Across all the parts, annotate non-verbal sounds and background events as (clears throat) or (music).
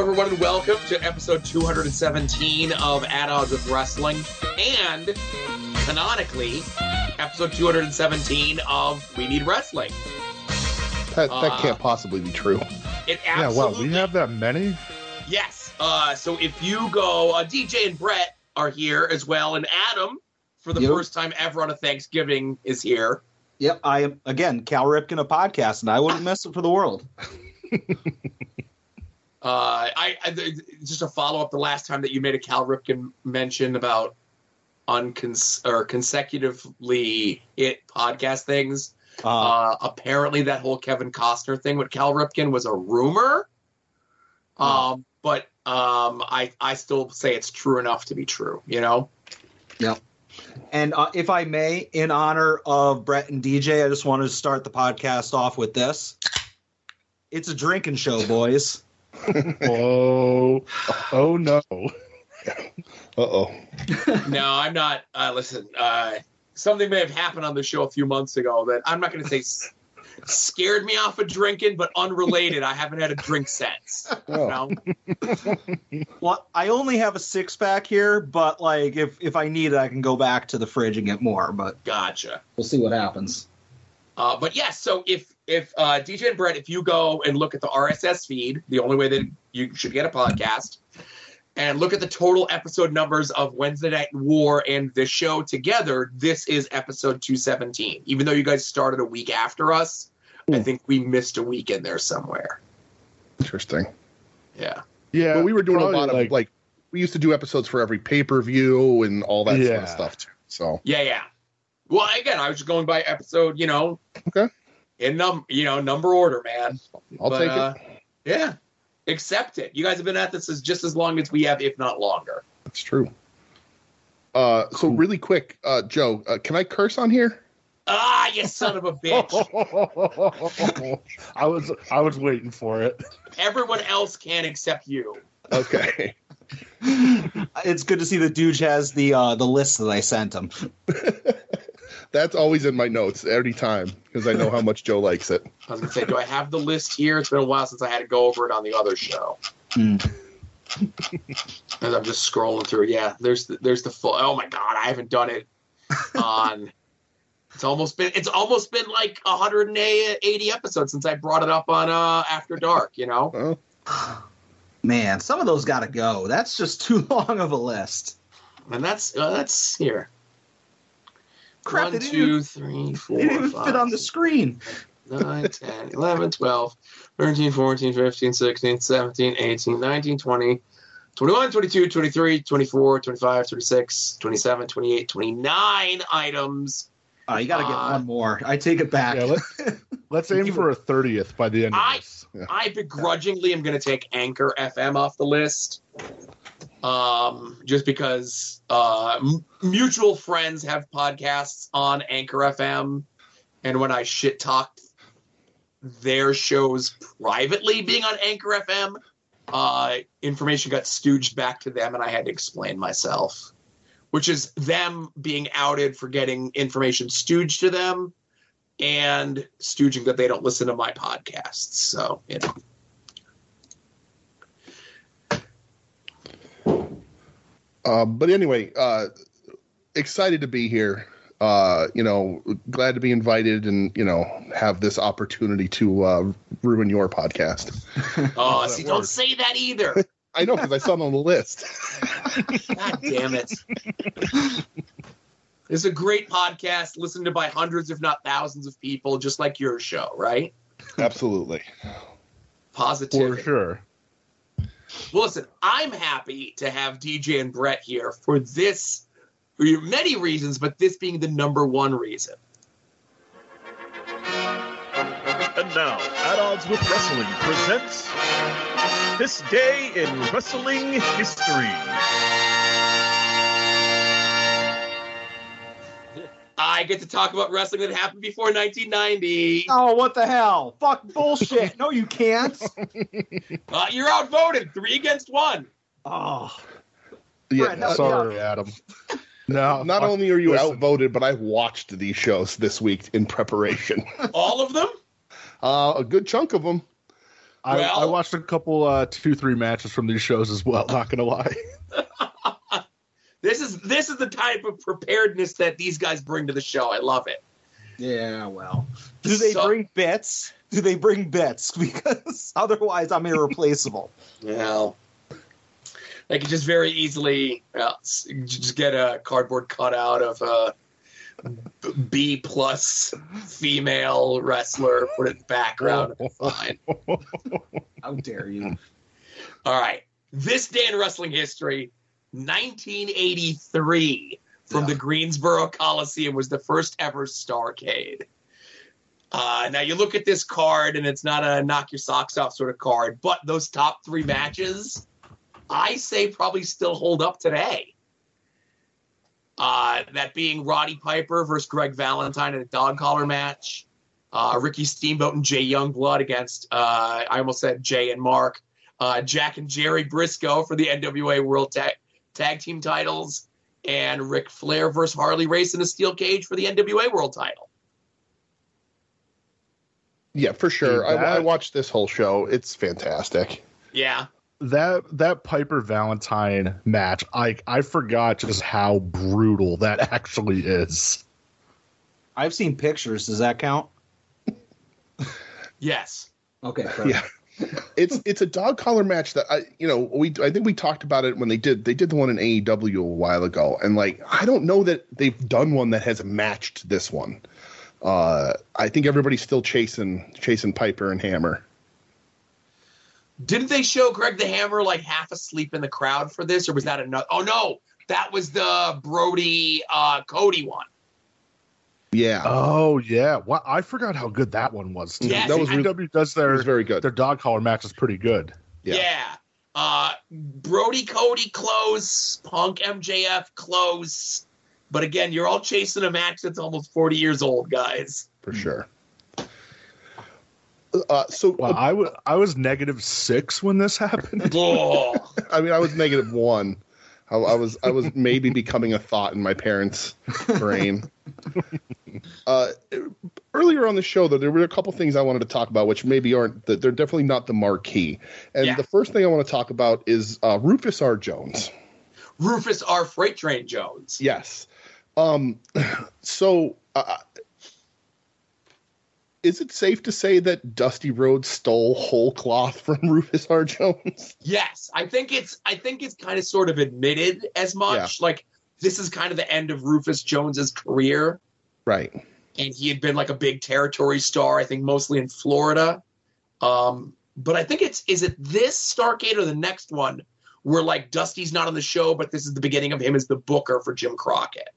Hello, everyone, and welcome to episode 217 of At Odds with Wrestling, and canonically, episode 217 of We Need Wrestling. That, that Uh, can't possibly be true. It Yeah, absolutely wow, we have that many? Yes. Uh, so if you go, uh, DJ and Brett are here as well, and Adam, for the Yep. first time ever on a Thanksgiving, is here. Yep, I am again Cal Ripken a podcast, and I wouldn't miss it for the world. (laughs) Uh, I, I just a follow up the last time that you made a Cal Ripken mention about uncons or consecutively it podcast things. Uh, Uh, apparently, that whole Kevin Costner thing with Cal Ripken was a rumor. Um, but um, I I still say it's true enough to be true. You know. Yeah. And uh, if I may, in honor of Brett and DJ, I just wanted to start the podcast off with this. It's a drinking show, boys. (laughs) Oh, oh no. Uh oh. no, I'm not. Uh, listen, uh, something may have happened on the show a few months ago that I'm not going to say s- scared me off of drinking, but unrelated. I haven't had a drink since. You Oh. know? Well, I only have a six pack here, but like if if I need it, I can go back to the fridge and get more. But Gotcha. we'll see what happens. Uh, but yes, so if if uh, DJ and Brett, if you go and look at the RSS feed, the only way that you should get a podcast, and look at the total episode numbers of Wednesday Night War and this show together, this is episode 217. Even though you guys started a week after us, I Hmm. think we missed a week in there somewhere. Interesting. Yeah. Yeah, but we were doing a probably lot of like, like, we used to do episodes for every pay per view and all that sort of stuff too. So Yeah, yeah. Well, again, I was just going by episode, you know, Okay. In num, you know, number order, man. I'll But, take uh, it. Yeah, accept it. You guys have been at this as just as long as we have, if not longer. That's true. Uh, so really quick, uh, Joe, uh, can I curse on here? Ah, you son of a bitch! (laughs) I was I was waiting for it. Everyone else can except you. Okay. (laughs) It's good to see that Dude has the uh, the list that I sent him. (laughs) That's always in my notes every time because I know how much Joe likes it. I was gonna say, do I have the list here? It's been a while since I had to go over it on the other show. Hmm. (laughs) As I'm just scrolling through, yeah, there's the, there's the full. Oh my god, I haven't done it (laughs) on. It's almost been it's almost been like 180 episodes since I brought it up on uh After Dark. You know, Oh, (sighs) Man, some of those got to go. That's just too (laughs) long of a list. and that's uh, that's here. Crap, One, they didn't two, three, four, They didn't even five, fit on the screen. 9, 10, 11, 12, 13, 14, 15, 16, 17, 18, 19, 20, 21, 22, 23, 24, 25, 26, 27, 28, 29 items. Oh, you got to get Uh, one more. I take it back. Yeah, let, (laughs) let's aim for a thirtieth by the end of I- this. I begrudgingly am going to take Anchor FM off the list. Um, just because uh, m- mutual friends have podcasts on Anchor FM, and when I shit talked their shows privately being on Anchor FM, uh, information got stooged back to them, and I had to explain myself, which is them being outed for getting information stooged to them and stooging that they don't listen to my podcasts. So, you know. Uh, but anyway, uh, excited to be here. Uh, you know, glad to be invited and you know have this opportunity to uh, ruin your podcast. (laughs) Oh, that see, don't say that either. (laughs) I know because I saw it on the list. God damn it. It's a great podcast listened to by hundreds, if not thousands, of people, just like your show, right? Absolutely. Positive. For sure. Well, listen, I'm happy to have DJ and Brett here for this, for many reasons, but this being the number one reason. And now, At Odds with Wrestling presents This Day in Wrestling History. I get to talk about wrestling that happened before 1990. Oh, what the hell? Fuck bullshit. No, you can't. (laughs) Uh, you're outvoted, three against one. Oh, Yeah. Brett, help Sorry, Adam. (laughs) No, not fuck- only are you listen. outvoted, but I've watched these shows this week in preparation. (laughs) All of them? Uh, a good chunk of them. I, Well- I watched a couple, uh, two, three matches from these shows as well. Not gonna lie. This is this is the type of preparedness that these guys bring to the show. I love it. Yeah, well. Do they So- bring bits? Do they bring bits? (laughs) Because otherwise, I'm irreplaceable. Well, they could just very easily uh, just get a cardboard cutout of a B plus female wrestler, put it in the background. and (laughs) Fine. How dare you? All right. This day in wrestling history, 1983, from the Greensboro Coliseum was the first ever Starcade. Uh, now you look at this card, and it's not a knock your socks off sort of card, but those top three matches, I say probably still hold up today. Uh, that being Roddy Piper versus Greg Valentine in a dog collar match. Uh, Ricky Steamboat and Jay Youngblood against, uh, I almost said Jay and Mark. Uh, Jack and Jerry Briscoe for the NWA World Tag, Tag Team titles. And Ric Flair versus Harley Race in a steel cage for the NWA World title. Yeah, for sure. Dude, I, I watched this whole show. It's fantastic. Yeah. that that Piper Valentine match, I I forgot just how brutal that (laughs) actually is. I've seen pictures. Does that count? Yes. Okay. (laughs) Yeah. It's it's a dog collar match that I you know we I think we talked about it when they did they did the one in AEW a while ago and like I don't know that they've done one that has matched this one. Uh, I think everybody's still chasing chasing Piper and Hammer. Didn't they show Greg the Hammer like half asleep in the crowd for this, or was that another? Oh no, that was the Brody uh, Cody one. Yeah, Oh yeah, what I forgot how good that one was. Too. Yes, that was I- really, AEW does their was very good. their dog collar match is pretty good. Yeah. Yeah. Uh, Brody Cody close, Punk MJF close. But again, you're all chasing a match that's almost 40 years old, guys. for sure. Uh, so Well, I was I was negative six when this (laughs) happened. Oh, (laughs) I mean, I was negative one. I, I was I was maybe becoming a thought in my parents' brain. (laughs) uh, earlier on the show, though, there were a couple things I wanted to talk about, which maybe aren't. The, they're definitely not the marquee. And Yeah. the first thing I want to talk about is uh, Rufus R. Jones. Rufus R. Freight Train Jones. Yes. Um. So, uh, is it safe to say that Dusty Rhodes stole whole cloth (laughs) from Rufus R. Jones? Yes, I think it's I think it's kind of sort of admitted as much. Like this is kind of the end of Rufus Jones's career. Right. and he had been like a big territory star, I think mostly in Florida. Um, but I think it's is it this Starcade or the next one where like Dusty's not on the show, but this is the beginning of him as the booker for Jim Crockett.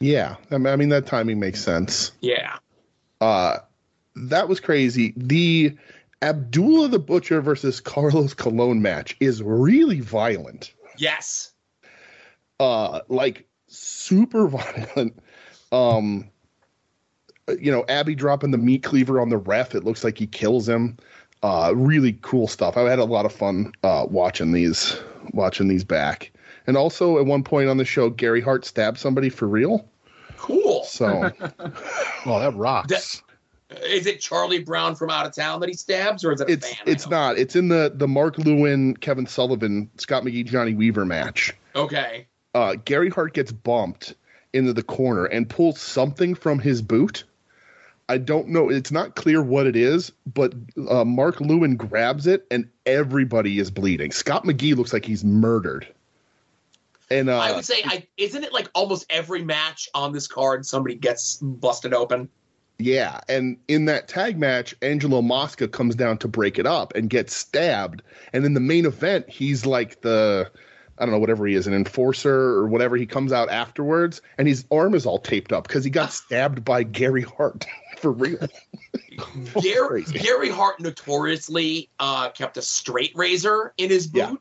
Yeah. I mean, that timing makes sense. Yeah. Uh, that was crazy. The Abdullah the Butcher versus (laughs) Carlos Colon match is really violent. Yes. Uh, like super (laughs) violent. Um, you know, Abby dropping the meat cleaver on the ref. It looks like he kills him. Uh, really cool stuff. I had a lot of fun uh, watching these, watching these back. And also, at one point on the show, Gary Hart stabbed somebody for real. Cool. So (laughs) Oh, that rocks. Is it Charlie Brown from out of town that he stabs, or is it a it's fan? It's don't- not. It's in the the Mark Lewin, Kevin Sullivan, Scott McGhee, Johnny Weaver match. Okay. Uh, Gary Hart gets bumped into the corner and pulls something from his boot. I don't know. It's not clear what it is, but uh, Mark Lewin grabs it and everybody is bleeding. Scott McGhee looks like he's murdered. And uh, I would say, I isn't it like almost every match on this card somebody gets busted open? Yeah, and in that tag match, Angelo Mosca comes down to break it up and gets stabbed. And in the main event, he's like the I don't know whatever he is, an enforcer or whatever. He comes out afterwards, and his arm is all taped up because he got (sighs) stabbed by Gary Hart (laughs) for real. (laughs) Gary, Gary Hart notoriously uh, kept a straight razor in his boot. Yeah.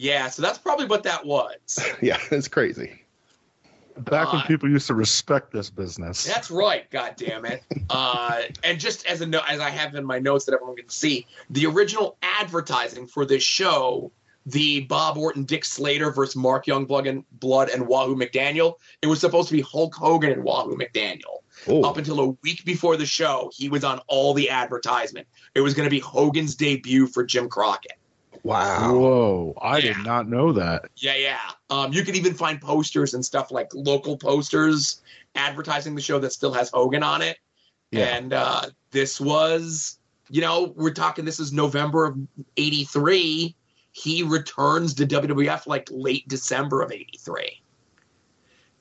Yeah. so that's probably what that was. (laughs) yeah, it's crazy. Back when Uh, people used to respect this business. That's right. God damn it. (laughs) Uh, and just as a note, as I have in my notes that everyone can see, the original advertising for this show, the Bob Orton, Dick Slater versus Mark Youngblood and Blood and Wahoo McDaniel, it was supposed to be Hulk Hogan and Wahoo McDaniel. Oh, Up until a week before the show, he was on all the advertisement. It was going to be Hogan's debut for Jim Crockett. Wow. Whoa, I Yeah. did not know that. Yeah, yeah. Um, you can even find posters and stuff like local posters advertising the show that still has Hogan on it. Yeah. And uh, this was, you know, we're talking. This is November of '83. He returns to WWF like late December of '83.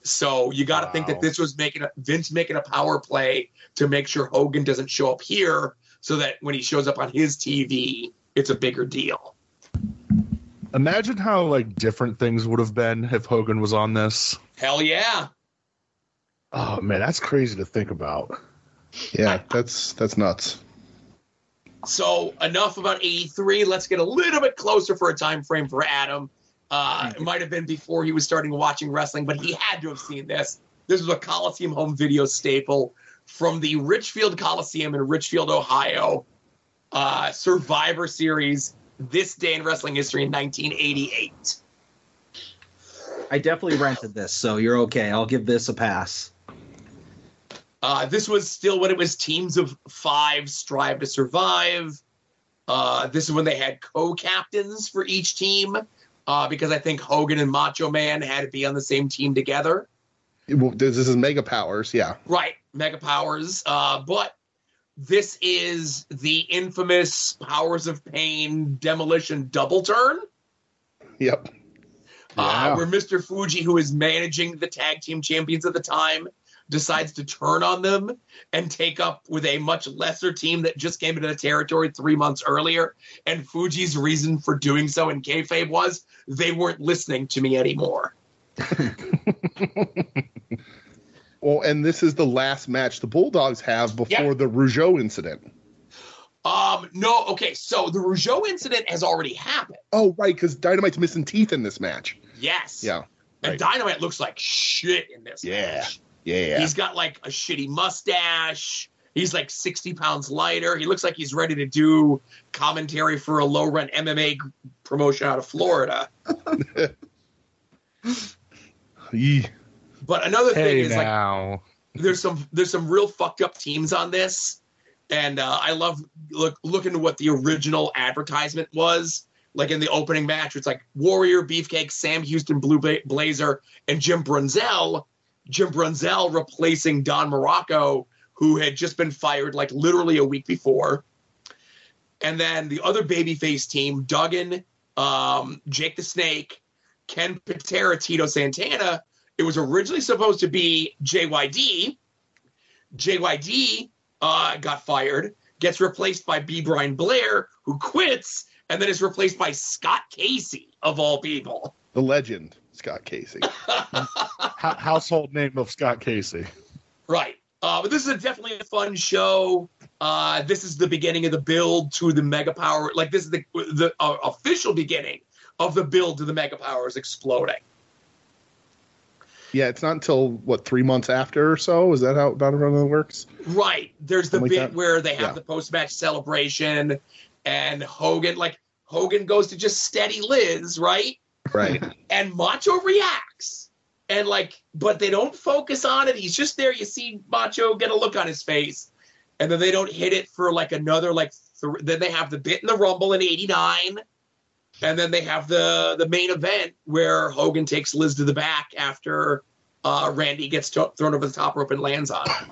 So you got to think that this was making a, Vince making a power play to make sure Hogan doesn't show up here, so that when he shows up on his TV, it's a bigger deal. Imagine how like different things would have been if Hogan was on this. Hell yeah! Oh man, that's crazy to think about. Yeah, that's that's nuts. So enough about 83. Let's get a little bit closer for a time frame for Adam. Uh, it might have been before he was starting watching wrestling, but he had to have seen this. This was a Coliseum home video staple from the Richfield Coliseum in Richfield, Ohio. Uh, Survivor Series, this day in wrestling history in 1988. I definitely rented this, so you're okay. I'll give this a pass. Uh, this was still when it was teams of five strive to survive. Uh, this is when they had co-captains for each team uh, because I think Hogan and Macho Man had to be on the same team together. Well, This is Mega Powers. Yeah. Right, Mega Powers. Uh, but this is the infamous Powers of Pain demolition double turn. Yep. uh, Yeah. where Mr. Fuji, who is managing the tag team champions at the time, decides to turn on them and take up with a much lesser team that just came into the territory three months earlier. And Fuji's reason for doing so in kayfabe was they weren't listening to me anymore. (laughs) Well, and this is the last match the Bulldogs have before Yeah. the Rougeau incident. Um, no, okay, so the Rougeau incident has already happened. Oh, right, because Dynamite's missing teeth in this match. Yes. Yeah. And right. Dynamite looks like shit in this Yeah. match. Yeah. He's got like a shitty mustache. He's like 60 pounds lighter. He looks like he's ready to do commentary for a low rent MMA promotion out of Florida. (laughs) Yee. But another thing Hey is like now, there's some there's some real fucked up teams on this, and uh, I love look looking at what the original advertisement was. Like in the opening match, it's like Warrior, Beefcake, Sam Houston, Blue Blazer, and Jim Brunzell. Jim Brunzell replacing Don Muraco, who had just been fired like literally a week before. And then the other babyface team, Duggan, um, Jake the Snake, Ken Patera, Tito Santana. It was originally supposed to be JYD. JYD uh, got fired, gets replaced by B. Brian Blair, who quits, and then is replaced by Scott Casey, of all people. The legend, Scott Casey. (laughs) Ho- household name of Scott Casey. Right. Uh, but this is a, definitely a fun show. Uh, this is the beginning of the build to the Mega Power. Like this is the the uh, official beginning of the build to the Mega Powers exploding. Yeah, it's not until what three months after or so. Is that how Donovan works? Right. There's the Something bit that? where they have Yeah. the post match celebration, and Hogan like Hogan goes to just steady Liz, right? Right. (laughs) And Macho reacts. And like, but they don't focus on it. He's just there. You see Macho get a look on his face, and then they don't hit it for like another like. Th- then they have the bit in the Rumble in '89, and then they have the the main event where Hogan takes Liz to the back after uh, Randy gets to- thrown over the top rope and lands on him.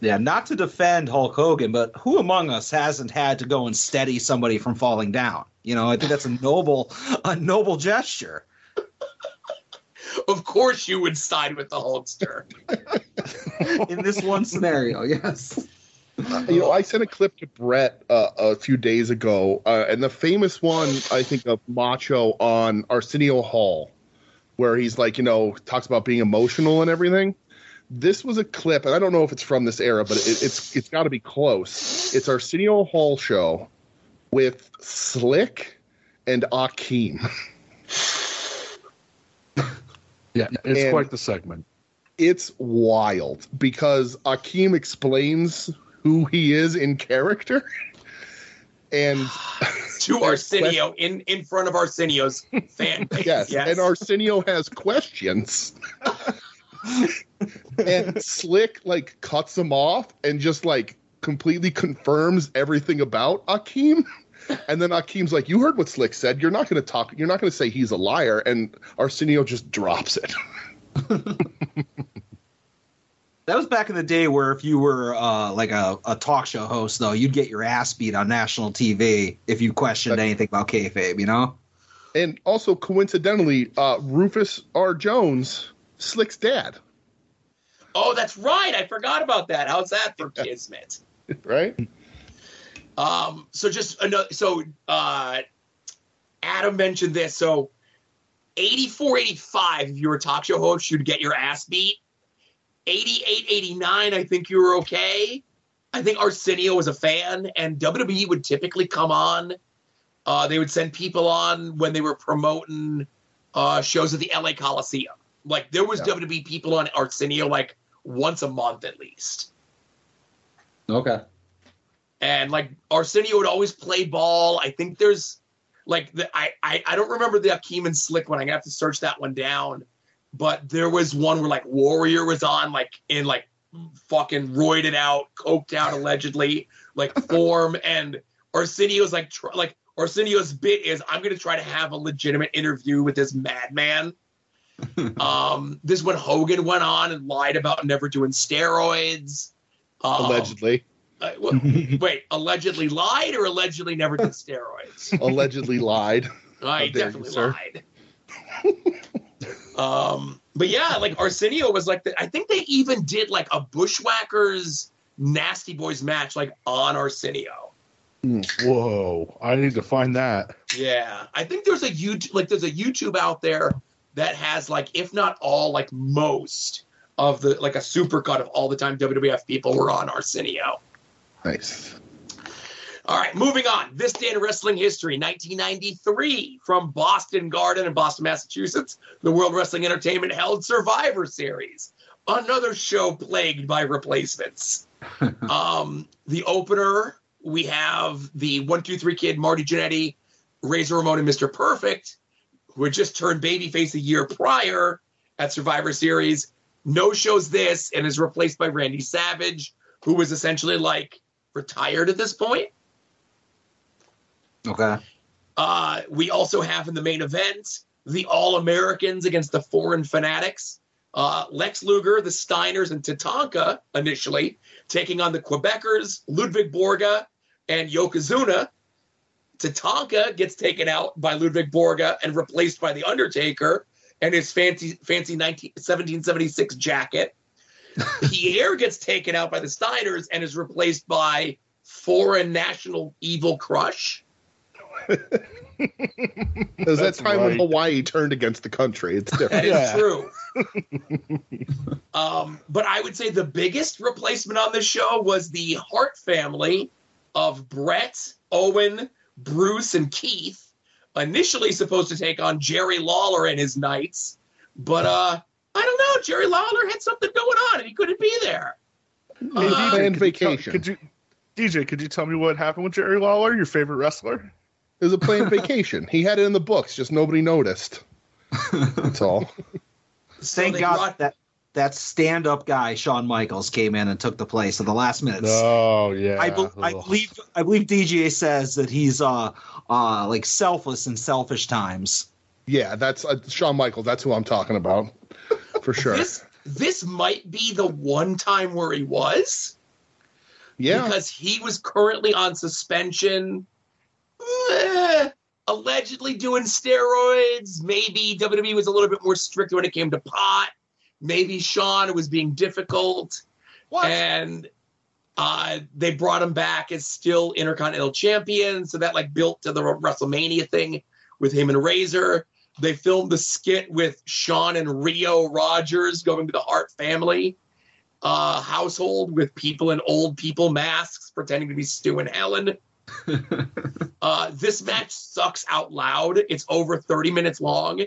Yeah, not to defend Hulk Hogan, but who among us hasn't had to go and steady somebody from falling down? You know, I think that's a noble, (laughs) a noble gesture. Of course, you would side with the Hulkster. (laughs) In this one scenario, yes. You know, I sent a clip to Brett uh, a few days ago, uh, and the famous one I think of Macho on Arsenio Hall, where he's like, you know, talks about being emotional and everything. This was a clip, and I don't know if it's from this era, but it, it's it's got to be close. It's Arsenio Hall show with Slick and Akeem. (laughs) Yeah, it's And- quite the segment. It's wild because Akeem explains who he is in character, and (sighs) to (laughs) Arsenio in in front of Arsenio's fan (laughs) base. yes, and Arsenio has questions. (laughs) and Slick like cuts him off and just like completely confirms everything about Akeem. And then Akeem's like, "You heard what Slick said. You're not going to talk. You're not going to say he's a liar." And Arsenio just drops it. That was back in the day where if you were uh, like a, a talk show host, though, you'd get your ass beat on national TV if you questioned That- anything about kayfabe. You know? And also, coincidentally, uh, Rufus R. Jones, Slick's dad, Oh, that's right. I forgot about that. How's that for Kismet? (laughs) right? Um, so just another. So uh, Adam mentioned this. So 84, 85, if you were a talk show host, you'd get your ass beat. 88, 89, I think you were okay. I think Arsenio was a fan, and WWE would typically come on. Uh, they would send people on when they were promoting uh, shows at the LA Coliseum. Like there was Yeah. WWE people on Arsenio like once a month at least. Okay. and like Arsenio would always play ball. I think there's like the I I, I don't remember the Akeem and Slick one. I'm gonna have to search that one down. But there was one where like Warrior was on like in like fucking roided out, coked out allegedly, like (laughs) form, and Arsenio's like tr- like Arsenio's bit is I'm gonna try to have a legitimate interview with this madman. (laughs) um, this is when Hogan went on and lied about never doing steroids. Um, Allegedly, uh, w- (laughs) wait, allegedly lied or allegedly never did steroids? allegedly lied. I dare you, definitely lied. Um, but yeah, like Arsenio was like, the, I think they even did like a Bushwhackers Nasty Boys match like on Arsenio. Whoa! I need to find that. Yeah, I think there's a YouTube like there's a YouTube out there that has like if not all like most of the like a supercut of all the time WWF people were on Arsenio. Nice. All right, moving on. This day in wrestling history, 1993, from Boston Garden in Boston, Massachusetts, the World Wrestling Entertainment held Survivor Series, another show plagued by replacements. (laughs) um, the opener, we have the one, two, three kid Marty Jannetty, Razor Ramon, and Mr. Perfect, who had just turned babyface a year prior at Survivor Series. No shows this and is replaced by Randy Savage, who was essentially like retired at this point. Okay. Uh, we also have in the main event the All Americans against the Foreign Fanatics. Uh, Lex Luger, the Steiners, and Tatanka initially taking on the Quebecers, Ludwig Borga, and Yokozuna. Tatanka gets taken out by Ludwig Borga and replaced by The Undertaker and his fancy, fancy 19, 1776 jacket. (laughs) Pierre gets taken out by the Steiners and is replaced by Foreign National Evil Crush. It was that That's time when. Hawaii turned against the country. It's different. That is Yeah. true. um, but I would say the biggest replacement on this show was the Hart family of Bret, Owen, Bruce, and Keith. Initially supposed to take on Jerry Lawler and his Knights, but uh, I don't know. Jerry Lawler had something going on and he couldn't be there. He Uh, planned Could you tell- vacation. Could you, DJ? Could you tell me what happened with Jerry Lawler, your favorite wrestler? It was a planned (laughs) vacation. He had it in the books, just nobody noticed. That's all. (laughs) Thank they God brought- that that stand-up guy Shawn Michaels came in and took the place at the last minute. Oh yeah. I, bel I believe I believe DGA says that he's uh uh like selfless in selfish times. Yeah, that's uh, Shawn Michaels. That's who I'm talking about, for sure. This this might be the one time where he was. Yeah, because he was currently on suspension, allegedly doing steroids. Maybe WWE was a little bit more strict when it came to pot. Maybe Shawn was being difficult, What? and uh, they brought him back as still Intercontinental Champion. So that like built to the WrestleMania thing with him and Razor. They filmed the skit with Shawn and Rio Rogers going to the Hart family uh, household with people in old people masks pretending to be Stu and Helen. (laughs) uh, this match sucks out loud. It's over 30 minutes long,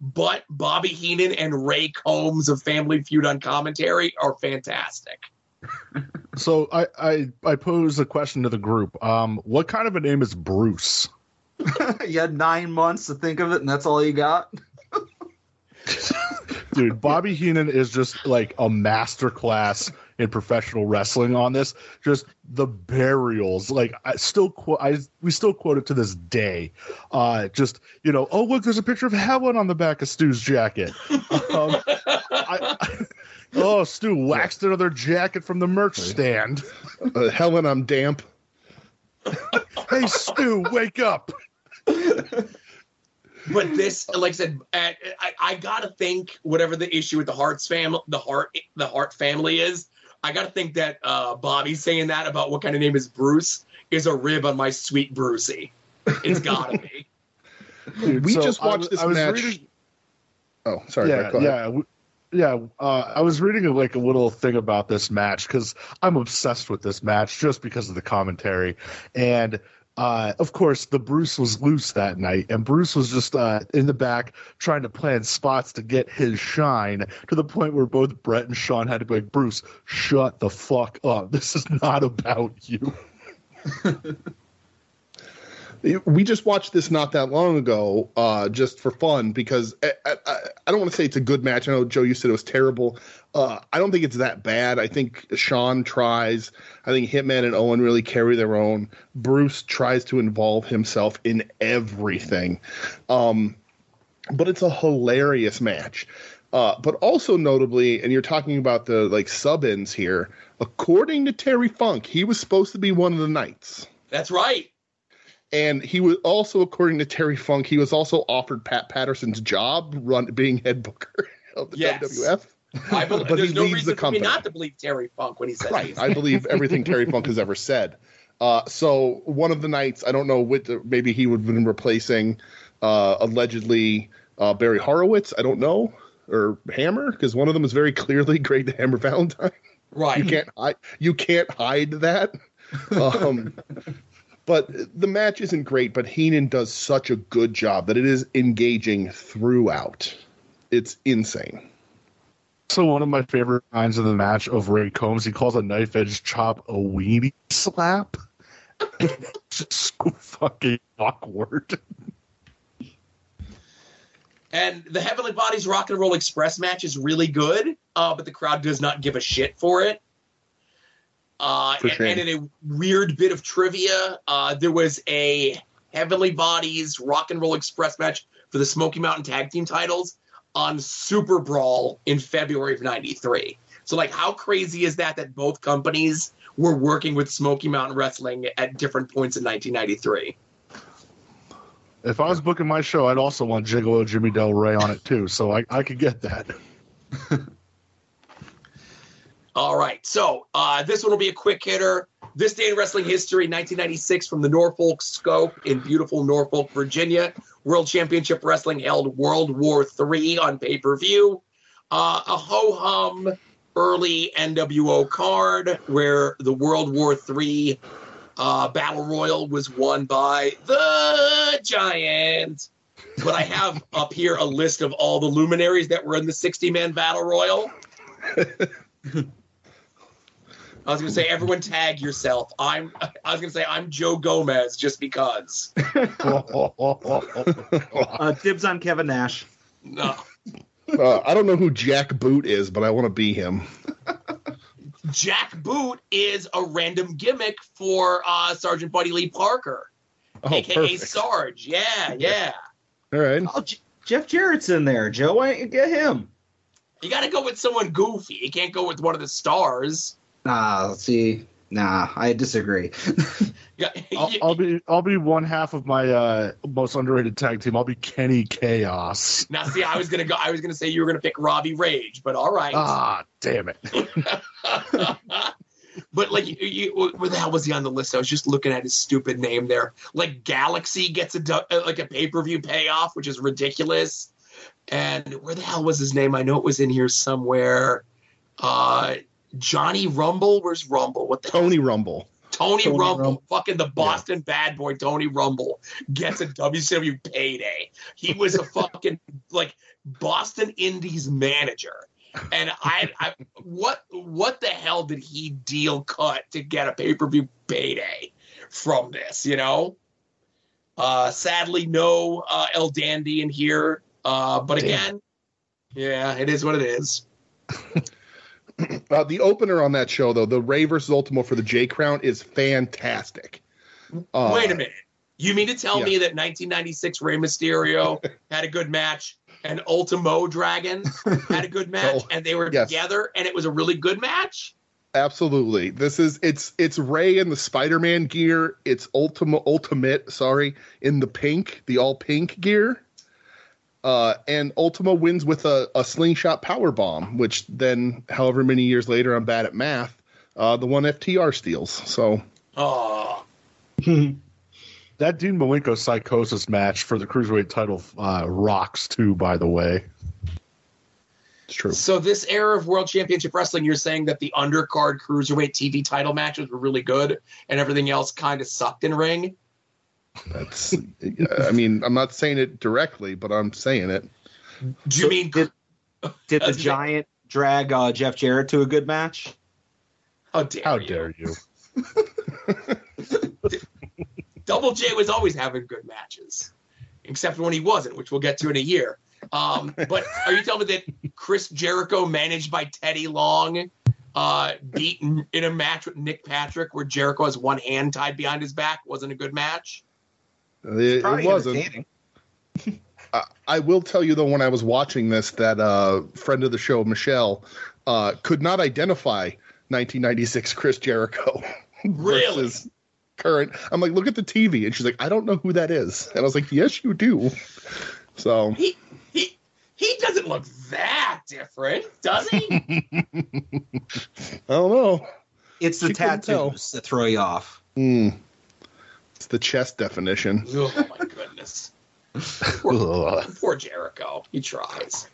but Bobby Heenan and Ray Combs of Family Feud on commentary are fantastic. (laughs) So I, I I pose a question to the group. Um, what kind of a name is Bruce? (laughs) you had nine months to think of it, and that's all you got. dude, Bobby Heenan is just like a masterclass in professional wrestling on this. Just the burials, like I still quote, I we still quote it to this day. Uh, just you know, oh look, there's a picture of Helen on the back of Stu's jacket. Um, I, I, oh, Stu waxed another jacket from the merch stand. Uh, Helen, I'm damp. (laughs) Hey, Stu, wake up! but this, like I said, I, I, I gotta think whatever the issue with the Hart's family, the Hart, the Hart family is. I gotta think that uh, Bobby saying that about what kind of name is Bruce is a rib on my sweet Brucey. It's gotta be. (laughs) Dude, We so just watched was- this I was match. reading- Oh, sorry. yeah, Brett, yeah, w- yeah. Uh, I was reading like a little thing about this match because I'm obsessed with this match just because of the commentary, and uh, of course the Bruce was loose that night, and Bruce was just uh, in the back trying to plan spots to get his shine to the point where both Bret and Shawn had to be like, Bruce, shut the fuck up. (laughs) This is not about you. (laughs) we just watched this not that long ago, uh, just for fun because I, I, I don't want to say it's a good match. I know Joe, you said it was terrible. Uh, I don't think it's that bad. I think Shawn tries. I think Hitman and Owen really carry their own. Bruce tries to involve himself in everything, um, but it's a hilarious match. Uh, but also notably, and you're talking about the like sub ins here. According to Terry Funk, he was supposed to be one of the knights. That's right. And he was also, according to Terry Funk, he was also offered Pat Patterson's job, run being head booker (laughs) of the Yes. WWF. I believe, But he there's no leaves reason the for me company. not to believe Terry Funk when he says Right. I believe everything Terry Funk has ever said. Uh, so one of the nights, I don't know what, maybe he would have been replacing uh, allegedly uh, Barry Horowitz. I don't know, or Hammer, because one of them is very clearly (laughs) Greg the Hammer Valentine. Right. You can't hide. You can't hide that. (laughs) Um, but the match isn't great. But Heenan does such a good job that it is engaging throughout. It's insane. So one of my favorite lines of the match of Ray Combs, he calls a knife edge chop a weenie slap. (laughs) Just so fucking awkward. And the Heavenly Bodies Rock and Roll Express match is really good, uh, but the crowd does not give a shit for it. Uh, and, shame. and in a weird bit of trivia, uh, there was a Heavenly Bodies Rock and Roll Express match for the Smoky Mountain Tag Team titles on Super Brawl in February of '93. So, like, how crazy is that that both companies were working with Smoky Mountain Wrestling at different points in 1993? If I was booking my show, I'd also want Gigolo Jimmy Del Rey on it too, so I, I could get that. (laughs) All right. So uh, this one will be a quick hitter. This day in wrestling history, 1996, from the Norfolk Scope in beautiful Norfolk, Virginia. World Championship Wrestling held World War III on pay per view. Uh, a ho hum early NWO card where the World War III uh, Battle Royal was won by the Giant. But I have up here a list of all the luminaries that were in the 60 man Battle Royal. (laughs) I was gonna say everyone tag yourself. I'm I was gonna say I'm Joe Gomez just because. (laughs) Uh, dibs on Kevin Nash. No. Uh, I don't know who Jack Boot is, but I want to be him. Jack Boot is a random gimmick for uh, Sergeant Buddy Lee Parker, Oh, aka perfect. Sarge. Yeah, yeah. All right. Oh, J- Jeff Jarrett's in there. Joe, why don't you get him? You got to go with someone goofy. You can't go with one of the stars. Nah, see, nah, I disagree. (laughs) Yeah, I'll, I'll be I'll be one half of my uh, most underrated tag team. I'll be Kenny Kaos. now, see, I was gonna go. I was gonna say you were gonna pick Robbie Rage, but all right. Ah, damn it! (laughs) but like, you, you, where the hell was he on the list? I was just looking at his stupid name there. Like Galaxy gets a uh, like a pay per view payoff, which is ridiculous. And where the hell was his name? I know it was in here somewhere. Uh, Johnny Rumble. Where's Rumble? What the hell? Tony Rumble. Tony, Tony Rumble, Rumble. fucking the Boston bad boy Tony Rumble gets a WCW payday. He was a fucking like Boston Indies manager. And I, I what what the hell did he deal cut to get a pay-per-view payday from this, you know? Uh sadly no uh El Dandy in here. Uh but Damn. again, Yeah, it is what it is. (laughs) (clears throat) Uh, the opener on that show, though, the Rey versus Ultimo for the J Crown is fantastic. Uh, Wait a minute. You mean to tell yeah. me that 1996 Rey Mysterio (laughs) had a good match and Ultimo Dragon had a good match Oh, (laughs) and they were yes. together and it was a really good match? Absolutely. This is it's it's Rey in the Spider-Man gear. It's Ultima Ultimate, sorry, in the pink, the all pink gear. Uh, and Ultima wins with a, a slingshot power bomb, which then, however many years later, I'm bad at math. Uh, the one FTR steals. So Oh, (laughs) That Dean Malenko Psicosis match for the cruiserweight title uh, rocks too. By the way, it's true. so this era of World Championship Wrestling, you're saying that the undercard cruiserweight TV title matches were really good and everything else kind of sucked in ring? That's. I mean, I'm not saying it directly, but I'm saying it. Do you So mean did, did the (laughs) That's- Giant drag uh, Jeff Jarrett to a good match? how dare how you? dare you? (laughs) Double J was always having good matches, except when he wasn't, which we'll get to in a year. Um, but are you telling me that Chris Jericho, managed by Teddy Long, uh, beat in, in a match with Nick Patrick, where Jericho has one hand tied behind his back, wasn't a good match? It, it wasn't. (laughs) I- I will tell you though, when I was watching this, that uh, friend of the show, Michelle, uh, could not identify 1996 Chris Jericho (laughs) Really? versus current. I'm like, look at the TV, and she's like, I don't know who that is, and I was like, yes, you do. So He he he doesn't look that different, does he? (laughs) I don't know. It's the She tattoos that throw you off. Hmm. It's the chest definition. (laughs) oh my goodness. Poor, (laughs) poor Jericho. He tries.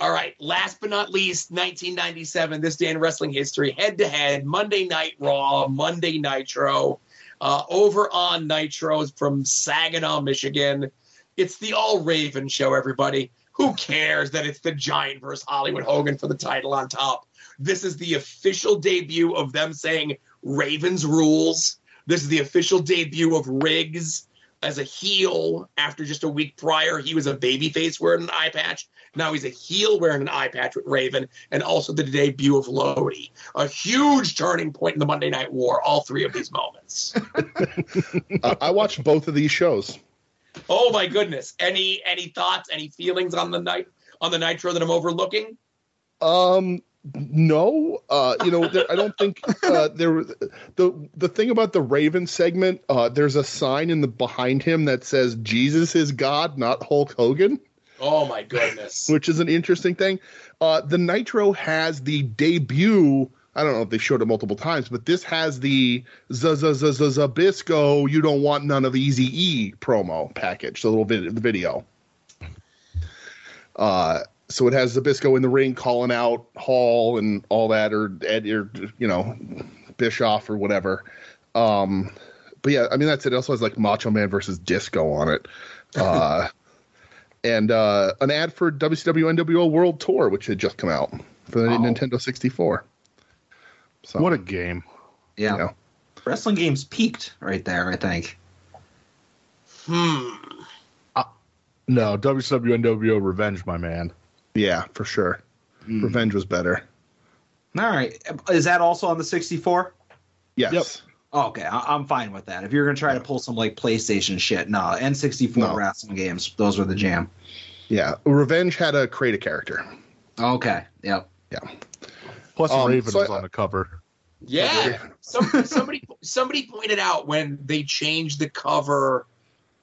All right. Last but not least, 1997, this day in wrestling history, head to head, Monday Night Raw, Monday Nitro, uh, over on Nitros from Saginaw, Michigan. It's the All Raven show, everybody. Who cares that it's the Giant versus Hollywood Hogan for the title on top? This is the official debut of them saying Ravens rules. This is the official debut of Riggs as a heel after just a week prior. He was a babyface wearing an eye patch. Now he's a heel wearing an eye patch with raven and also the debut of lodi. A huge turning point in the monday night war all three of these moments. (laughs) Uh, I watched both of these shows. oh my goodness. Any any thoughts any feelings on the night on the nitro that i'm overlooking? Um, no, uh, you know, there, I don't think (laughs) uh, there. The the thing about the Raven segment, uh, there's a sign in the behind him that says Jesus is God, not Hulk Hogan, oh my goodness (laughs) which is an interesting thing. Uh, the Nitro has the debut. I don't know if they showed it multiple times, but this has the Z Z Z Z Zbyszko. You don't want none of the Easy E promo package, the little vid- the video. Uh, so it has Zbyszko in the ring calling out Hall and all that, or Ed, or you know, Bischoff or whatever. Um, but yeah, I mean that's it. It also has like Macho Man versus Disco on it, (laughs) uh, and uh, an ad for WCW NWO World Tour, which had just come out for the Oh. Nintendo 64. So What a game! Yeah. you know, Wrestling games peaked right there, I think. hmm No, WCW NWO Revenge, my man. Yeah, for sure. Mm. Revenge was better. All right. Is that also on the 64? Yes. Yep. Oh, okay, I- I'm fine with that. If you're gonna try to pull some like PlayStation shit, no, N64 No. wrestling games, those were the jam. Yeah. Revenge had a create a character. Okay, yep. Yeah. Plus, Um, Raven so was I- on the cover. Yeah. Some, somebody somebody pointed out when they changed the cover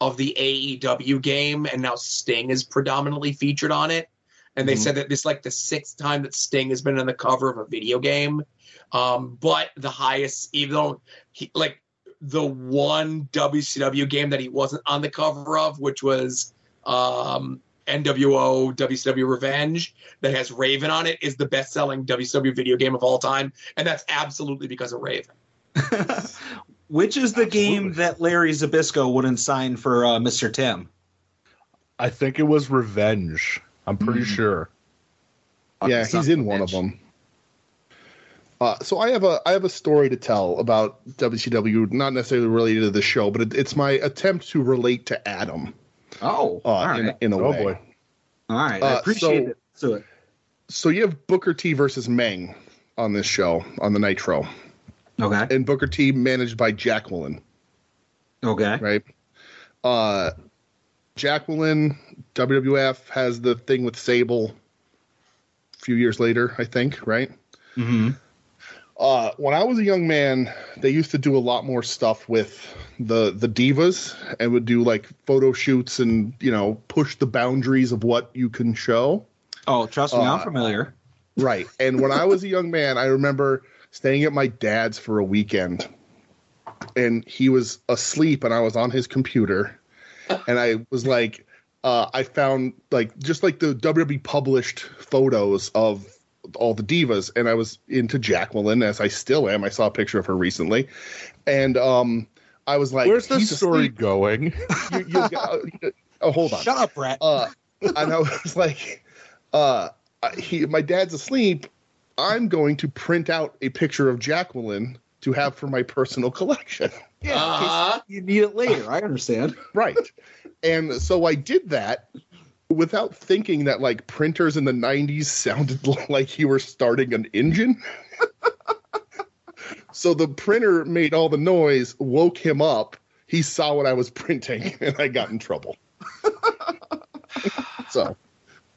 of the AEW game and now Sting is predominantly featured on it. And they Mhm. said that this is like the sixth time that Sting has been on the cover of a video game. Um, but the highest, even though he like the one WCW game that he wasn't on the cover of, which was um NWO WCW Revenge that has Raven on it is the best selling WCW video game of all time. And that's absolutely because of Raven. (laughs) Which is the game that Larry Zbyszko wouldn't sign for uh, Mr. Tim? I think it was Revenge. I'm pretty Mm. sure. yeah, he's in of a one of them. Uh, so I have a I have a story to tell about WCW, not necessarily related to the show, but it, it's my attempt to relate to Adam Oh, uh, all in, right. in a Oh, way. boy. All right, I Uh, appreciate so- it. So it. So you have Booker T versus Meng on this show on the Nitro, Okay. and Booker T managed by Jacqueline. Okay. right? Uh, Jacqueline, WWF has the thing with Sable a few years later, I think, right? Mm-hmm. Uh, when I was a young man, they used to do a lot more stuff with the the divas and would do like photo shoots and you know push the boundaries of what you can show. Oh, trust me, I'm Uh, familiar. Right. And when I was a young man, I remember staying at my dad's for a weekend. And he was asleep and I was on his computer. And I was like, uh, I found like just like the WWE published photos of all the divas, and I was into Jacqueline as I still am. I saw a picture of her recently. And um I was like, Where's this story asleep. going? (laughs) You, you, uh, oh, hold on Shut up, Brett. uh, and I was (laughs) like, uh, he, my dad's asleep. I'm going to print out a picture of Jacqueline to have for my personal collection. yeah, Uh-huh. you need it later. I understand. (laughs) Right. And so I did that without thinking that like printers in the 90s sounded (laughs) like you were starting an engine. (laughs) so the printer made all the noise, woke him up. He saw what I was (laughs) printing, and I got in trouble. so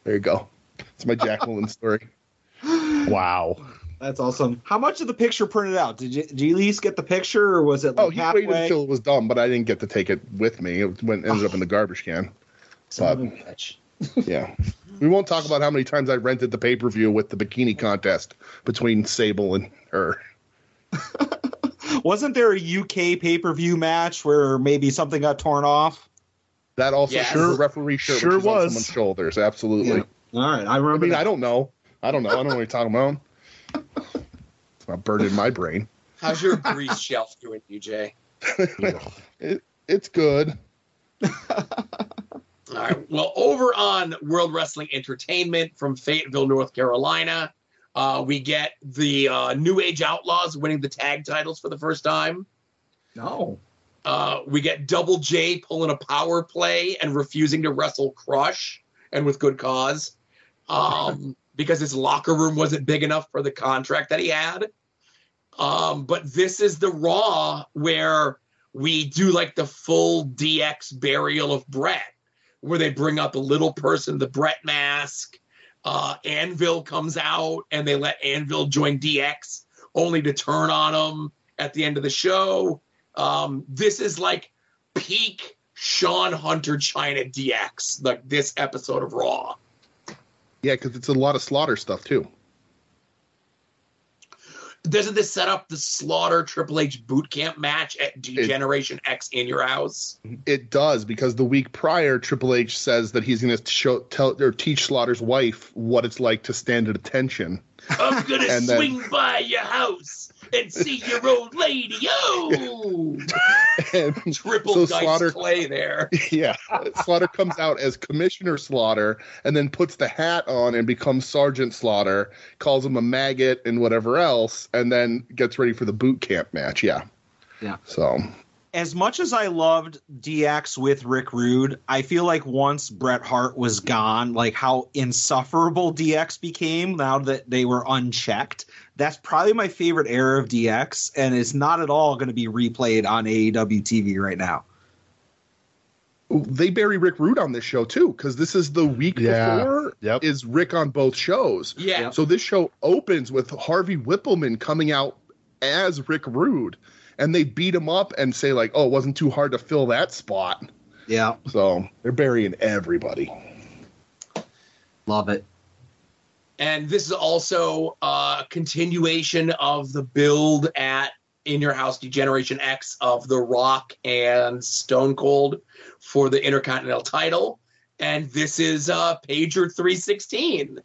there you go. It's my Jacqueline story. wow. That's awesome. How much of the picture printed out? Did you did you at least get the picture, or was it like Oh, he halfway? waited until it was done, but I didn't get to take it with me. It went ended up in the garbage can. Son of a bitch. (laughs) Yeah. We won't talk about how many times I rented the pay per view with the bikini contest between Sable and her. (laughs) Wasn't there a UK pay per view match where maybe something got torn off? That also Yes. sure the referee shirt Sure which is on was. someone's shoulders. Absolutely. Yeah. All right, I I mean, that. I don't know. I don't know. I don't know what you're talking about. It's not burned in my brain. How's your grease shelf doing, DJ? (laughs) It's good. All right. Well, over on World Wrestling Entertainment from Fayetteville, North Carolina, uh, we get the uh, New Age Outlaws winning the tag titles for the first time. No. Uh, we get Double J pulling a power play and refusing to wrestle Crush, and with good cause, um, because his locker room wasn't big enough for the contract that he had. Um, but this is the Raw where we do like the full DX burial of Bret, where they bring out the little person, the Bret mask. Uh, Anvil comes out and they let Anvil join DX, only to turn on him at the end of the show. Um, this is like peak Shawn Hunter Chyna DX, like this episode of Raw. Yeah, because it's a lot of slaughter stuff too. Doesn't this set up the Slaughter Triple H boot camp match at Degeneration X in your house? It does because the week prior, Triple H says that he's going to show tell or teach Slaughter's wife what it's like to stand at attention. I'm gonna (laughs) And then- swing by your house and see your old lady. (laughs) Oh, And triple So dice Slaughter- clay there. (laughs) yeah, Slaughter comes out as Commissioner Slaughter and then puts the hat on and becomes Sergeant Slaughter, calls him a maggot and whatever else, and then gets ready for the boot camp match. Yeah. Yeah. So As much as I loved DX with Rick Rude, I feel like once Bret Hart was gone, like how insufferable DX became now that they were unchecked. That's probably my favorite era of DX, and it's not at all going to be replayed on AEW TV right now. they bury Rick Rude on this show too, because this is the week Yeah. before Yep. is Rick on both shows. Yeah, So this show opens with Harvey Wippleman coming out as Rick Rude, and they beat him up and say like, "Oh, it wasn't too hard to fill that spot." Yeah, So they're burying everybody. love it. And this is also a continuation of the build at In Your House Degeneration X of The Rock and Stone Cold for the Intercontinental title. And this is uh, Pager 316.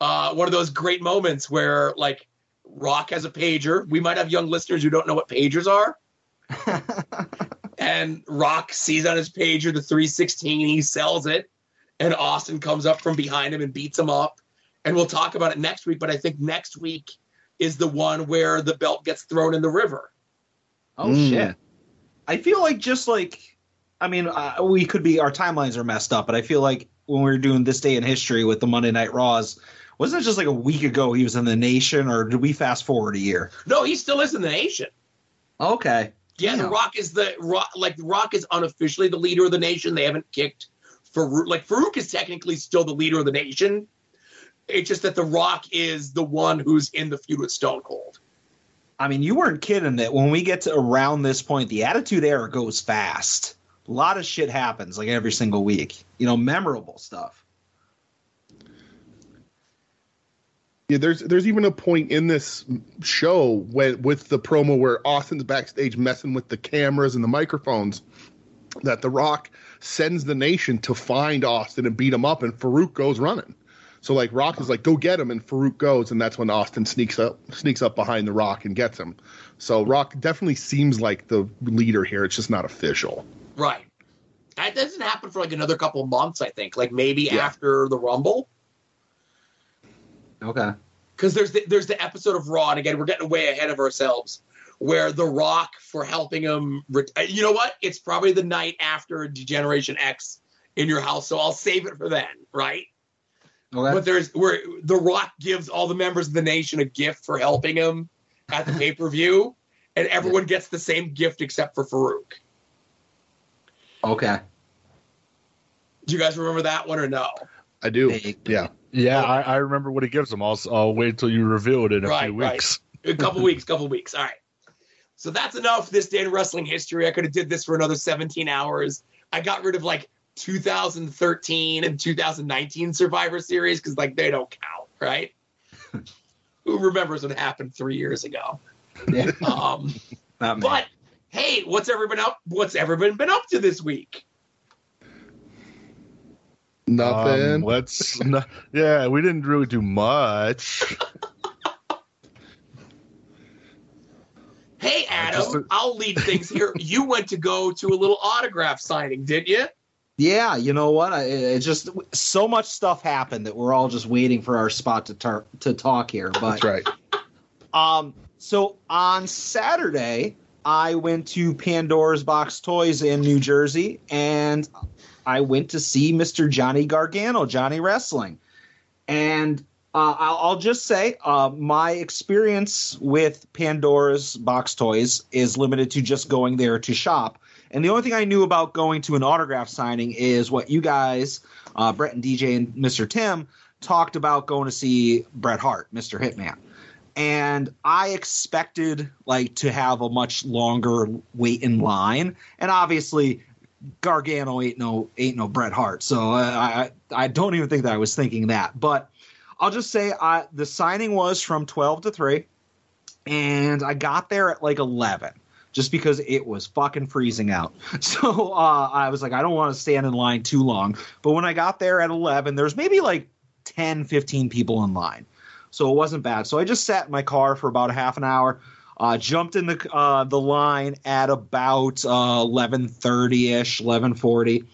Uh, one of those great moments where, like, Rock has a pager. We might have young listeners who don't know what pagers are. (laughs) and Rock sees on his pager the 316. He sells it and Austin comes up from behind him and beats him up. And we'll talk about it next week. But I think next week is the one where the belt gets thrown in the river. Oh Mm. shit! I feel like just like I mean, uh, we could be our timelines are messed up, but I feel like when we were doing this day in history with the Monday Night Raws. Wasn't it just like a week ago he was in the Nation, or did we fast forward a year? No, he still is in the nation. Okay. Yeah, the Rock is the Rock. Like the Rock is unofficially the leader of the nation. They haven't kicked Faarooq. Like Faarooq is technically still the leader of the nation. It's just that the Rock is the one who's in the feud with Stone Cold. I mean, you weren't kidding that when we get to around this point, the Attitude Era goes fast. A lot of shit happens like every single week. You know, memorable stuff. Yeah, there's there's even a point in this show when with the promo where Austin's backstage messing with the cameras and the microphones that The Rock sends the nation to find Austin and beat him up, and Faarooq goes running. So like Rock is like, go get him, and Faarooq goes, and that's when Austin sneaks up sneaks up behind The Rock and gets him. So Rock definitely seems like the leader here. It's just not official. Right. That doesn't happen for like another couple months, I think. Like maybe Yeah. after the Rumble. Okay. because there's the, there's the episode of Raw, and again, we're getting way ahead of ourselves, where The Rock for helping him. Ret- you know what? It's probably the night after Degeneration X in your house, so I'll save it for then, right? Okay. But there's where The Rock gives all the members of the nation a gift for helping him at the (laughs) pay per view, and everyone gets the same gift except for Faarooq. okay. Do you guys remember that one or no? I do. Big. Yeah. Yeah, I, I remember what he gives them. I'll, I'll wait until you reveal it in a Right, few right. weeks. a couple (laughs) weeks, couple weeks. All right. So that's enough this day in wrestling history. I could have did this for another 17 hours. I got rid of like 2013 and 2019 Survivor Series because like they don't count, right? (laughs) Who remembers what happened three years ago? Yeah. Um, (laughs) but hey, what's everyone up? What's everyone been up to this week? Nothing. Um, let's. no- yeah, we didn't really do much. (laughs) Hey, Adam, I'll lead things here. (laughs) you went to go to a little autograph signing, didn't you? Yeah, you know what? I, it just so much stuff happened that we're all just waiting for our spot to tar- to talk here. But That's right. Um, so on Saturday, I went to Pandora's Box Toys in New Jersey, and I went to see Mr. Johnny Gargano, Johnny Wrestling. And uh, I'll, I'll just say, uh, my experience with Pandora's Box Toys is limited to just going there to shop. And the only thing I knew about going to an autograph signing is what you guys, uh, Brett and DJ and Mr. Tim, talked about going to see Bret Hart, Mr. Hitman and I expected like to have a much longer wait in line, and obviously Gargano ain't no ain't no Bret Hart, so I I, I don't even think that I was thinking that, but I'll just say I the signing was from twelve to three, and I got there at like eleven. Just because it was fucking freezing out. (laughs) So uh, I was like, I don't want to stand in line too long. But when I got there at 11, there's maybe like 10, 15 people in line so it wasn't bad. So I just sat in my car for about a half an hour, uh, jumped in the uh, the line at about uh, eleven thirty ish, eleven forty,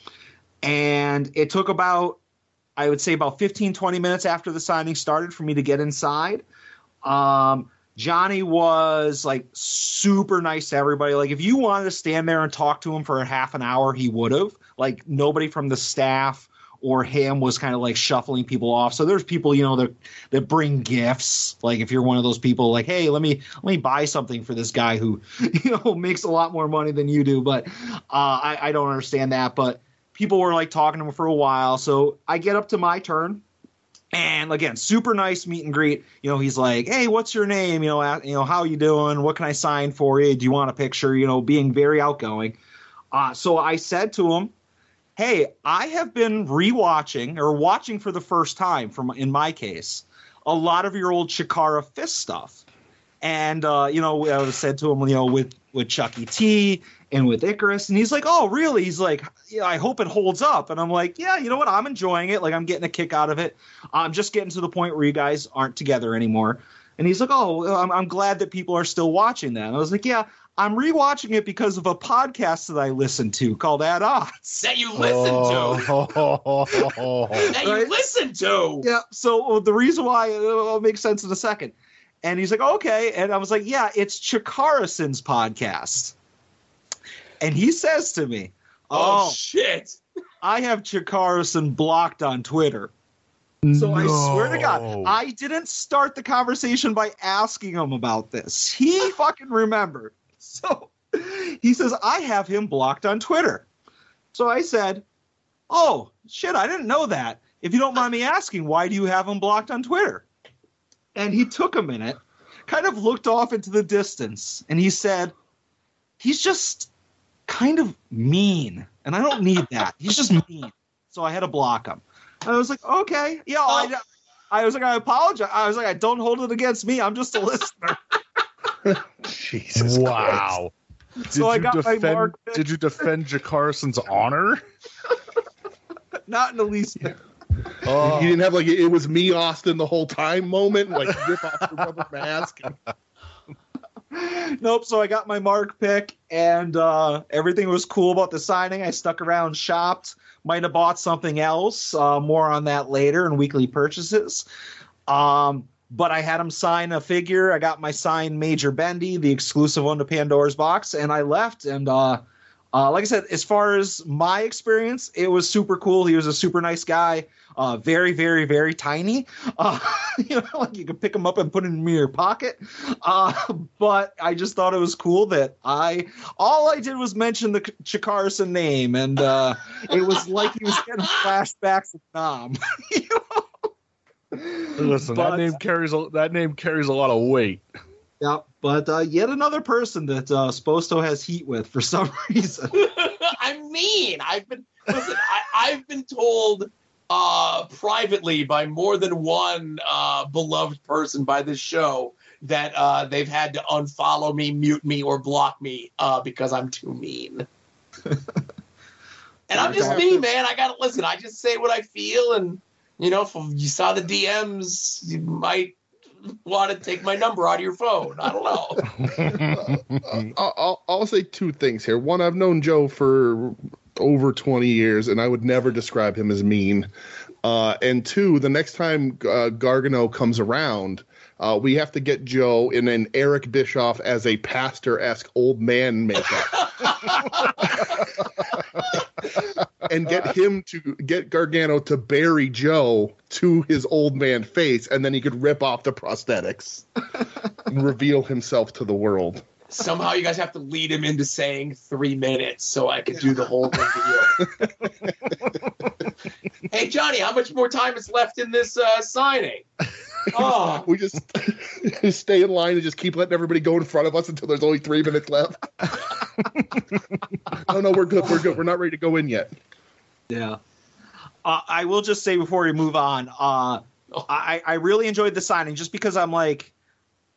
and it took about I would say about 15, 20 minutes after the signing started for me to get inside. Um, Johnny was like super nice to everybody. Like if you wanted to stand there and talk to him for a half an hour, he would have. Like nobody from the staff or him was kind of like shuffling people off. So there's people, you know, that that bring gifts. Like if you're one of those people, like, hey, let me let me buy something for this guy who, (laughs) you know, makes a lot more money than you do. But uh, I, I don't understand that. But people were like talking to him for a while. So I get up to my turn. And again, super nice meet and greet. You know, he's like, "Hey, what's your name? You know, you know, how are you doing? What can I sign for you? Do you want a picture?" You know, being very outgoing. Uh, so I said to him, hey, I have been rewatching or watching for the first time, from in my case, a lot of your old Chikara Fist stuff. And uh, you know, I said to him, you know, with with Chucky T and with Icarus, and he's like, "Oh, really?" He's like, "Yeah, I hope it holds up." And I'm like, "Yeah, you know what? I'm enjoying it. Like, I'm getting a kick out of it. I'm just getting to the point where you guys aren't together anymore." And he's like, "Oh, I'm, I'm glad that people are still watching that." And I was like, "Yeah, I'm rewatching it because of a podcast that I listen to called At Odds." That you listened to. Oh. That you Right? listened to. Yeah. So uh, the reason why it'll make sense in a second. And he's like, okay. And I was like, yeah, it's Chikarison's podcast. And he says to me, Oh, oh, shit. I have Chikarison blocked on Twitter. So I swear to God, I didn't start the conversation by asking him about this. He (laughs) fucking remembered. So he says, I have him blocked on Twitter. So I said, Oh, shit, I didn't know that. If you don't mind me asking, why do you have him blocked on Twitter? And he took a minute, kind of looked off into the distance, and he said, He's just kind of mean. And I don't need that. He's just mean. So I had to block him. I was like, okay, yeah. I, I was like, I apologize. I was like, I don't hold it against me. I'm just a listener. (laughs) Jesus. Wow. Did So I you got my defend? mark. Did you defend Jakarson's honor? (laughs) Not in the least bit. Oh, You didn't have like it was me, Austin, the whole time moment, like rip off the rubber mask. (laughs) nope. So I got my mark pick, and uh, everything was cool about the signing. I stuck around, shopped, might have bought something else. Uh, more on that later in weekly purchases. Um, but I had him sign a figure. I got my signed Major Bendy, the exclusive one to Pandora's box, and I left. And uh, uh, like I said, as far as my experience, it was super cool. He was a super nice guy. Uh, very, very, very tiny. Uh, (laughs) you know, like you could pick him up and put him in your pocket. Uh, but I just thought it was cool that I all I did was mention the Chikarson name, and uh, it was like he was getting (laughs) flashbacks of Nam. (laughs) You know? listen, But- that name carries a, that name carries a lot of weight. Yeah, but uh, yet another person that uh, Sposto has heat with for (laughs) some reason. (laughs) I mean, I've been listen. I, I've been told uh, privately by more than one uh, beloved person by this show that uh, they've had to unfollow me, mute me, or block me uh, because I'm too mean. (laughs) and I'm just me, man. I gotta listen. I just say what I feel, and you know, if you saw the DMs, you might want to take my number out of your phone. I don't know. (laughs) I'll, I'll, I'll say two things here. One, I've known Joe for over 20 years, and I would never describe him as mean. Uh, and two, the next time uh, Gargano comes around, uh, we have to get Joe in an Eric Bischoff as a pastor esque old man makeup. (laughs) and get him to get Gargano to bury Joe to his old man face, and then he could rip off the prosthetics and reveal himself to the world. Somehow you guys have to lead him into saying three minutes so I could do the whole reveal. (laughs) hey Johnny, how much more time is left in this uh, signing? Oh, (laughs) We just (laughs) stay in line and just keep letting everybody go in front of us until there's only three minutes left. no, no, we're good. We're good. We're not ready to go in yet. Yeah. Uh, I will just say before we move on, uh, I, I really enjoyed the signing just because I'm like,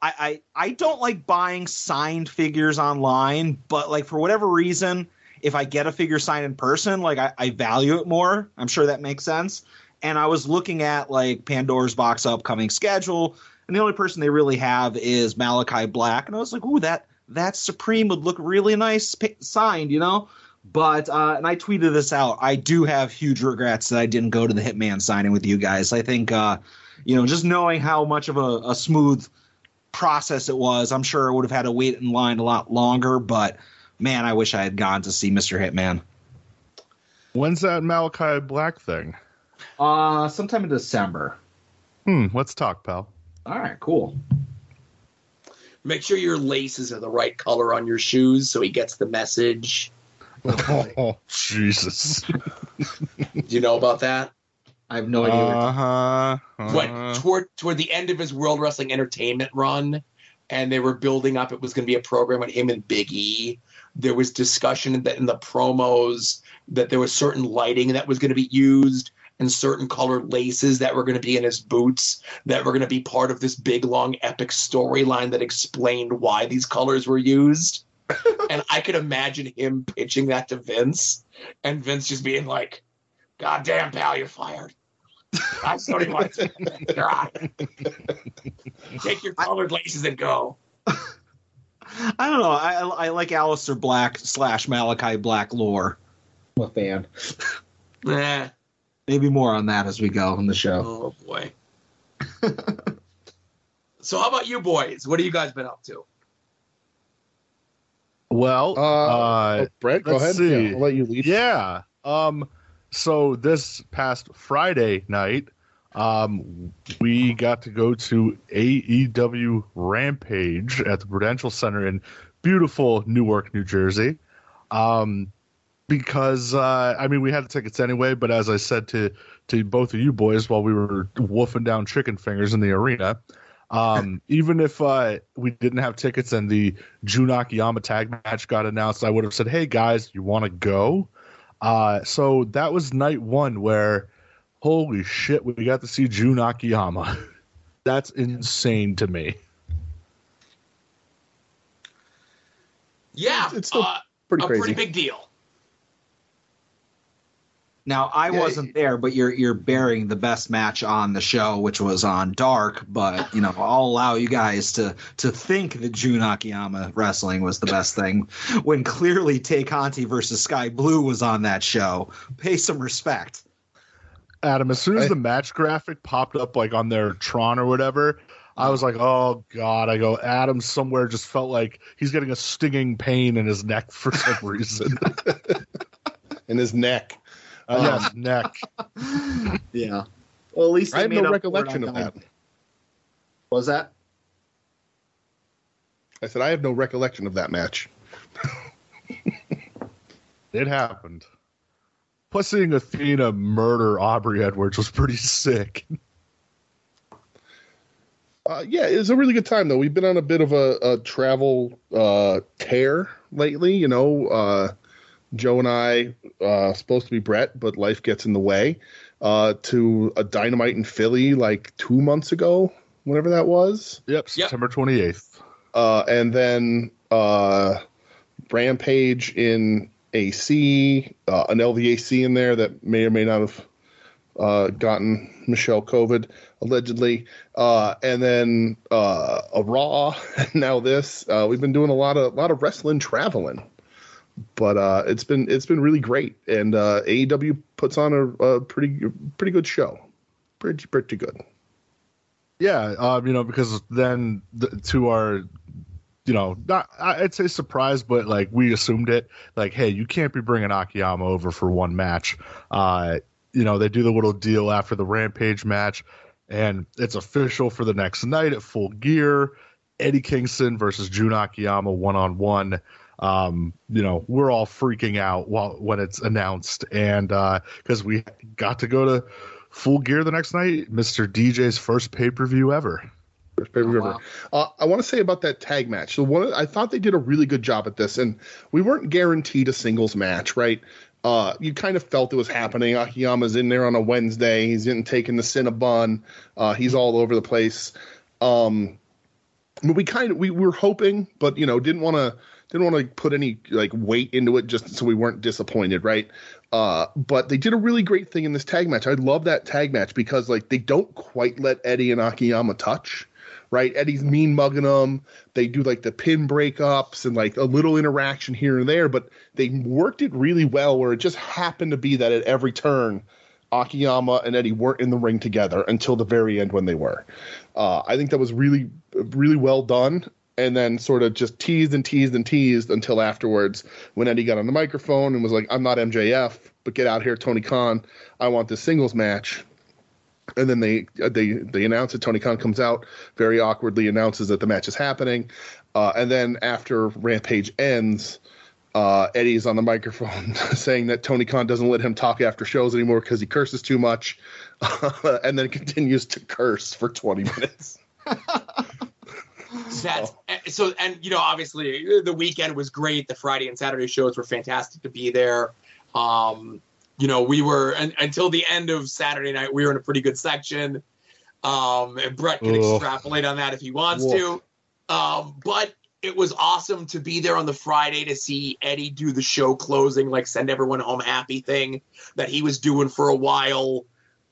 I, I, I don't like buying signed figures online, but like for whatever reason, if I get a figure signed in person, like I, I value it more. I'm sure that makes sense. And I was looking at like Pandora's box upcoming schedule, and the only person they really have is Malachi Black, and I was like, ooh, that that Supreme would look really nice signed, you know. But uh, and I tweeted this out. I do have huge regrets that I didn't go to the Hitman signing with you guys. I think uh, you know just knowing how much of a, a smooth process it was, I'm sure I would have had to wait in line a lot longer. But man, I wish I had gone to see Mr. Hitman. When's that Malachi Black thing? Uh, sometime in December. Hmm. Let's talk, pal. All right, cool. make sure your laces are the right color on your shoes so he gets the message. (laughs) Oh, Jesus. (laughs) Do you know about that? I have no idea. what Uh huh. What toward toward the end of his World Wrestling Entertainment run, and they were building up. It was going to be a program with him and Big E. There was discussion in the, in the promos that there was certain lighting that was going to be used and certain colored laces that were going to be in his boots that were going to be part of this big long epic storyline that explained why these colors were used. (laughs) and I could imagine him pitching that to Vince, and Vince just being like, "God damn, pal, you're fired." (laughs) I still didn't want to. You're out. Take your colored laces and go. I don't know. I, I like Aleister Black slash Malachi Black lore. I'm a fan. Nah. Maybe more on that as we go on the show. Oh boy. (laughs) so how about you boys? What have you guys been up to? Well, Uh, uh, Brett, go let's ahead. see. Yeah, I'll let you lead. Yeah. Um. So this past Friday night, um, we got to go to AEW Rampage at the Prudential Center in beautiful Newark, New Jersey. Um, because uh, I mean, we had the tickets anyway, but as I said to to both of you boys while we were wolfing down chicken fingers in the arena, um, (laughs) even if uh, we didn't have tickets and the Jun Akiyama tag match got announced, I would have said, "Hey guys, you want to go?" Uh, so that was night one where, holy shit, we got to see Jun Akiyama. (laughs) That's insane to me. Yeah, It's- it's still uh, Pretty a crazy. pretty big deal. Now I Yeah, wasn't there, but you're you're bearing the best match on the show, which was on Dark. But you know, I'll allow you guys to to think that Jun Akiyama wrestling was the best thing when clearly Tay Conti versus Skye Blue was on that show. Pay some respect. Adam, as soon as the match graphic popped up like on their Tron or whatever, I was like, "Oh God!" I go, Adam somewhere just felt like he's getting a stinging pain in his neck for some reason. (laughs) in his neck. Um, yes, neck. (laughs) Yeah. Well, at least I have made no up for it recollection of that. What was that? I said I have no recollection of that match. (laughs) It happened. Plus, seeing Athena murder Aubrey Edwards was pretty sick. (laughs) Uh, yeah, it was a really good time though. We've been on a bit of a, a travel uh, tear lately. You know, uh, Joe and I uh, supposed to be Brett, but life gets in the way. Uh, to a dynamite in Philly like two months ago, whenever that was. Yep, September twenty eighth. uh, and then uh, Rampage in AC, uh, an LVAC in there that may or may not have uh, gotten Michelle COVID allegedly, uh, and then uh, a Raw, (laughs) now this. Uh, we've been doing a lot of a lot of wrestling traveling, but uh, it's been it's been really great, and uh, AEW puts on a, a pretty pretty good show, pretty pretty good. Yeah, um, you know, because then the, to our, you know, not I'd say surprise, but like we assumed it. Like, hey, you can't be bringing Akiyama over for one match. Uh, you know, they do the little deal after the Rampage match, and it's official for the next night at Full Gear. Eddie Kingston versus Jun Akiyama one on one. Um, you know, we're all freaking out while when it's announced, and because we got to go to Full Gear the next night, Mr. DJ's first pay per view ever. First pay-per-view Oh, ever. Uh, I want to say about that tag match. So one, I thought they did a really good job at this, and we weren't guaranteed a singles match, right? Uh, you kind of felt it was happening. Akiyama's in there on a Wednesday. He's getting taking the Cinnabon. Uh, he's all over the place. Um, but we kind of we were hoping, but you know, didn't want to didn't want to put any like weight into it just so we weren't disappointed, right? Uh, but they did a really great thing in this tag match. I love that tag match because like they don't quite let Eddie and Akiyama touch, right? Eddie's mean mugging them. They do like the pin breakups and like a little interaction here and there, but they worked it really well where it just happened to be that at every turn, Akiyama and Eddie weren't in the ring together until the very end when they were. Uh, I think that was really, really well done. And then sort of just teased and teased and teased until afterwards when Eddie got on the microphone and was like, I'm not MJF, but get out here, Tony Khan. I want this singles match. And then they they they announce it. Tony Khan comes out, very awkwardly announces that the match is happening. Uh, and then after Rampage ends, uh, Eddie's on the microphone (laughs) saying that Tony Khan doesn't let him talk after shows anymore because he curses too much, (laughs) and then continues to curse for 20 minutes. (laughs) (laughs) That's so, and you know, obviously the weekend was great. The Friday and Saturday shows were fantastic to be there. Um, you know, we were and, until the end of Saturday night, we were in a pretty good section. Um, and Brett can Ugh. extrapolate on that if he wants Woof. to. Um, but it was awesome to be there on the Friday to see Eddie do the show closing, like send everyone home happy thing that he was doing for a while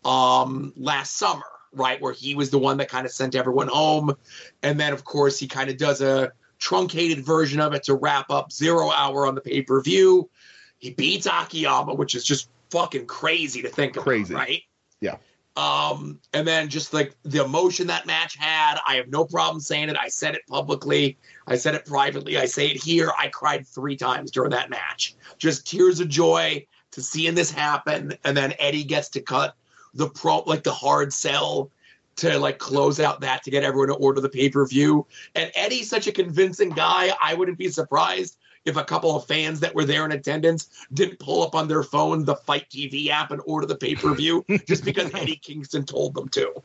um, last summer, right? Where he was the one that kind of sent everyone home. And then, of course, he kind of does a truncated version of it to wrap up zero hour on the pay per view. He beats Akiyama, which is just fucking crazy to think about, Crazy. right? Yeah. Um, and then just like the emotion that match had, I have no problem saying it. I said it publicly, I said it privately, I say it here. I cried three times during that match. Just tears of joy to seeing this happen, and then Eddie gets to cut the pro like the hard sell to like close out that to get everyone to order the pay per view. And Eddie's such a convincing guy. I wouldn't be surprised if a couple of fans that were there in attendance didn't pull up on their phone the FITE TV app and order the pay per view (laughs) just because Eddie Kingston told them to.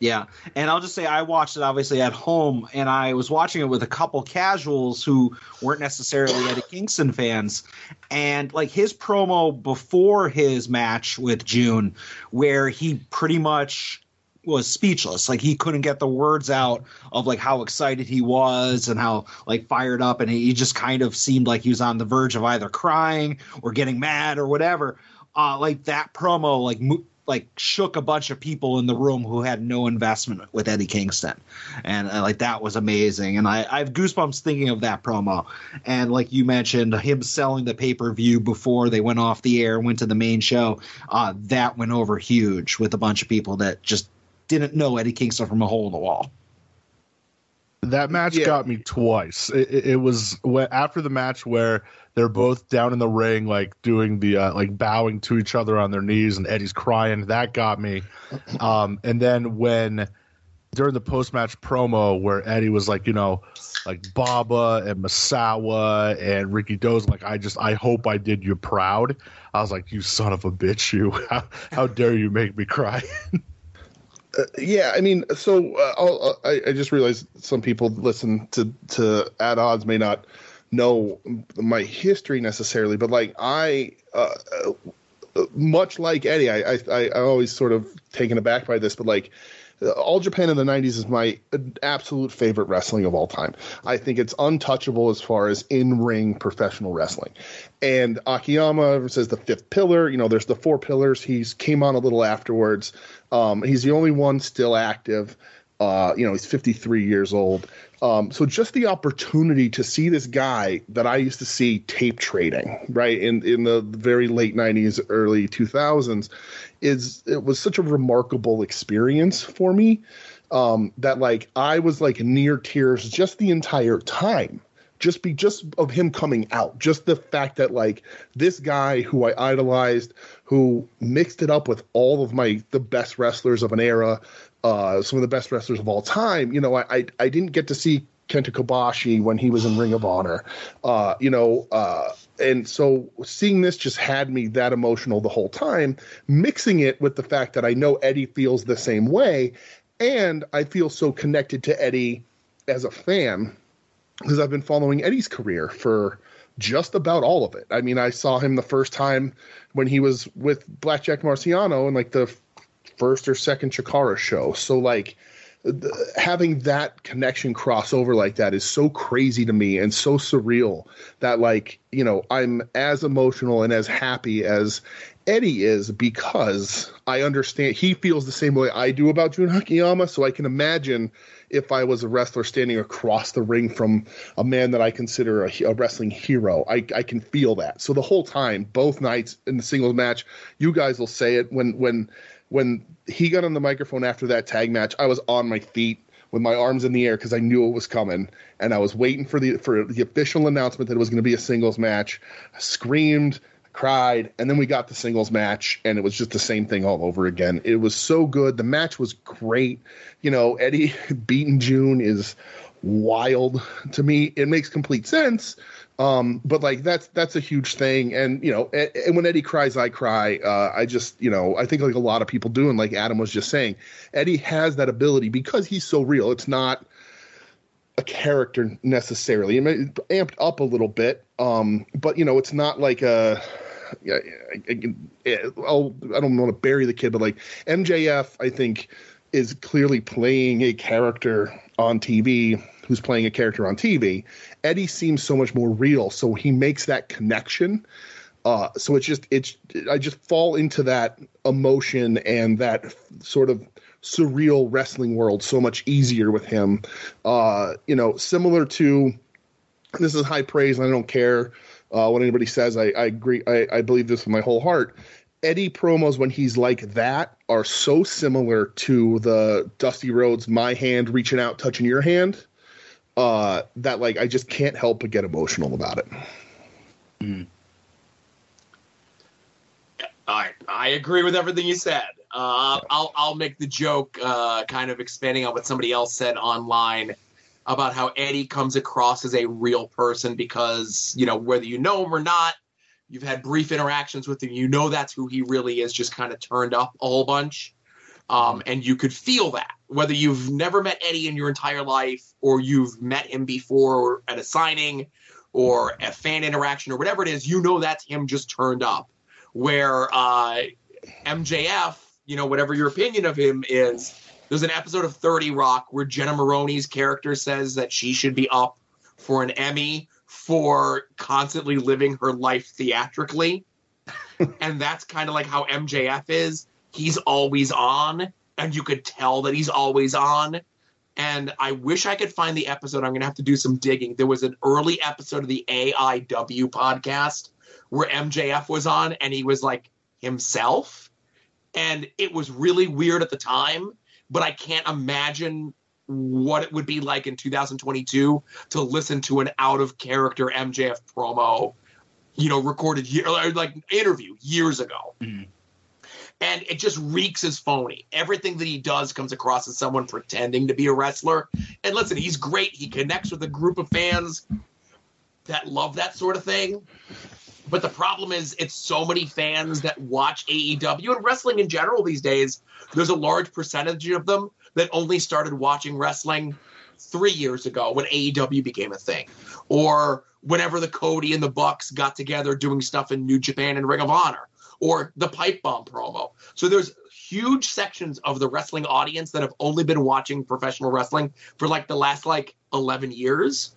Yeah, and I'll just say I watched it obviously at home, and I was watching it with a couple casuals who weren't necessarily Eddie (coughs) Kingston fans, and like his promo before his match with Jun, where he pretty much was speechless. Like he couldn't get the words out of like how excited he was and how like fired up. And he just kind of seemed like he was on the verge of either crying or getting mad or whatever. Uh like that promo like mo- like shook a bunch of people in the room who had no investment with Eddie Kingston, and uh, like that was amazing. And I, I have goosebumps thinking of that promo. And like you mentioned, him selling the pay per view before they went off the air and went to the main show, uh, that went over huge with a bunch of people that just didn't know Eddie Kingston from a hole in the wall. That match Yeah. got me twice. It, it, it was after the match where they're both down in the ring, like doing the uh, like bowing to each other on their knees, and Eddie's crying. That got me. (clears throat) Um, and then when during the post match promo where Eddie was like, you know, like Baba and Misawa and Ricky Doze, like I just I hope I did you proud. I was like, you son of a bitch, you! (laughs) How, how dare you make me cry? (laughs) yeah, I mean, so uh, I'll, I, I just realized some people listen to to at odds may not know my history necessarily, but like I, uh, uh, much like Eddie, I, I I I always sort of taken aback by this, but like. uh, All Japan in the 90s is my absolute favorite wrestling of all time. I think it's untouchable as far as in ring professional wrestling. And Akiyama says the fifth pillar. You know, there's the four pillars. He's came on a little afterwards. Um, he's the only one still active. Uh, you know, he's 53 years old. Um, so just the opportunity to see this guy that I used to see tape trading, right, in in the very late 90s, early 2000s, is it was such a remarkable experience for me um, that like I was like near tears just the entire time just be just of him coming out. Just the fact that like this guy who i idolized who mixed it up with all of my the best wrestlers of an era uh some of the best wrestlers of all time you know i i, I didn't get to see kenta kobashi when he was in ring of honor. Uh you know uh and so seeing this just had me that emotional the whole time mixing it with the fact that i know eddie feels the same way and i feel so connected to eddie as a fan because I've been following Eddie's career for just about all of it. I mean, I saw him the first time when he was with Blackjack Marciano in like the first or second Chikara show. So like having that connection crossover like that is so crazy to me and so surreal that like, you know, I'm as emotional and as happy as Eddie is because I understand he feels the same way I do about Jun Akiyama. So I can imagine if I was a wrestler standing across the ring from a man that I consider a, a wrestling hero. I, I can feel that. So the whole time, both nights in the singles match, you guys will say it when when when he got on the microphone after that tag match, I was on my feet with my arms in the air because I knew it was coming, and I was waiting for the for the official announcement that it was going to be a singles match. I screamed, cried, and then we got the singles match, and it was just the same thing all over again. It was so good. The match was great. You know, Eddie (laughs) beating Jun is wild to me. It makes complete sense. Um, but like that's that's a huge thing, and you know, and, and when Eddie cries, I cry. Uh, I just, you know, I think like a lot of people do, and like Adam was just saying, Eddie has that ability because he's so real. It's not a character necessarily. It amped up a little bit, um, but you know, it's not like a. Yeah, I, I, I'll, I don't want to bury the kid, but like MJF, I think is clearly playing a character on TV who's playing a character on TV. Eddie seems so much more real, so he makes that connection. Uh, so it's just it's I just fall into that emotion and that sort of surreal wrestling world so much easier with him. Uh, you know, similar to this is high praise, and I don't care uh, what anybody says. I, I agree. I, I believe this with my whole heart. Eddie promos when he's like that are so similar to the Dusty Rhodes "My hand reaching out, touching your hand." Uh, that like I just can't help but get emotional about it. I I agree with everything you said. Uh, I'll I'll make the joke, uh, kind of expanding on what somebody else said online about how Eddie comes across as a real person because you know whether you know him or not, you've had brief interactions with him. You know that's who he really is, just kind of turned up a whole bunch, um, and you could feel that whether you've never met Eddie in your entire life or you've met him before at a signing or a fan interaction or whatever it is, you know that's him just turned up. Where uh, MJF, you know, whatever your opinion of him is, there's an episode of 30 Rock where Jenna Maroney's character says that she should be up for an Emmy for constantly living her life theatrically. (laughs) and that's kind of like how MJF is. He's always on, and you could tell that he's always on. And I wish I could find the episode. I'm going to have to do some digging. There was an early episode of the AIW podcast where MJF was on, and he was like himself. And it was really weird at the time, but I can't imagine what it would be like in 2022 to listen to an out of character MJF promo, you know, recorded year like interview years ago. Mhm. And it just reeks as phony. Everything that he does comes across as someone pretending to be a wrestler. And listen, he's great. He connects with a group of fans that love that sort of thing. But the problem is, it's so many fans that watch AEW and wrestling in general these days. There's a large percentage of them that only started watching wrestling three years ago when AEW became a thing, or whenever the Cody and the Bucks got together doing stuff in New Japan and Ring of Honor, or the Pipe Bomb promo. So there's huge sections of the wrestling audience that have only been watching professional wrestling for like the last like 11 years.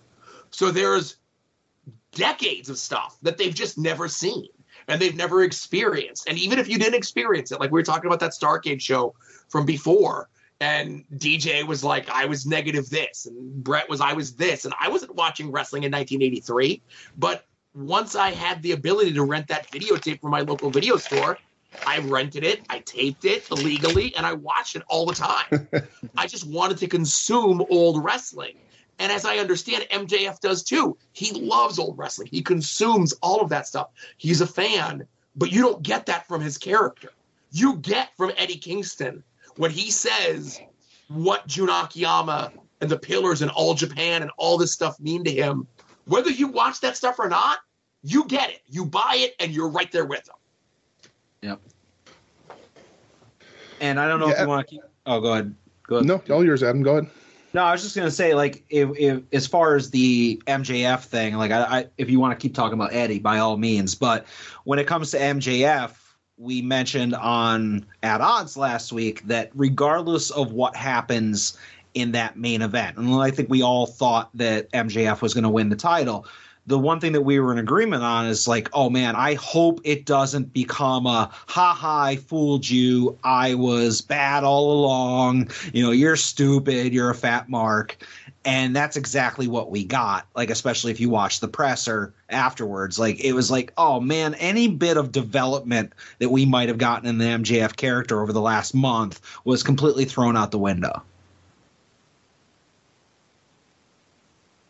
So there's decades of stuff that they've just never seen and they've never experienced. And even if you didn't experience it, like we were talking about that Starcade show from before, and DJ was like, I was negative this, and Brett was, I was this, and I wasn't watching wrestling in 1983. But once I had the ability to rent that videotape from my local video store, I rented it, I taped it illegally, and I watched it all the time. (laughs) I just wanted to consume old wrestling. And as I understand, MJF does too. He loves old wrestling. He consumes all of that stuff. He's a fan, but you don't get that from his character. You get from Eddie Kingston what he says what Jun Akiyama and the Pillars and All Japan and all this stuff mean to him. Whether you watch that stuff or not, you get it. You buy it, and you're right there with him. Yep. And I don't know if you want to keep. Oh, go ahead. Go ahead. No, all yours, Adam. Go ahead. No, I was just gonna say, like, if, if as far as the MJF thing, like, I, I if you want to keep talking about Eddie, by all means. But when it comes to MJF, we mentioned on at odds last week that regardless of what happens in that main event, and I think we all thought that MJF was going to win the title. The one thing that we were in agreement on is like, oh man, I hope it doesn't become a ha ha, I fooled you. I was bad all along. You know, you're stupid. You're a fat mark. And that's exactly what we got. Like, especially if you watch the presser afterwards. Like, it was like, oh man, any bit of development that we might have gotten in the MJF character over the last month was completely thrown out the window.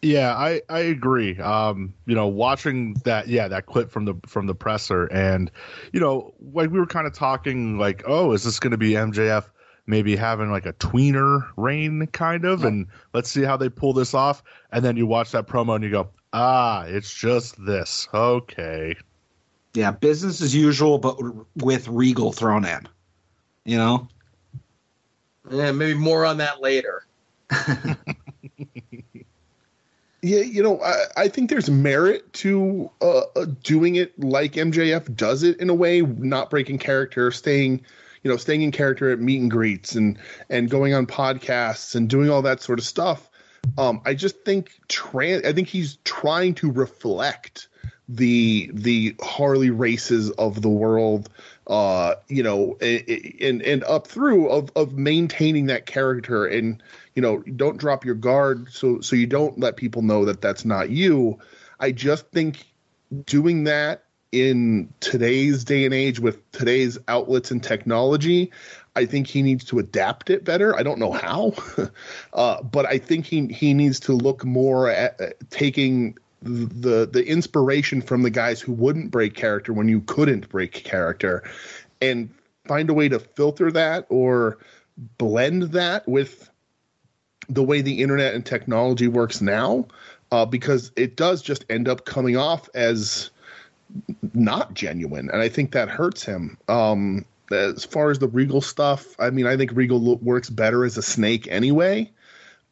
Yeah, I I agree. Um, you know, watching that, yeah, that clip from the from the presser, and you know, like we were kind of talking, like, oh, is this going to be MJF maybe having like a tweener reign, kind of, and let's see how they pull this off. And then you watch that promo and you go, ah, it's just this, okay. Yeah, business as usual, but with Regal thrown in. You know? Yeah, maybe more on that later. (laughs) Yeah, you know, I, I think there's merit to uh, uh, doing it like MJF does it in a way, not breaking character, staying, you know, staying in character at meet and greets and and going on podcasts and doing all that sort of stuff. Um, I just think tran- I think he's trying to reflect the the Harley races of the world, uh, you know, and and up through of of maintaining that character and you know don't drop your guard so so you don't let people know that that's not you. I just think doing that in today's day and age with today's outlets and technology i think he needs to adapt it better. I don't know how (laughs) uh, but i think he he needs to look more at, at taking the the inspiration from the guys who wouldn't break character when you couldn't break character, and find a way to filter that or blend that with the way the internet and technology works now, uh, because it does just end up coming off as not genuine, and I think that hurts him. Um, as far as the Regal stuff, I mean, I think Regal lo- works better as a snake anyway.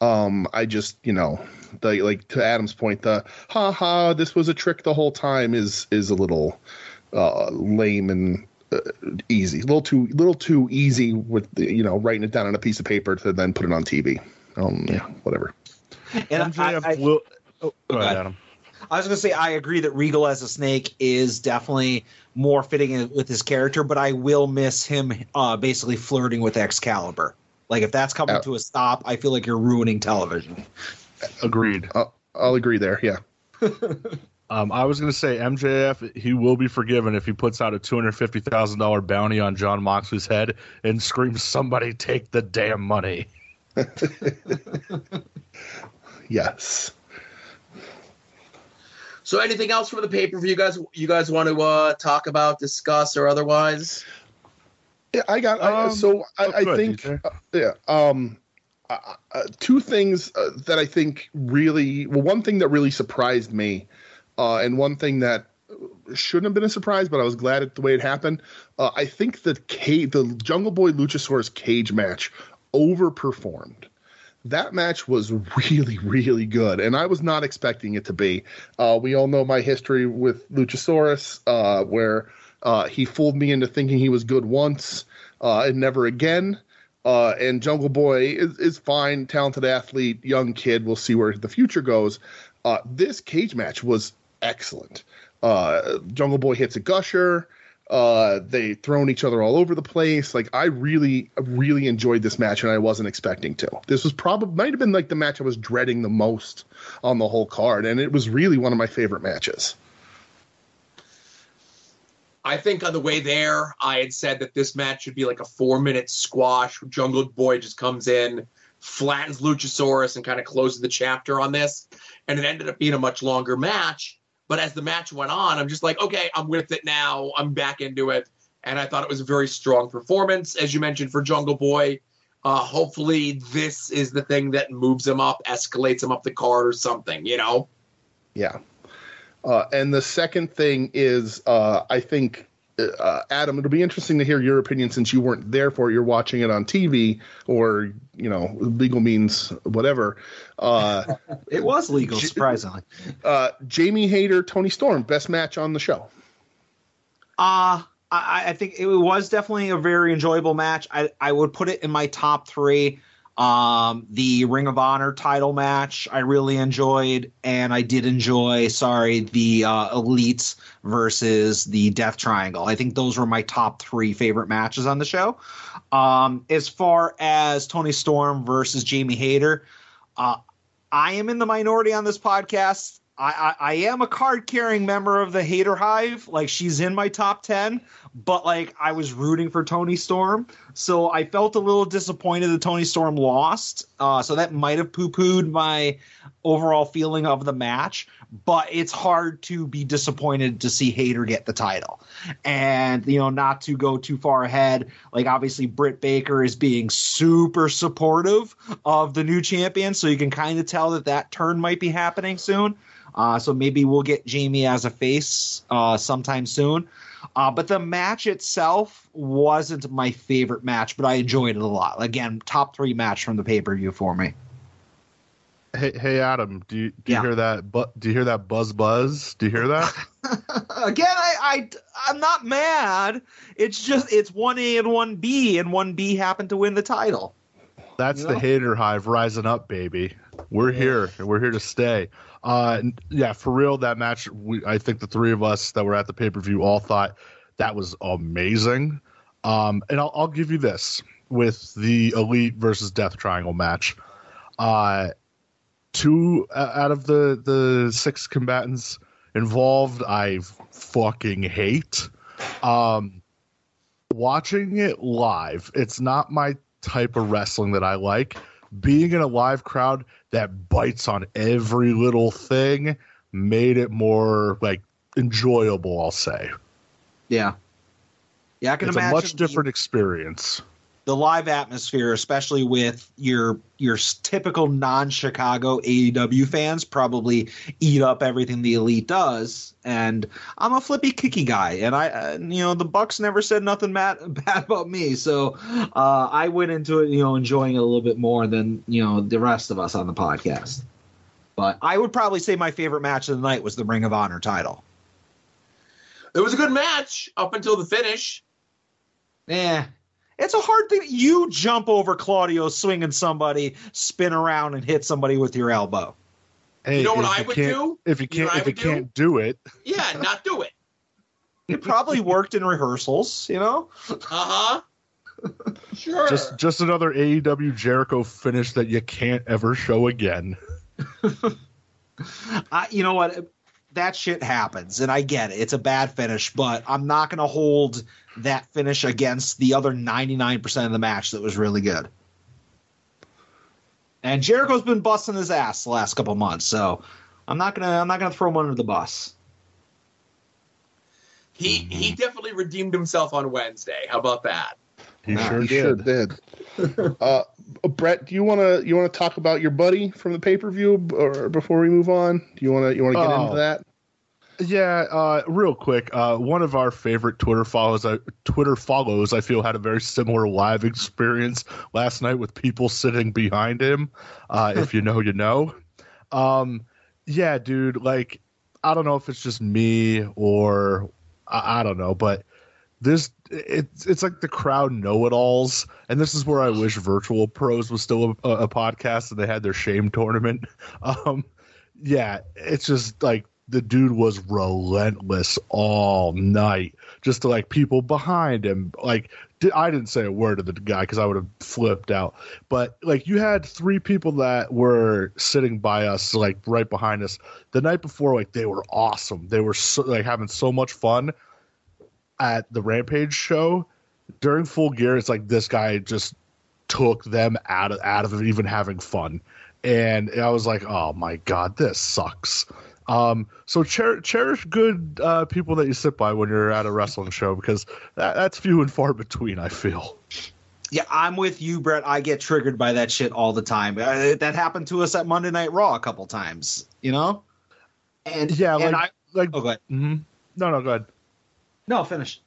Um, I just, you know, the like to Adam's point, the ha ha, this was a trick the whole time is is a little uh, lame and uh, easy, a little too little too easy with the, you know writing it down on a piece of paper to then put it on TV. Um, yeah, whatever. And I, MJF I, will. Oh, go ahead, ahead. Adam. I was going to say I agree that Regal as a snake is definitely more fitting with his character, but I will miss him uh, basically flirting with Excalibur. Like if that's coming Uh, to a stop, I feel like you're ruining television. Agreed. I'll, I'll agree there. Yeah. (laughs) Um, I was going to say MJF, he will be forgiven if he puts out a two hundred fifty thousand dollar bounty on Jon Moxley's head and screams, "Somebody take the damn money!" (laughs) Yes. So, anything else from the pay per view, guys? You guys want to uh, talk about, discuss, or otherwise? Yeah, I got. I, Um, so I, oh, I ahead, think, uh, yeah. Um, uh, uh, two things uh, that I think really. Well, one thing that really surprised me, uh, and one thing that shouldn't have been a surprise, but I was glad at the way it happened. Uh, I think the ca- the Jungle Boy Luchasaurus cage match overperformed. That match was really, really good, and I was not expecting it to be. Uh, we all know my history with Luchasaurus, uh, where uh, he fooled me into thinking he was good once uh, and never again. Uh, and Jungle Boy is, is fine, talented athlete, young kid. We'll see where the future goes. Uh, this cage match was excellent. Uh, Jungle Boy hits a gusher. Uh, they thrown each other all over the place. Like I really, really enjoyed this match, and I wasn't expecting to. This was probably might have been like the match I was dreading the most on the whole card, and it was really one of my favorite matches. I think on the way there, I had said that this match should be like a four minute squash. Jungle Boy just comes in, flattens Luchasaurus, and kind of closes the chapter on this. And it ended up being a much longer match. But as the match went on, I'm just like, okay, I'm with it now. I'm back into it. And I thought it was a very strong performance, as you mentioned, for Jungle Boy. Uh, hopefully, this is the thing that moves him up, escalates him up the card or something, you know? Yeah. Uh, and the second thing is, uh, I think, uh, Adam, it'll be interesting to hear your opinion since you weren't there for it. You're watching it on TV or, you know, legal means whatever. Uh, (laughs) It was legal, surprisingly. uh, Jamie Hayter, Toni Storm, best match on the show. Uh I, I think it was definitely a very enjoyable match. I, I would put it in my top three. Um, the Ring of Honor title match I really enjoyed, and I did enjoy, sorry, the uh, Elites versus the Death Triangle. I think those were my top three favorite matches on the show. Um, as far as Toni Storm versus Jamie Hayter, uh, I am in the minority on this podcast. I, I, am a card carrying member of the Hater Hive. Like she's in my top ten, but like I was rooting for Toni Storm, so I felt a little disappointed that Toni Storm lost. Uh, so that might have poo pooed my overall feeling of the match. But it's hard to be disappointed to see Hayter get the title, and you know not to go too far ahead. Like obviously Britt Baker is being super supportive of the new champion, so you can kind of tell that that turn might be happening soon. Uh, so maybe we'll get Jamie as a face uh, sometime soon. Uh, but the match itself wasn't my favorite match, but I enjoyed it a lot. Again, top three match from the pay per view for me. Hey, hey, Adam, do you do Yeah. hear that? Bu- do you hear that buzz buzz? Do you hear that? (laughs) Again, I, I I'm not mad. It's just it's one A and one B, and one B happened to win the title. That's You the hater hive rising up, baby. We're here. and We're here to stay. Uh, yeah, for real. That match, we, I think the three of us that were at the pay per view all thought that was amazing. Um, and I'll, I'll give you this with the elite versus death triangle match. Uh, two uh, out of the the six combatants involved, I fucking hate. Um, watching it live, it's not my type of wrestling that I like. Being in a live crowd that bites on every little thing, made it more like enjoyable. I'll say. Yeah. Yeah, I can It's a imagine much the- different experience. The live atmosphere, especially with your your typical non-Chicago AEW fans, probably eat up everything the elite does. And I'm a flippy kicky guy, and I, uh, you know, the Bucks never said nothing bad, (laughs) bad about me, so uh, I went into it, you know, enjoying it a little bit more than you know the rest of us on the podcast. But I would probably say my favorite match of the night was the Ring of Honor title. It was a good match up until the finish. Eh. It's a hard thing. You jump over Claudio swinging somebody, spin around, and hit somebody with your elbow. Hey, You know what if I you would can't- do? If you You can't, what I if you do? can't do it, Yeah, not do it. It probably worked in rehearsals, you know? Uh huh. Sure. just just another AEW Jericho finish that you can't ever show again. (laughs) I, you know what? That shit happens, and I get it. It's a bad finish, but I'm not going to hold that finish against the other 99% of the match that was really good. And Jericho's been busting his ass the last couple months, so I'm not gonna I'm not gonna throw him under the bus. he he definitely redeemed himself on Wednesday. How about that? He Nah, sure He did. sure did. (laughs) uh, Brett, do you want to you want to talk about your buddy from the pay per view, or before we move on, do you want to you want to get Oh. into that? Yeah, uh, real quick. Uh, one of our favorite Twitter follows, uh, Twitter follows, I feel had a very similar live experience last night with people sitting behind him. Uh, if you know, you know. Um, yeah, dude. Like, I don't know if it's just me or I, I don't know, but this it's it's like the crowd know-it-alls, and this is where I wish Virtual Pros was still a, a podcast and they had their shame tournament. (laughs) Um, yeah, it's just like the dude was relentless all night, just to like people behind him. Like I didn't say a word to the guy because I would have flipped out. But like you had three people that were sitting by us, like right behind us, the night before. Like they were awesome. They were so, like having so much fun at the Rampage show during Full Gear. It's like this guy just took them out of out of even having fun and I was like, "Oh my god, this sucks." Um, so cher- cherish good uh, people that you sit by when you're at a wrestling show because that, that's few and far between. I feel. Yeah, I'm with you, Brett. I get triggered by that shit all the time. Uh, that happened to us at Monday Night Raw a couple times, you know? And Yeah, and like I, like. oh, go ahead. mhm. No, no, go ahead. No, finish.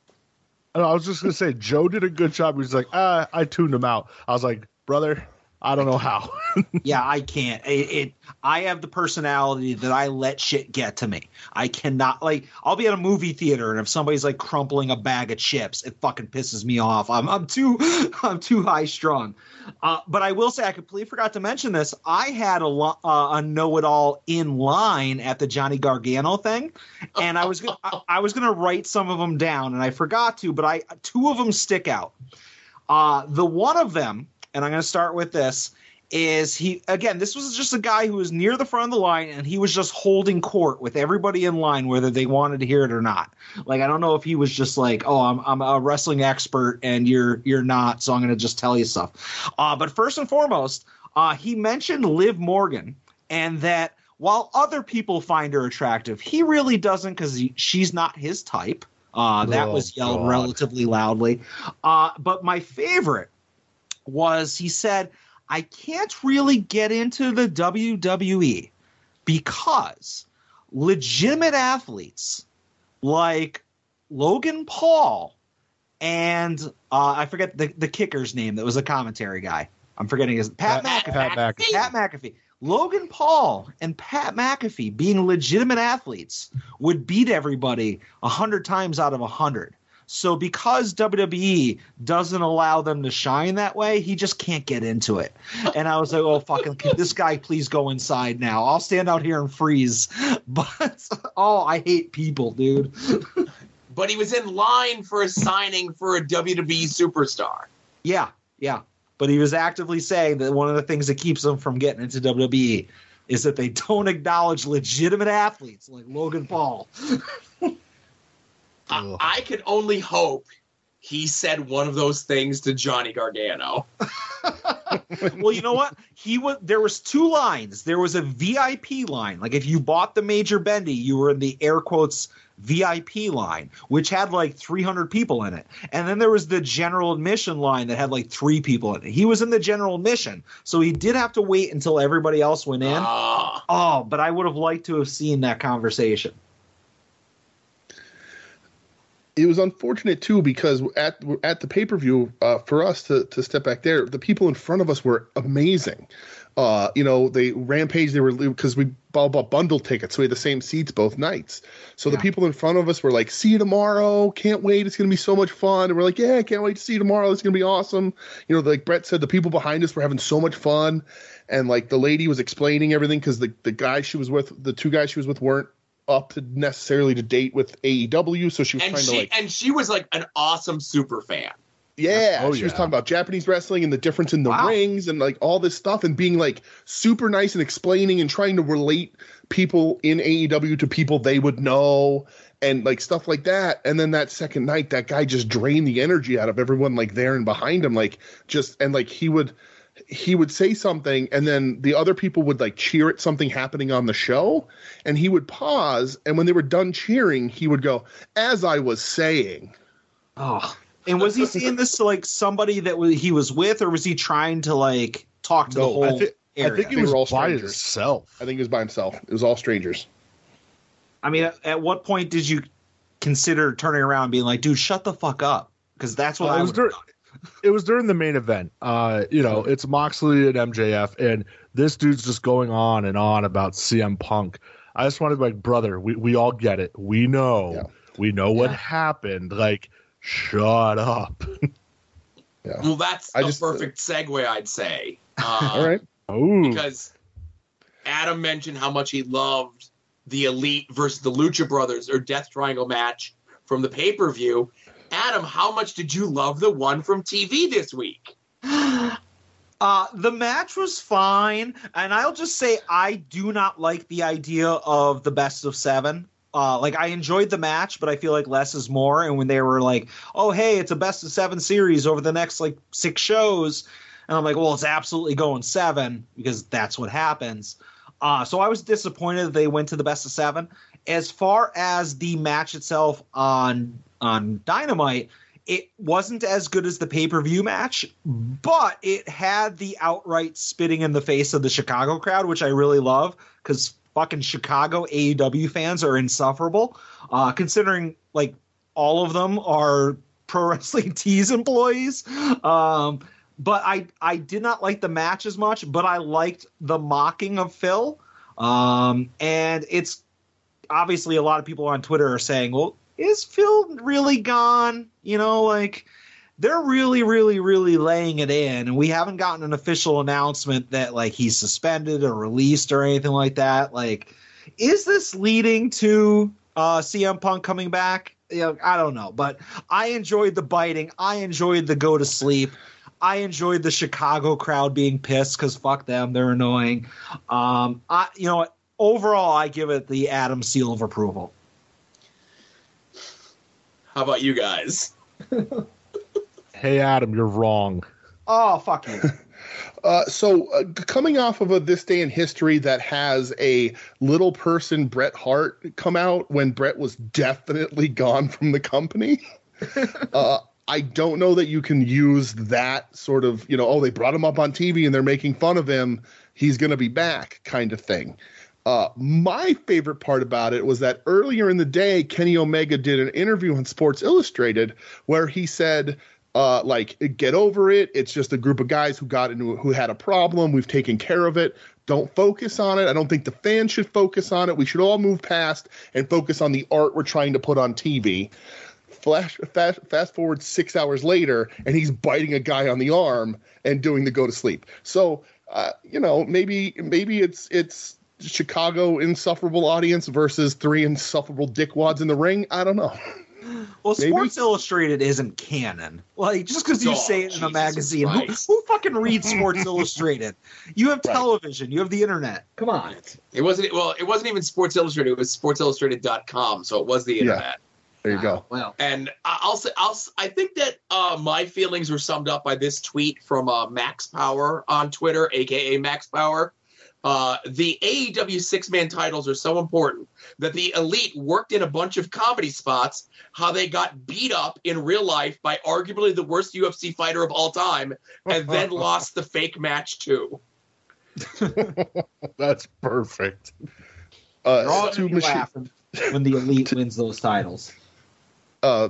I was just gonna say Joe did a good job. He was like, ah, I tuned him out. I was like, brother, I don't know how. (laughs) yeah, I can't. It, it. I have the personality that I let shit get to me. I cannot like. I'll be at a movie theater, and if somebody's like crumpling a bag of chips, it fucking pisses me off. I'm I'm too (laughs) I'm too high strung. Uh, but I will say, I completely forgot to mention this. I had a uh, a know it all in line at the Johnny Gargano thing, and I was gonna, I, I was gonna write some of them down, and I forgot to. But I two of them stick out. Uh, the one of them, and I'm going to start with this, is he again? This was just a guy who was near the front of the line, and he was just holding court with everybody in line, whether they wanted to hear it or not. Like I don't know if he was just like, "Oh, I'm I'm a wrestling expert, and you're you're not, so I'm going to just tell you stuff." Uh, but first and foremost, uh, he mentioned Liv Morgan, and that while other people find her attractive, he really doesn't because she's not his type. Uh, that Oh, was yelled God. relatively loudly. Uh, but my favorite was he said, I can't really get into the WWE because legitimate athletes like Logan Paul and uh, I forget the, the kicker's name that was a commentary guy. I'm forgetting his Pat, Pat- McAfee. Pat McAfee. Pat McAfee. Logan Paul and Pat McAfee being legitimate athletes would beat everybody a hundred times out of a hundred. So because WWE doesn't allow them to shine that way, he just can't get into it. And I was like, oh fucking can this guy please go inside now? I'll stand out here and freeze. (laughs) But oh, I hate people, dude. But he was in line for a signing for a WWE superstar. Yeah, yeah. But he was actively saying that one of the things that keeps them from getting into WWE is that they don't acknowledge legitimate athletes like Logan Paul. (laughs) I, I can only hope he said one of those things to Johnny Gargano. (laughs) well, you know what? He was there was two lines. There was a VIP line. Like if you bought the Major Bendy, you were in the air quotes VIP line, which had like 300 people in it. And then there was the general admission line that had like 3 people in it. He was in the general admission. So he did have to wait until everybody else went in. Ah, Oh, but I would have liked to have seen that conversation. It was unfortunate too because at at the pay per view uh, for us to to step back there, the people in front of us were amazing. Uh, you know, they rampage. They were because we bought, bought bundle tickets, so we had the same seats both nights. So the people in front of us were like, "See you tomorrow! Can't wait! It's gonna be so much fun!" And we're like, "Yeah, can't wait to see you tomorrow! It's gonna be awesome!" You know, like Brett said, the people behind us were having so much fun, and like the lady was explaining everything because the the guys she was with, the two guys she was with, weren't up to necessarily to date with AEW, so she was and trying she to like and she was like an awesome super fan. yeah, Oh, she was talking about Japanese wrestling and the difference in the Wow. rings and like all this stuff and being like super nice and explaining and trying to relate people in AEW to people they would know and like stuff like that. And then that second night, that guy just drained the energy out of everyone like there and behind him, like just and like he would he would say something and then the other people would like cheer at something happening on the show and he would pause and when they were done cheering he would go as i was saying Oh. And was he saying this to like somebody that he was with, or was he trying to like talk to the whole I, thi- I think he They was were all by strangers. himself. i think it was by himself it was all strangers I mean, at, at what point did you consider turning around and being like, dude, shut the fuck up? Because that's what Uh, I it was was dur- it was during the main event. Uh, you know, it's Moxley and MJF, and this dude's just going on and on about CM Punk. I just wanted to be like, brother, we, we all get it. We know. Yeah. We know what Yeah. happened. Like, shut up. (laughs) Well, that's I a just- perfect segue, I'd say. (laughs) Uh, all right Oh, because Adam mentioned how much he loved the Elite versus the Lucha Brothers or Death Triangle match from the pay per view. Adam, how much did you love the one from TV this week? (sighs) Uh, the match was fine, and I'll just say I do not like the idea of the best of seven. Uh, like I enjoyed the match, but I feel like less is more. And when they were like, "Oh, hey, it's a best of seven series over the next like six shows," and I'm like, "Well, it's absolutely going seven because that's what happens." Uh, so I was disappointed they went to the best of seven. As far as the match itself on on Dynamite, it wasn't as good as the pay per view match, but it had the outright spitting in the face of the Chicago crowd, which I really love because fucking Chicago AEW fans are insufferable. Uh, considering like all of them are pro wrestling (laughs) tees employees. Um, but I I did not like the match as much, but I liked the mocking of Phil. Um, and it's obviously a lot of people on Twitter are saying, well, is Phil really gone? You know, like they're really, really, really laying it in, and we haven't gotten an official announcement that like he's suspended or released or anything like that. Like, is this leading to uh, CM Punk coming back? You know, I don't know, but I enjoyed the biting. I enjoyed the go to sleep. I enjoyed the Chicago crowd being pissed because fuck them, they're annoying. Um, I, you know? Overall, I give it the Adam seal of approval. How about you guys? (laughs) hey, Adam, you're wrong. Oh, fuck you. (laughs) Uh, so, uh, coming off of a this day in history that has a little person Bret Hart come out when Bret was definitely gone from the company, (laughs) uh, I don't know that you can use that sort of, you know, oh, they brought him up on TV and they're making fun of him. He's going to be back kind of thing. Uh, my favorite part about it was that earlier in the day, Kenny Omega did an interview on Sports Illustrated where he said, uh, like, get over it. It's just a group of guys who got into who had a problem. We've taken care of it. Don't focus on it. I don't think the fans should focus on it. We should all move past and focus on the art we're trying to put on TV. Flash, fast, fast forward six hours later, and he's biting a guy on the arm and doing the go to sleep. So, uh, you know, maybe maybe it's it's Chicago insufferable audience versus three insufferable dickwads in the ring. I don't know. Well, Maybe? Sports Illustrated isn't canon. Like just because you Oh, say it in a magazine, who, who fucking reads Sports (laughs) Illustrated? You have Right. television, you have the internet. Come on. It wasn't well. It wasn't even Sports Illustrated. It was SportsIllustrated.com. So it was the Yeah. internet. There you go. Well, And I- I'll say, I'll, I think that uh, my feelings were summed up by this tweet from uh, Max Power on Twitter, aka Max Power. Uh, the AEW six man titles are so important that the elite worked in a bunch of comedy spots, how they got beat up in real life by arguably the worst UFC fighter of all time, and (laughs) then lost the fake match too. (laughs) That's perfect. Uh, all to gonna laughing when the elite (laughs) wins those titles. uh,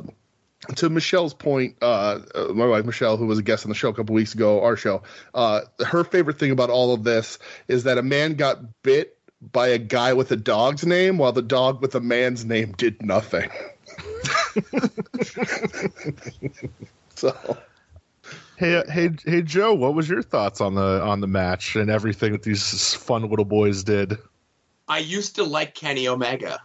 to Michelle's point, uh, uh, my wife Michelle, who was a guest on the show a couple weeks ago, our show, uh, her favorite thing about all of this is that a man got bit by a guy with a dog's name, while the dog with a man's name did nothing. (laughs) so, Hey, hey, hey, Joe. What was your thoughts on the on the match and everything that these fun little boys did? I used to like Kenny Omega.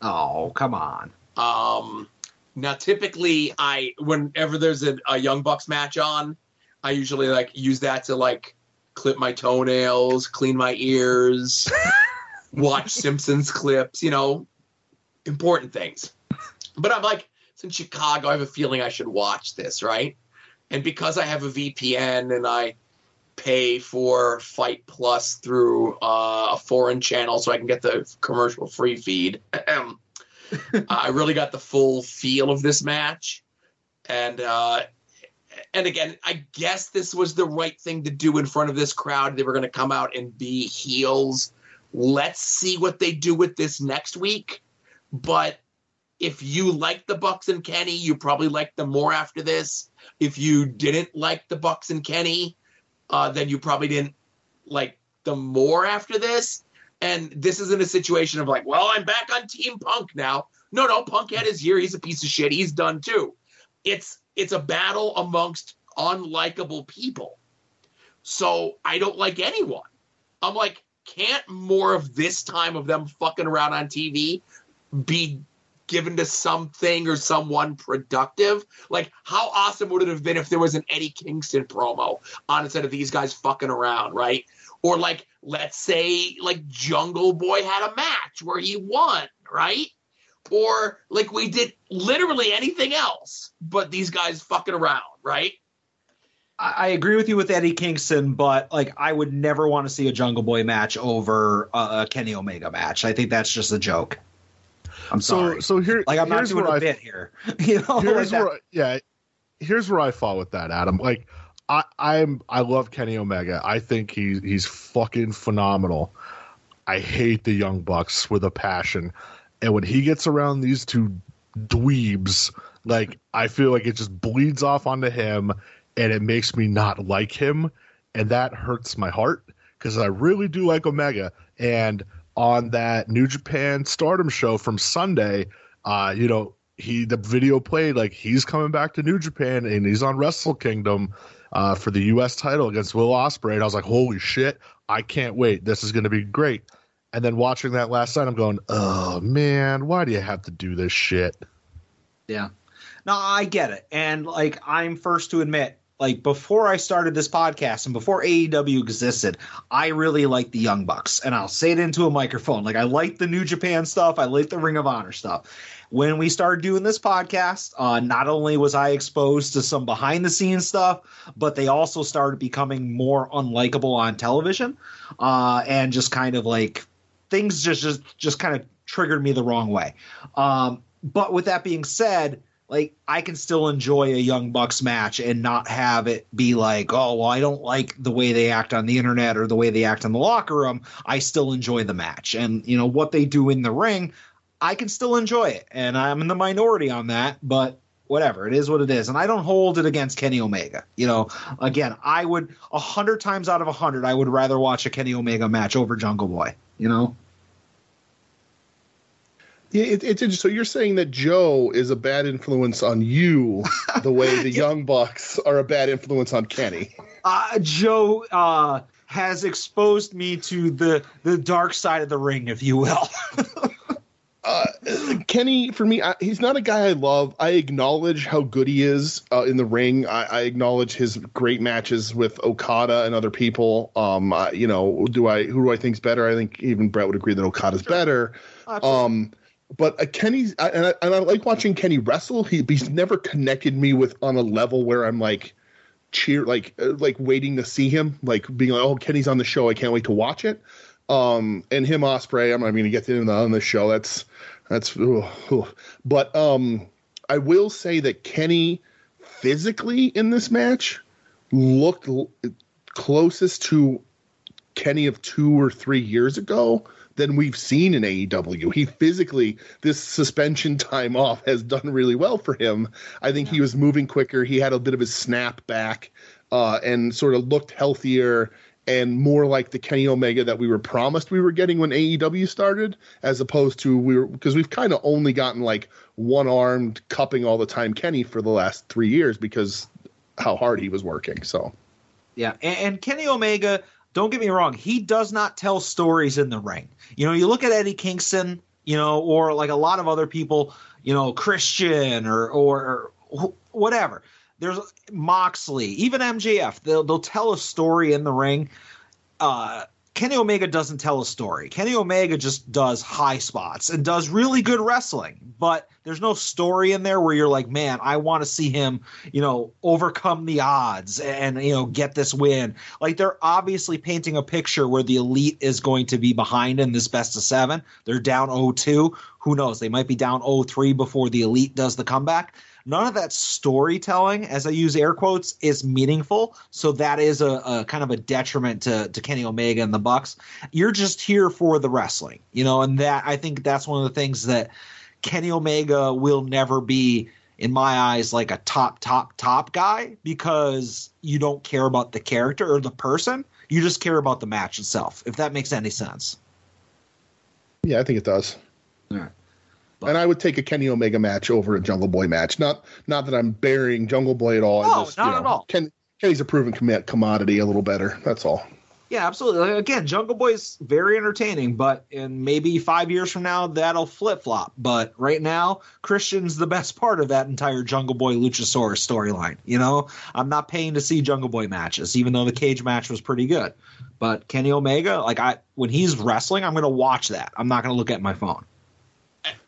Oh, come on. Um, now, typically, I whenever there's a, a Young Bucks match on, I usually like use that to like clip my toenails, clean my ears, (laughs) watch Simpsons clips, you know, important things. But I'm like, it's in Chicago. I have a feeling I should watch this, right? And because I have a VPN and I pay for FITE Plus through uh, a foreign channel so I can get the commercial free feed. (clears throat) I really got the full feel of this match, and uh, and again, I guess this was the right thing to do in front of this crowd. They were going to come out and be heels. Let's see what they do with this next week. But if you like the Bucks and Kenny, you probably like them more after this. If you didn't like the Bucks and Kenny, uh, then you probably didn't like them more after this. And this isn't a situation of like, well, I'm back on Team Punk now. No, no, Punk had his year. He's a piece of shit. He's done too. It's it's a battle amongst unlikable people. So I don't like anyone. I'm like, can't more of this time of them fucking around on TV be given to something or someone productive? Like, how awesome would it have been if there was an Eddie Kingston promo on instead of these guys fucking around, right? Or like, let's say like Jungle Boy had a match where he won, right? Or like we did literally anything else, but these guys fucking around, right? I, I agree with you with Eddie Kingston, but like I would never want to see a Jungle Boy match over a, a Kenny Omega match. I think that's just a joke. I'm So, sorry. so here, like I'm not here's doing where a I bit here. (laughs) You know, here's like where yeah here's where i fall with that adam like i i'm i love kenny omega. I think he's he's fucking phenomenal. I hate the young bucks with a passion. And when he gets around these two dweebs like i feel like it just bleeds off onto him and it makes me not like him. And that hurts my heart because i really do like omega. And on that new japan stardom show from sunday uh you know he the video played like he's coming back to New Japan and he's on Wrestle Kingdom uh, for the U.S. title against Will Ospreay. And I was like, holy shit, I can't wait. This is going to be great. And then watching that last night, I'm going, oh man, why do you have to do this shit? Yeah. No, I get it. And like I'm first to admit, like before I started this podcast and before AEW existed, I really liked the Young Bucks. And I'll say it into a microphone. Like I like the New Japan stuff, I like the Ring of Honor stuff. When we started doing this podcast, uh, not only was I exposed to some behind the scenes stuff, but they also started becoming more unlikable on television. Uh, and just kind of like things just just just kind of triggered me the wrong way. Um, but with that being said, like I can still enjoy a Young Bucks match and not have it be like, oh, well, I don't like the way they act on the internet or the way they act in the locker room. I still enjoy the match, and you know what they do in the ring, I can still enjoy it, and I'm in the minority on that, but. Whatever it is, what it is, and I don't hold it against Kenny Omega. You know, again, I would a hundred times out of a hundred, I would rather watch a Kenny Omega match over Jungle Boy. You know, Yeah, it, it's interesting. So you're saying that Joe is a bad influence on you, the way the (laughs) Young Bucks are a bad influence on Kenny. uh, Joe uh, has exposed me to the the dark side of the ring, if you will. (laughs) Uh, Kenny, for me, I, he's not a guy I love. I acknowledge how good he is uh, in the ring. I, I acknowledge his great matches with Okada and other people. Um, I, you know, do I who do I think's better? I think even Brett would agree that Okada's better. Um, but uh, Kenny's I, and I, and I like watching Kenny wrestle. He he's never connected me with on a level where I'm like cheer like uh, like waiting to see him like being like oh Kenny's on the show I can't wait to watch it. Um and him Ospreay I'm not going to get into on the show. That's that's ooh. but um I will say that Kenny physically in this match looked l- closest to Kenny of two or three years ago than we've seen in AEW. He physically, this suspension (laughs) time off has done really well for him. I think he was moving quicker. He had a bit of his snap back uh, and sort of looked healthier and more like the Kenny Omega that we were promised we were getting when AEW started, as opposed to we were because we've kind of only gotten like one armed cupping all the time Kenny for the last three years because how hard he was working. So Yeah, and, and Kenny Omega, don't get me wrong, he does not tell stories in the ring. You know, you look at Eddie Kingston, you know, or like a lot of other people, you know, Christian or or, or whatever. There's Moxley, even MJF. They'll they'll tell a story in the ring. Uh, Kenny Omega doesn't tell a story. Kenny Omega just does high spots and does really good wrestling, but there's no story in there where you're like, man, I want to see him, you know, overcome the odds and, you know, get this win. Like they're obviously painting a picture where the elite is going to be behind in this best of seven. They're down 0-2. Who knows? They might be down 0-3 before the elite does the comeback none of that storytelling, as I use air quotes, is meaningful. So that is a, a, kind of a detriment to, to Kenny Omega and the Bucks. You're just here for the wrestling, you know, and that I think that's one of the things that Kenny Omega will never be, in my eyes, like a top, top, top guy because you don't care about the character or the person. You just care about the match itself, if that makes any sense. yeah, I think it does. Yeah. And I would take a Kenny Omega match over a Jungle Boy match. Not not that I'm burying Jungle Boy at all. No, just, not you know, at all. Ken, Kenny's a proven com- commodity a little better. That's all. Yeah, absolutely. Again, Jungle Boy's very entertaining, but in maybe five years from now, that'll flip flop. But right now, Christian's the best part of that entire Jungle Boy Luchasaurus storyline. You know, I'm not paying to see Jungle Boy matches, even though the cage match was pretty good. But Kenny Omega, like I, when he's wrestling, I'm going to watch that. I'm not going to look at my phone.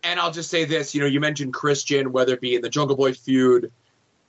And I'll just say this, you know, you mentioned Christian, whether it be in the Jungle Boy feud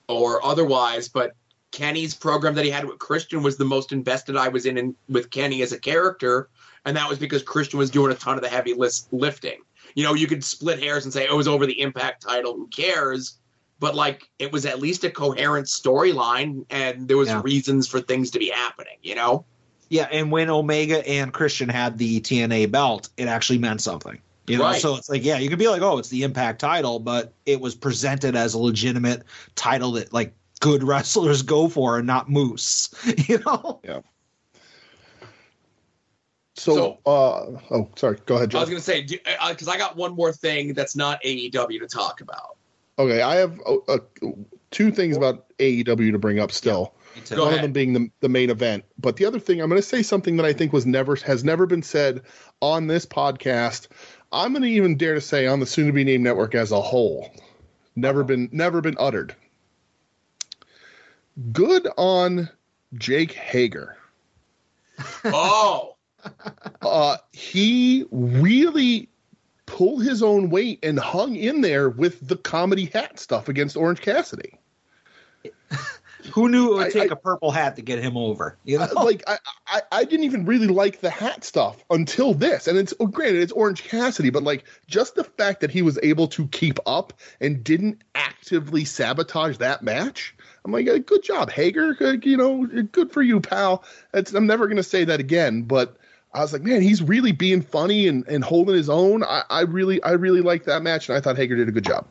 or otherwise, but Kenny's program that he had with Christian was the most invested I was in, in with Kenny as a character, and that was because Christian was doing a ton of the heavy list, lifting. You know, you could split hairs and say oh, it was over the Impact title, who cares? But like, it was at least a coherent storyline, and there was Yeah. reasons for things to be happening. You know, Yeah, and when Omega and Christian had the TNA belt, it actually meant something. You know, Right. so it's like, yeah, you could be like, oh, it's the Impact title, but it was presented as a legitimate title that like good (laughs) wrestlers go for and not Moose. (laughs) You know? So, So- uh, oh, sorry. Go ahead, I was gonna say because I got one more thing that's not AEW to talk about. Okay, I have uh, uh, two things about AEW to bring up still. Go one ahead. of them being the, the main event. But the other thing, I'm going to say something that I think was never has never been said on this podcast. I'm going to even dare to say on the soon to be named network as a whole. Never been never been uttered. Good on Jake Hager. Oh, (laughs) Uh, he really pulled his own weight and hung in there with the comedy hat stuff against Orange Cassidy. (laughs) Who knew it would I- take I- a purple hat to get him over? You know? Like I, I, I didn't even really like the hat stuff until this, and it's oh, granted it's Orange Cassidy, but like just the fact that he was able to keep up and didn't actively sabotage that match. I'm like, uh, good job, Hager. Good, you know, good for you, pal. It's, I'm never gonna say that again, but I was like, man, he's really being funny and, and holding his own. I, I really, I really liked that match, and I thought Hager did a good job.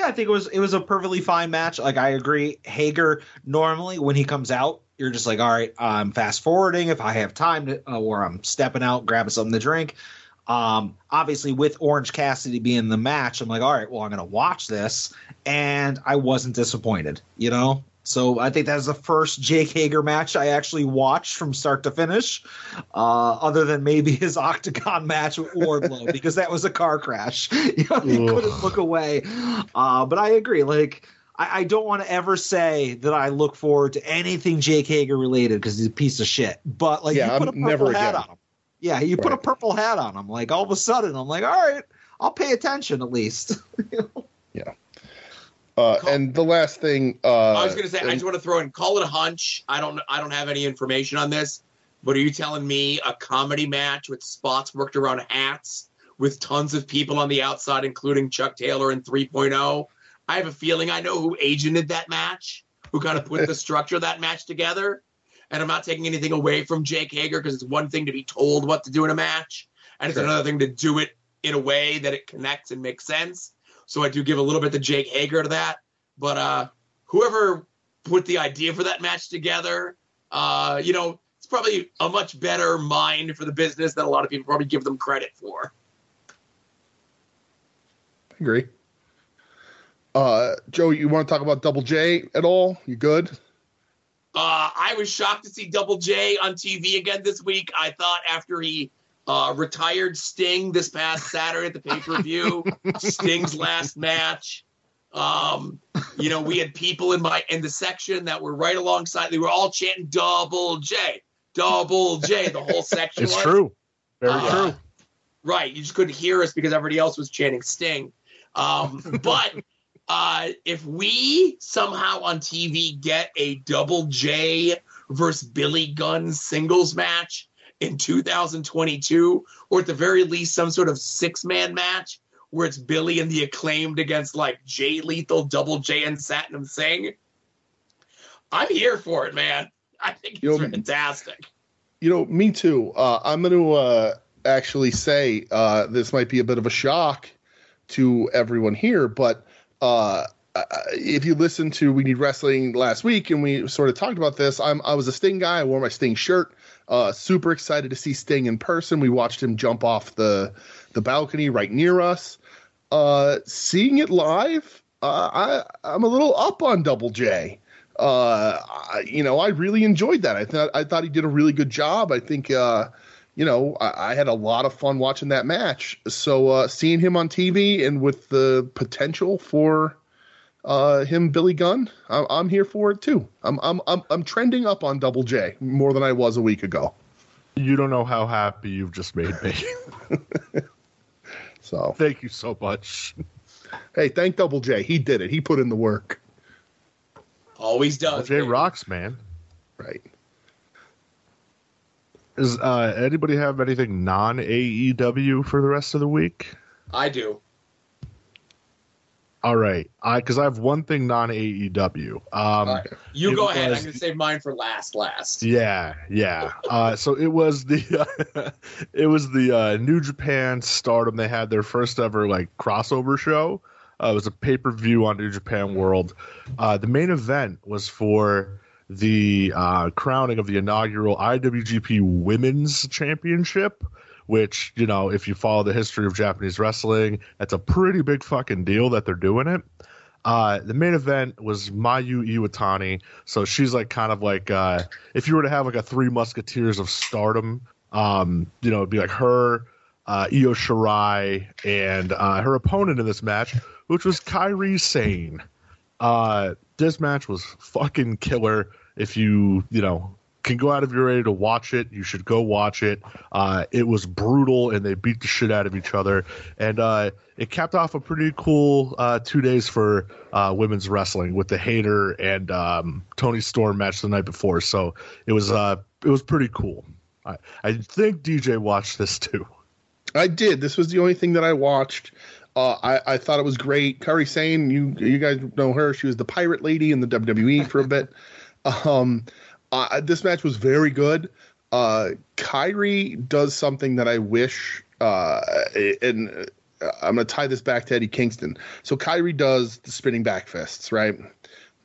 Yeah, I think it was it was a perfectly fine match. Like I agree, Hager normally when he comes out, you're just like, all right, I'm fast forwarding if I have time to, uh, or I'm stepping out, grabbing something to drink. Um, obviously, with Orange Cassidy being the match, I'm like, all right, well, I'm gonna watch this, and I wasn't disappointed. You know, so I think that's the first Jake Hager match I actually watched from start to finish, uh, other than maybe his (laughs) Octagon match with Wardlow (laughs) because that was a car crash. (laughs) You know, he couldn't look away. Uh, but I agree. Like, I, I don't want to ever say that I look forward to anything Jake Hager related because he's a piece of shit. But like, Yeah, you put I'm a purple never hat again. on him. Yeah, you put a purple hat on. I'm like, all of a sudden, I'm like, all right, I'll pay attention at least. Uh, Call- and the last thing, uh, I was going to say, I just want to throw in, call it a hunch. I don't, I don't have any information on this, but are you telling me a comedy match with spots worked around hats with tons of people on the outside, including Chuck Taylor and 3.0? I have a feeling I know who agented that match, who kind of put the (laughs) structure of that match together. And I'm not taking anything away from Jake Hager because it's one thing to be told what to do in a match, and it's Sure. another thing to do it in a way that it connects and makes sense. So I do give a little bit to Jake Hager to that. But uh, whoever put the idea for that match together, uh, you know, it's probably a much better mind for the business than a lot of people probably give them credit for. I agree. Uh, Joe, you want to talk about Double J at all? You good? Uh, I was shocked to see Double J on TV again this week. I thought after he uh, retired Sting this past Saturday at the pay per view, (laughs) Sting's last match. Um, you know, we had people in my in the section that were right alongside. They were all chanting "Double J, Double J." The whole section. It's was. true. Very Uh, true. Right. You just couldn't hear us because everybody else was chanting Sting. Um, but (laughs) uh, if we somehow on TV get a double J versus Billy Gunn singles match in 2022, or at the very least, some sort of six man match where it's Billy and the acclaimed against like Jay Lethal, Double J, and Satnam Singh, I'm here for it, man. I think it's Yo, fantastic. You know, me too. Uh, I'm going to uh, actually say uh, this might be a bit of a shock to everyone here, but uh, uh, if you listen to We Need Wrestling last week and we sort of talked about this, I'm I was a Sting guy. I wore my Sting shirt. Uh, super excited to see Sting in person. We watched him jump off the the balcony right near us. Uh, seeing it live, uh, I I'm a little up on Double J uh, you know, I really enjoyed that. I thought I thought he did a really good job. I think, uh, you know, I, I had a lot of fun watching that match. So uh, seeing him on TV and with the potential for uh, him, Billy Gunn, I'm, I'm here for it too. I'm, I'm I'm I'm trending up on Double J more than I was a week ago. You don't know how happy you've just made me. (laughs) So Thank you so much. hey, thank Double J. He did it. He put in the work. Always does. Jay baby. rocks, man. Right. Is uh, anybody have anything non AEW for the rest of the week? I do. All right, I because I have one thing non AEW. Um, right. You go ahead. I'm to save mine for last. Last. Yeah, yeah. Uh, so it was the (laughs) it was the uh, New Japan Stardom. They had their first ever like crossover show. Uh, it was a pay per view on New Japan World. Uh, the main event was for the uh, crowning of the inaugural IWGP Women's Championship. Which you know, if you follow the history of Japanese wrestling, that's a pretty big fucking deal that they're doing it. Uh, the main event was Mayu Iwatani. So she's like kind of like uh, if you were to have like a three musketeers of stardom, um, you know, it'd be like her, uh, Io Shirai, and uh, her opponent in this match, which was Kairi Sane. Uh, this match was fucking killer. If you, you know, can go out of your way to watch it, you should go watch it. Uh, it was brutal, and they beat the shit out of each other. And uh, it capped off a pretty cool uh, two days for uh, women's wrestling with the Hayter and um, Toni Storm match the night before. So it was uh, it was pretty cool. I, I think DJ watched this too. I did. This was the only thing that I watched. Uh, I, I thought it was great. Kairi Sane, you you guys know her. She was the pirate lady in the WWE for a bit. (laughs) Um, uh, this match was very good. Uh, Kairi does something that I wish, uh, and uh, I'm gonna tie this back to Eddie Kingston. So Kairi does the spinning back fists, right?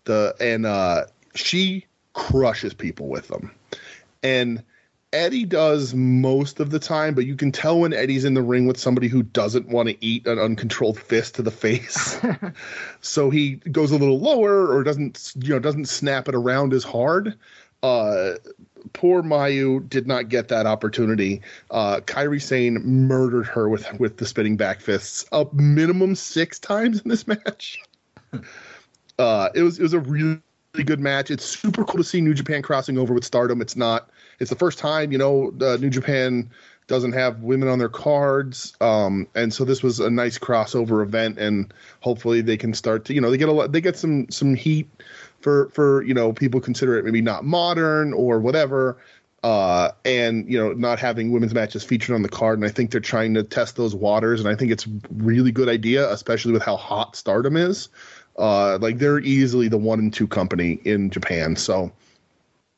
The and uh, she crushes people with them, and Eddie does most of the time, but you can tell when Eddie's in the ring with somebody who doesn't want to eat an uncontrolled fist to the face. (laughs) so he goes a little lower or doesn't you know doesn't snap it around as hard. Uh, poor Mayu did not get that opportunity. Uh, Kairi Sane murdered her with with the spinning back fists, a minimum six times in this (laughs) match. uh, it was it was a really good match. It's super cool to see New Japan crossing over with Stardom. It's not. It's the first time you know uh, New Japan doesn't have women on their cards, um, and so this was a nice crossover event, and hopefully they can start to you know they get a lot they get some some heat for for you know people consider it maybe not modern or whatever. Uh, and you know, not having women's matches featured on the card, and I think they're trying to test those waters, and I think it's really good idea, especially with how hot Stardom is. Uh, like they're easily the one and two company in Japan, so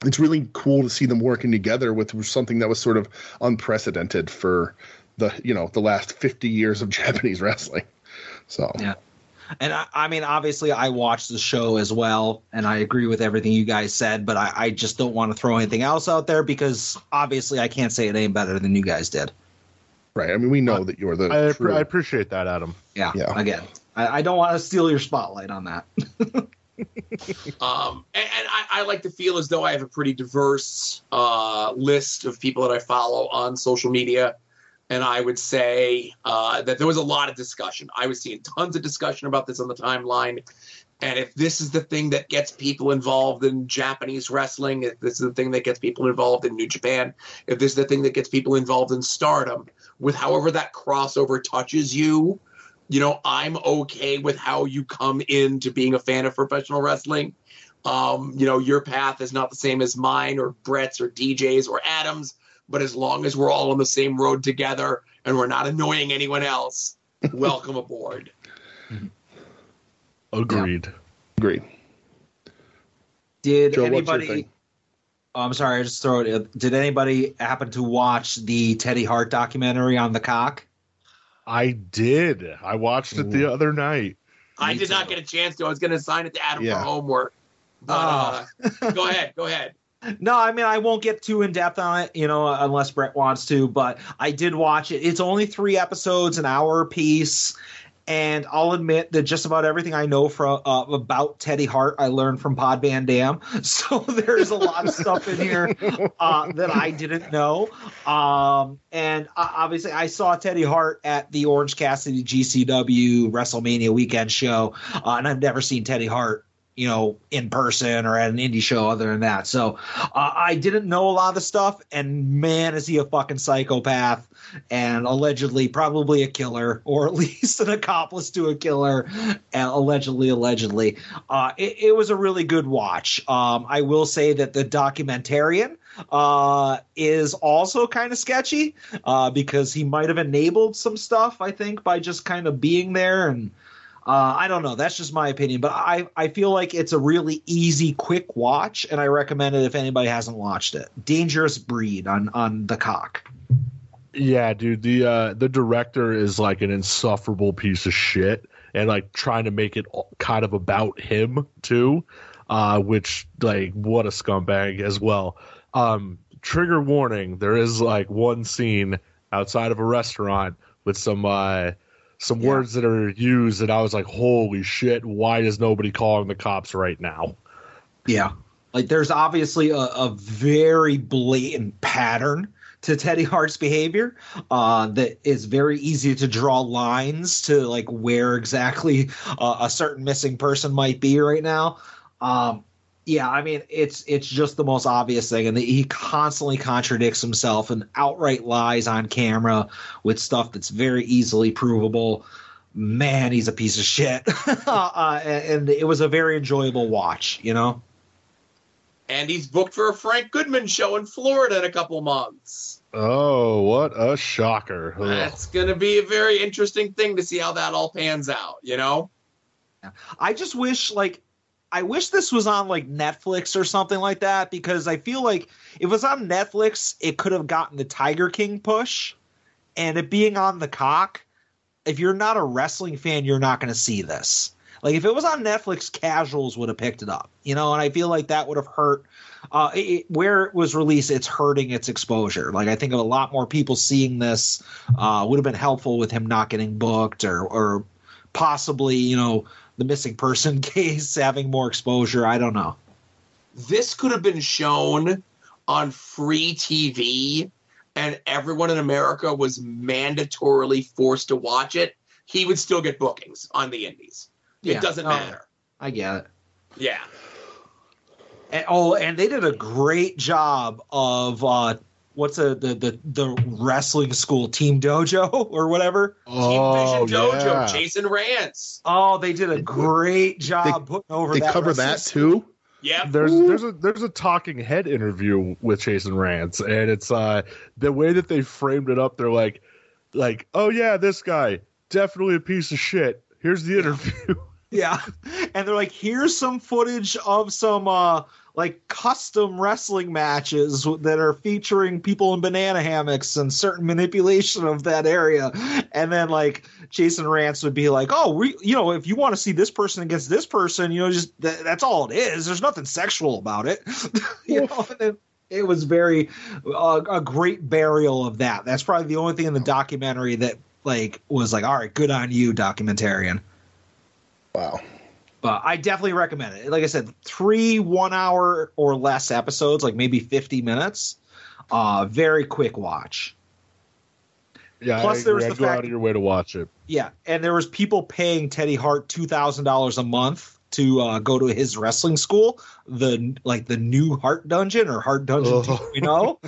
it's really cool to see them working together with something that was sort of unprecedented for the you know the last 50 years of (laughs) Japanese wrestling. So Yeah. And I, I mean, obviously, I watched the show as well, and I agree with everything you guys said. But I, I just don't want to throw anything else out there because obviously, I can't say it any better than you guys did. right, I mean we know that you're the I, true- I appreciate that, Adam. Yeah. Yeah. Again, I, I don't want to steal your spotlight on that. (laughs) Um, and, and I, I like to feel as though I have a pretty diverse uh, list of people that I follow on social media. And I would say uh, that there was a lot of discussion. I was seeing tons of discussion about this on the timeline. And if this is the thing that gets people involved in Japanese wrestling, if this is the thing that gets people involved in New Japan, if this is the thing that gets people involved in stardom, with however that crossover touches you, you know, I'm okay with how you come into being a fan of professional wrestling. Um, you know, your path is not the same as mine or Brett's or DJ's or Adam's, but as long as we're all on the same road together and we're not annoying anyone else, (laughs) welcome aboard. (laughs) Agreed. Agreed. Did Joe, anybody? Oh, I'm sorry, I just throw it. Did anybody happen to watch the Teddy Hart documentary on Peacock? I did. I watched it the other night. I Me did not get a chance to. I was going to assign it to Adam Yeah. for homework. But uh, go ahead, go ahead. No, I mean I won't get too in depth on it, you know, unless Brett wants to. But I did watch it. It's only three episodes, an hour piece, and I'll admit that just about everything I know from uh, about Teddy Hart I learned from Pod Van Dam. (laughs) So there's a lot of stuff in here uh, that I didn't know. Um, and uh, obviously, I saw Teddy Hart at the Orange Cassidy GCW WrestleMania weekend show, uh, and I've never seen Teddy Hart you know, in person or at an indie show other than that. So uh, I didn't know a lot of the stuff, and man, is he a fucking psychopath and allegedly probably a killer (laughs) or at least an accomplice to a killer, and allegedly, allegedly. Uh, it, it was a really good watch. Um, I will say that the documentarian uh, is also kind of sketchy uh, because he might have enabled some stuff, I think, by just kind of being there and. Uh, I don't know. That's just my opinion, but I, I feel like it's a really easy, quick watch, and I recommend it if anybody hasn't watched it. Dangerous Breed on on Peacock. Yeah, dude. The uh, the director is like an insufferable piece of shit, and like trying to make it kind of about him too, uh, which like what a scumbag as well. Um, trigger warning: there is like one scene outside of a restaurant with some uh, some Yeah. words that are used, and I was like, holy shit! Why is nobody calling the cops right now? Yeah, like there's obviously a, a very blatant pattern to Teddy Hart's behavior uh, that is very easy to draw lines to like where exactly uh, a certain missing person might be right now. Um, yeah, I mean it's it's just the most obvious thing, and he constantly contradicts himself and outright lies on camera with stuff that's very easily provable. Man, he's a piece of shit, (laughs) uh, and, and it was a very enjoyable watch. You know. And he's booked for a Frank Goodman show in Florida in a couple months. Oh, what a shocker! Ugh. That's going to be a very interesting thing to see how that all pans out, you know? I just wish like I wish this was on like Netflix or something like that because I feel like if it was on Netflix, it could have gotten the Tiger King push. And it being on Peacock, if you're not a wrestling fan, you're not going to see this. Like if it was on Netflix, casuals would have picked it up, you know. And I feel like that would have hurt. Uh, it, where it was released, it's hurting its exposure. Like I think of a lot more people seeing this uh, would have been helpful with him not getting booked or or possibly you know the missing person (laughs) case having more exposure. I don't know. This could have been shown on free TV and everyone in America was mandatorily forced to watch it. He would still get bookings on the indies. Yeah. It doesn't Oh. matter. I get it. Yeah. And, oh, and they did a great job of uh, what's a the the the wrestling school team dojo (laughs) or whatever. Oh, Team Vision Dojo, yeah. Jason Rance. Oh, they did a great job putting over They that. cover that school. too. yeah There's there's a there's a talking head interview with Jason Rance, and it's uh the way that they framed it up. They're like, like, oh yeah, this guy definitely a piece of shit. Here's the interview. (laughs) Yeah. And they're like, here's some footage of some uh like custom wrestling matches that are featuring people in banana hammocks and certain manipulation of that area. And then like Jason Rance would be like, "Oh, we you know, if you want to see this person against this person, you know, just th- that's all it is. There's nothing sexual about it." (laughs) you know, then it was very uh, a great burial of that. That's probably the only thing in the documentary that like was like, "All right, good on you, documentarian." Wow. I definitely recommend it. Like I said, three one hour or less episodes, like maybe fifty minutes. Uh, very quick watch. Yeah, Plus there was the go fact- out of your way to watch it. Yeah, and there was people paying Teddy Hart two thousand dollars a month to uh, go to his wrestling school, the like the new Heart Dungeon or Heart Dungeon Oh. you know.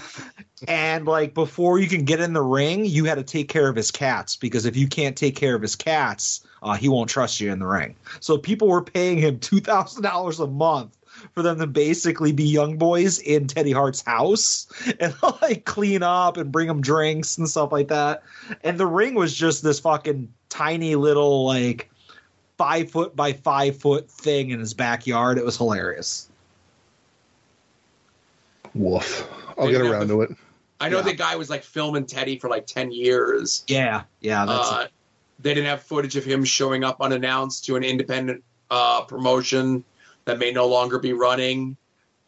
and like before you can get in the ring, you had to take care of his cats because if you can't take care of his cats, uh, he won't trust you in the ring. So people were paying him two thousand dollars a month for them to basically be young boys in Teddy Hart's house (laughs) and like clean up and bring him drinks and stuff like that. And the ring was just this fucking tiny little like five foot by five foot thing in his backyard. It was hilarious. Woof. I'll Maybe get around the- to it. I know Yeah. the guy was like filming Teddy for like 10 years. Yeah, yeah, that's Uh, they didn't have footage of him showing up unannounced to an independent uh, promotion that may no longer be running.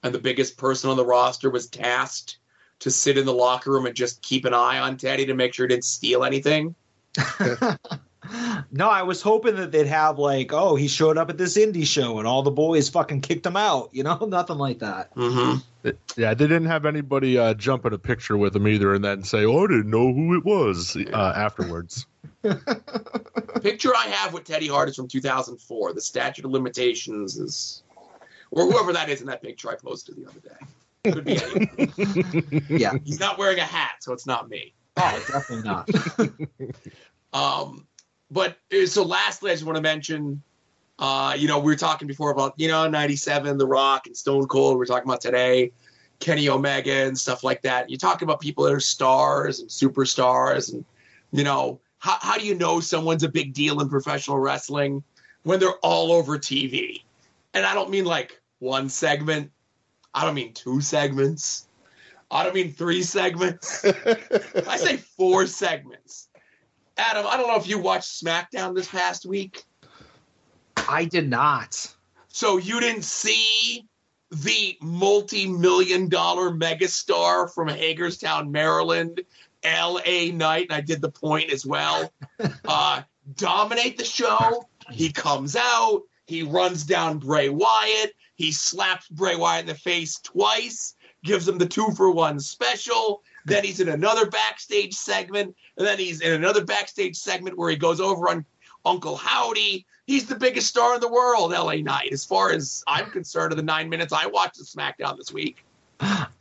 And the biggest person on the roster was tasked to sit in the locker room and just keep an eye on Teddy to make sure he didn't steal anything. (laughs) (laughs) no, I was hoping that they'd have like, oh, he showed up at this indie show and all the boys fucking kicked him out. You know, (laughs) nothing like that. Mm-hmm. Yeah, they didn't have anybody uh, jump in a picture with him either, and then say, "Oh, I didn't know who it was." Uh, afterwards, (laughs) Picture I have with Teddy Hart is from 2004. The statute of limitations is, or whoever that is in that picture I posted the other day. Could be anyone. (laughs) Yeah. He's not wearing a hat, so it's not me. Oh, definitely not. Um, but uh, so lastly, I just want to mention, uh, you know, we were talking before about, you know, 97, The Rock and Stone Cold. We are talking about today, Kenny Omega and stuff like that. You talk about people that are stars and superstars. And, you know, how, how do you know someone's a big deal in professional wrestling when they're all over TV? And I don't mean like one segment, I don't mean two segments, I don't mean three segments. (laughs) I say four segments. Adam, I don't know if you watched SmackDown this past week. I did not. So you didn't see the multi-million dollar megastar from Hagerstown, Maryland, LA Knight, and I did the point as well. (laughs) Uh, dominate the show. He comes out, he runs down Bray Wyatt, he slaps Bray Wyatt in the face twice, gives him the two for one special. Then he's in another backstage segment, and then he's in another backstage segment where he goes over on Uncle Howdy. He's the biggest star in the world, LA Knight, as far as I'm concerned, of the nine minutes I watched of SmackDown this week.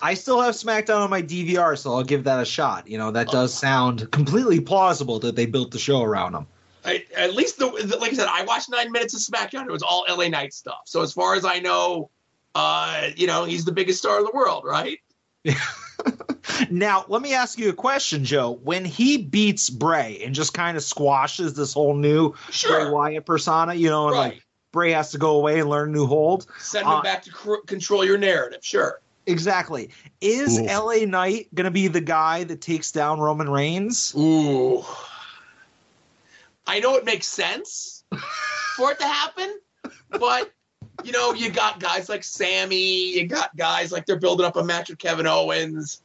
I still have SmackDown on my DVR, so I'll give that a shot. You know, that does sound completely plausible that they built the show around him. I, at least, the, like I said, I watched nine minutes of SmackDown. It was all LA Knight stuff. So as far as I know, uh, you know, he's the biggest star in the world, right? (laughs) (laughs) Now, let me ask you a question, Joe. When he beats Bray and just kind of squashes this whole new Bray Wyatt persona, you know, and right. like Bray has to go away and learn a new hold. Send him uh, back to cr- control your narrative. Sure. Exactly. Is Oof. LA Knight going to be the guy that takes down Roman Reigns? Ooh. I know it makes sense for it to happen, but you know, you got guys like Sammy, you got guys like they're building up a match with Kevin Owens.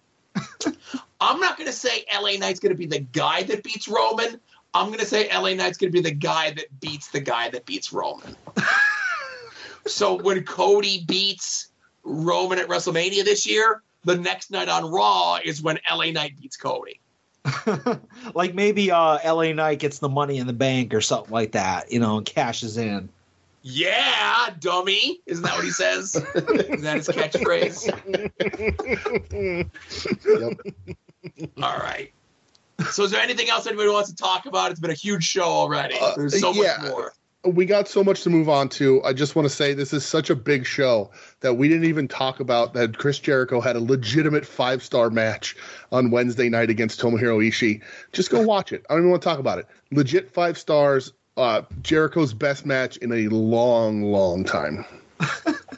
I'm not going to say LA Knight's going to be the guy that beats Roman. I'm going to say LA Knight's going to be the guy that beats the guy that beats Roman. (laughs) so when Cody beats Roman at WrestleMania this year, the next night on Raw is when LA Knight beats Cody. (laughs) like maybe uh, LA Knight gets the money in the bank or something like that, you know, and cashes in. Yeah, dummy. Isn't that what he says? Is that his catchphrase? Yep. All right. So, is there anything else anybody wants to talk about? It's been a huge show already. Uh, There's so yeah. much more. we got so much to move on to. I just want to say this is such a big show that we didn't even talk about that Chris Jericho had a legitimate five star match on Wednesday night against Tomohiro Ishii. Just go watch it. I don't even want to talk about it. Legit five stars. Uh, Jericho's best match in a long, long time.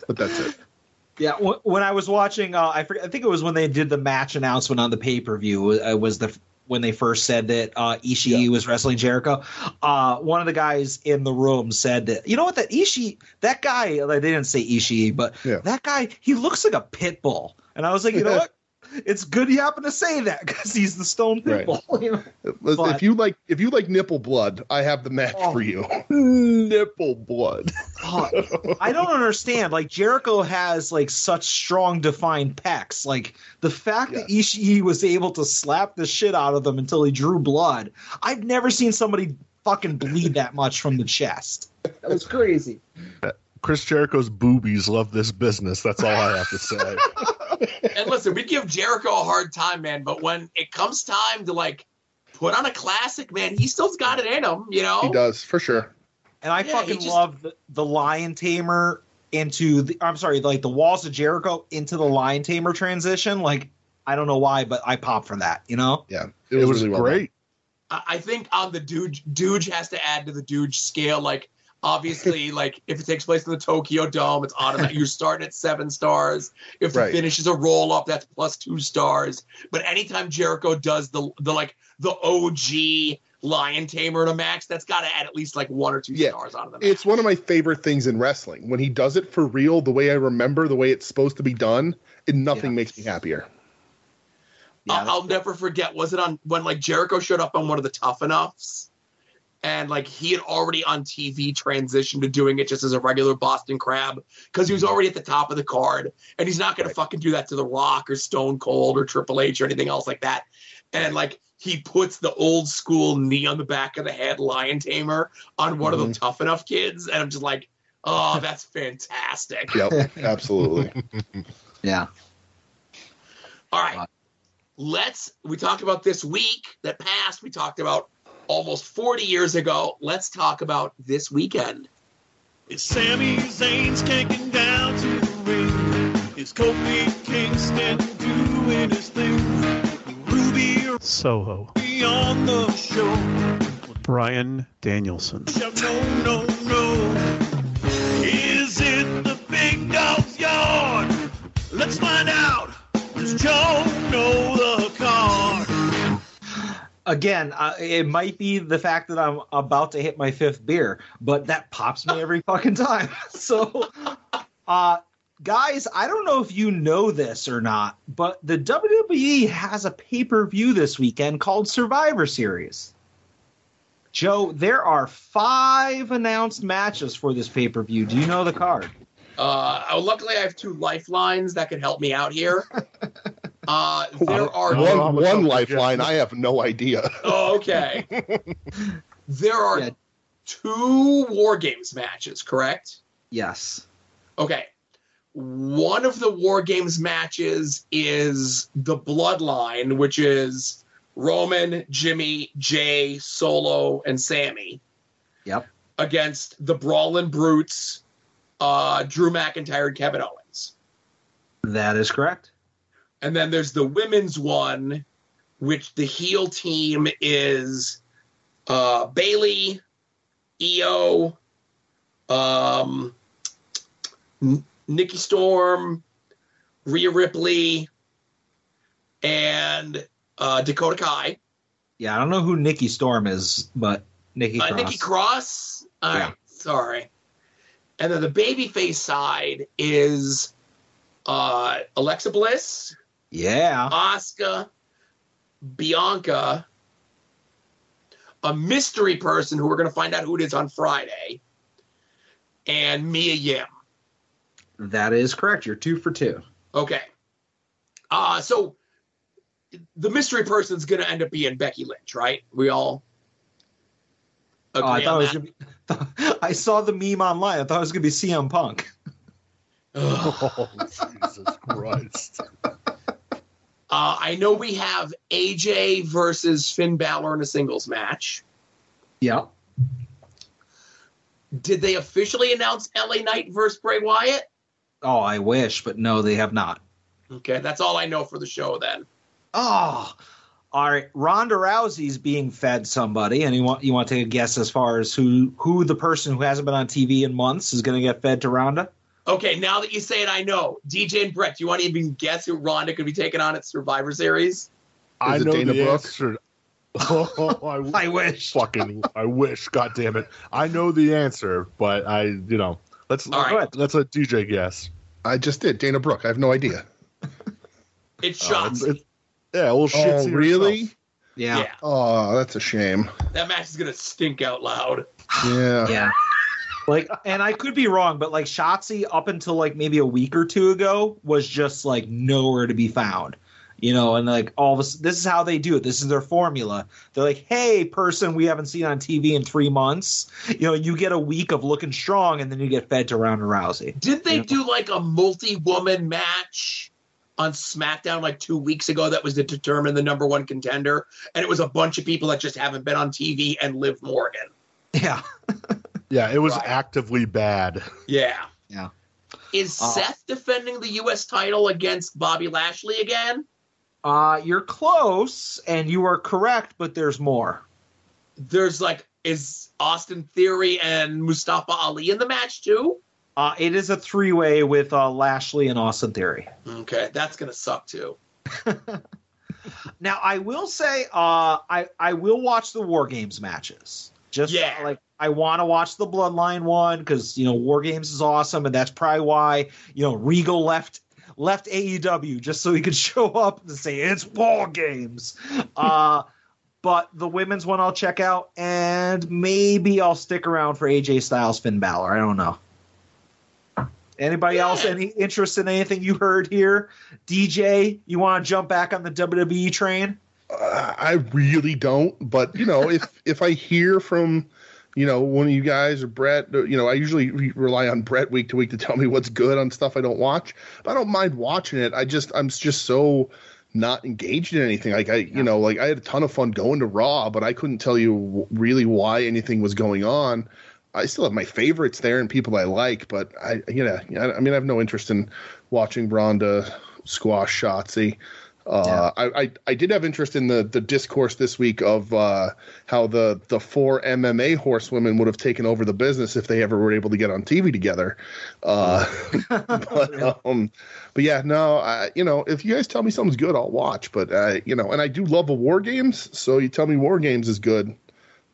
but that's it. (laughs) Yeah, wh- when I was watching, uh, I forget, I think it was when they did the match announcement on the pay per view. Uh, was the when they first said that uh, Ishii was wrestling Jericho. Uh, one of the guys in the room said that you know what that Ishii, that guy, like, they didn't say Ishii, but Yeah. that guy, he looks like a pit bull. And I was like, you know (laughs) what? It's good you happen to say that because he's the stone pit Right. (laughs) you know? If But- you like, if you like nipple blood, I have the match Oh. for you. (laughs) Nipple blood. I don't understand. Like Jericho has like such strong defined pecs. Like the fact that Ishii was able to slap the shit out of them until he drew blood. I've never seen somebody fucking bleed that much from the chest. That was crazy. Chris Jericho's boobies love this business. That's all I have to say. (laughs) And listen, we give Jericho a hard time, man. But when it comes time to like put on a classic, man, he still's got it in him. You know. He does for sure. And I Yeah, fucking just- love the, the Lion Tamer into the I'm sorry, like the walls of Jericho into the Lion Tamer transition. Like I don't know why, but I pop for that, you know? Yeah, It was really great. I I think on the dude, Dooge has to add to the Dooge scale. Like, obviously, like if it takes place in the Tokyo Dome, it's automatic. You're starting at seven stars. If the Right. finish is a roll up, that's plus two stars. But anytime Jericho does the the like the OG Lion Tamer in a match, that's got to add at least like one or two Yeah. stars onto the match. It's one of my favorite things in wrestling. When he does it for real, the way I remember, the way it's supposed to be done, and nothing Yeah. makes me happier. Yeah, I'll, I'll never forget. Was it on when like Jericho showed up on one of the Tough Enoughs, and like he had already on TV transitioned to doing it just as a regular Boston Crab because he was mm-hmm. already at the top of the card, and he's not gonna Right. fucking do that to The Rock or Stone Cold or Triple H or anything else like that. And like he puts the old school knee on the back of the head lion tamer on one of the mm-hmm. Tough Enough kids, and I'm just like, oh, (laughs) that's fantastic. Yep, (laughs) absolutely. Yeah. All right. Let's we talked about this week that passed. We talked about almost 40 years ago. Let's talk about this weekend. Is Sammy Zayn's kicking down to the ring? Is Kofi Kingston doing his thing? Ruby Soho. on the show. Bryan Danielson. No, no, no. Is it the big dog's yard? Let's find out. Does Joe know the card? Again, uh, it might be the fact that I'm about to hit my fifth beer, but that pops me every (laughs) fucking time. (laughs) So, uh, guys, I don't know if you know this or not, but the WWE has a pay per view this weekend called Survivor Series. Joe, there are five announced matches for this pay per view. Do you know the card? Uh, oh, luckily, I have two lifelines that could help me out here. (laughs) Uh, (laughs) there are one one lifeline. I have no idea. (laughs) oh, okay. (laughs) There are Yeah. two War Games matches, correct? Yes. Okay. One of the War Games matches is the Bloodline, which is Roman, Jimmy, Jay, Solo, and Sammy Yep. against the Brawlin' Brutes, uh, Drew McIntyre, and Kevin Owens. That is correct. And then there's the women's one, which the heel team is uh, Bayley, Io, um, Nikki Storm, Rhea Ripley, and uh, Dakota Kai. Yeah, I don't know who Nikki Storm is, but Nikki Uh, Cross. Nikki Cross. All Yeah. right, sorry. And then the babyface side is uh, Alexa Bliss, yeah. Asuka, Bianca, a mystery person who we're going to find out who it is on Friday, and Mia Yim. That is correct. You're two for two. Okay. Uh, so the mystery person's going to end up being Becky Lynch, right? We all Oh, agree I thought on it was that? gonna be, (laughs) I saw the meme online. I thought it was gonna be CM Punk. Oh, (laughs) Jesus Christ. Uh, I know we have AJ versus Finn Balor in a singles match. Yeah. Did they officially announce LA Knight versus Bray Wyatt? Oh, I wish, but no, they have not. Okay, that's all I know for the show then. Oh, all right. Ronda Rousey's being fed somebody, and you want you want to take a guess as far as who who the person who hasn't been on TV in months is going to get fed to Ronda? Okay, now that you say it, I know. DJ and Brett, do you want to even guess who Ronda could be taking on at Survivor Series? I it know Dana the Brooke? answer. (laughs) (laughs) Oh, I, I wish. fucking I wish. God damn it! I know the answer, but I, you know, let's All right. let's let DJ guess. I just did. Dana Brooke. I have no idea. (laughs) It's Uh, Shotzi. it's- it's- yeah, well, shit. Oh, really? Yeah. yeah, Oh, that's a shame. that match is gonna stink out loud. Yeah. Yeah. Like, and I could be wrong, but like Shotzi up until like maybe a week or two ago was just like nowhere to be found. You know, and like all this, this is how they do it. This is their formula. They're like, "Hey, person we haven't seen on TV in three months. You know, you get a week of looking strong, and then you get fed to Ronda Rousey." Did they Yeah. do like a multi-woman match on SmackDown like two weeks ago that was to determine the number one contender? And it was a bunch of people that just haven't been on TV and Liv Morgan. Yeah, (laughs) Yeah, it was Right. actively bad. (laughs) Yeah. Yeah. Is Uh, Seth defending the U.S. title against Bobby Lashley again? uh, you're close, and you are correct, but there's more. There's like, is Austin Theory and Mustafa Ali in the match too? Uh, it is a three way with uh, Lashley and Austin Theory. Okay, that's gonna suck too. (laughs) (laughs) Now I will say, uh, I I will watch the War Games matches. Just Yeah. like I want to watch the Bloodline one because you know War Games is awesome, and that's probably why you know Regal left left AEW just so he could (laughs) show up and say it's War Games. (laughs) uh, but the women's one I'll check out, and maybe I'll stick around for AJ Styles, Finn Balor. I don't know. Anybody else any interest in anything you heard here? DJ, you want to jump back on the WWE train? Uh, I really don't, but you know, if (laughs) if I hear from, you know, one of you guys or Brett, you know, I usually re- rely on Brett week to week to tell me what's good on stuff I don't watch. But I don't mind watching it. I just I'm just so not engaged in anything. Like I, you know, like I had a ton of fun going to Raw, but I couldn't tell you w- really why anything was going on. I still have my favorites there and people I like, but I, you know, I, I mean, I have no interest in watching Ronda squash Shotzi. Uh, I, I I did have interest in the the discourse this week of uh, how the the four MMA horsewomen would have taken over the business if they ever were able to get on TV together. Uh, (laughs) but um, but yeah, no, I, you know, if you guys tell me something's good, I'll watch. But uh, you know, and I do love a war games, so you tell me war games is good,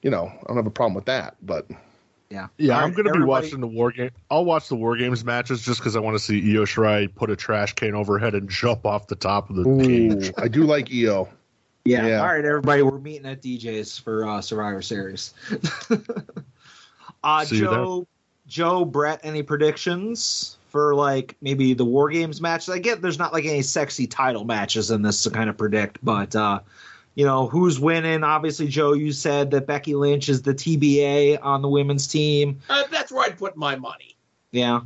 you know, I don't have a problem with that. But Yeah. Yeah, All I'm going to be everybody- watching the war game. I'll watch the war games matches just because I want to see Io Shirai put a trash can overhead and (laughs) jump off the top of the ooh, cage. I do like Io. Yeah. Yeah. All right, everybody, we're meeting at DJ's for uh, Survivor Series. (laughs) uh, See you Joe, Joe, Brett, any predictions for like maybe the War Games matches? I get there's not like any sexy title matches in this to kind of predict, but uh, you know who's winning? Obviously, Joe, you said that Becky Lynch is the TBA on the women's team. Uh, that's where I'd put my money. Yeah.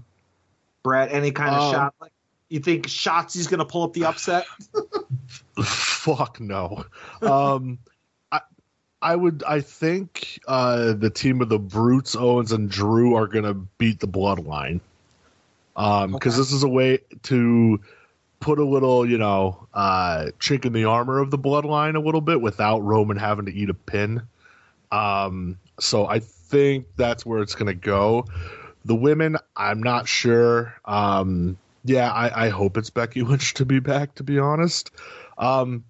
Brett, any kind of Um, shot? Like, you think Shotzi's going to pull up the upset? (laughs) Fuck no. Um, I I would I think uh, the team of the Brutes, Owens, and Drew are gonna beat the Bloodline. Um, because Okay. this is a way to put a little, you know, uh, chink in the armor of the Bloodline a little bit without Roman having to eat a pin. Um, so I think that's where it's gonna go. The women, I'm not sure. Um, yeah, I, I hope it's Becky Lynch to be back. To be honest, um,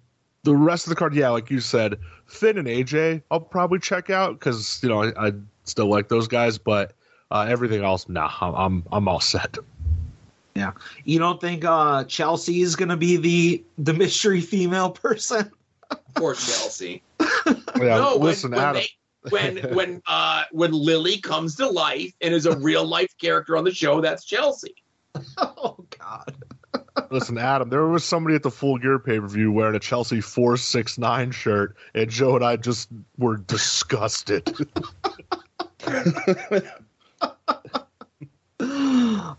the rest of the card, yeah, like you said, Finn and AJ, I'll probably check out because you know I, I still like those guys, but uh, everything else, nah, I'm I'm, I'm all set. You don't think uh, Chelsea is going to be the the mystery female person? Poor Chelsea. (laughs) Yeah, no, listen, when, when, Adam. they, when (laughs) when uh when Lily comes to life and is a real life character on the show, that's Chelsea. (laughs) oh God! Listen, Adam, there was somebody at the Full Gear pay per view wearing a Chelsea four six nine shirt, and Joe and I just were disgusted.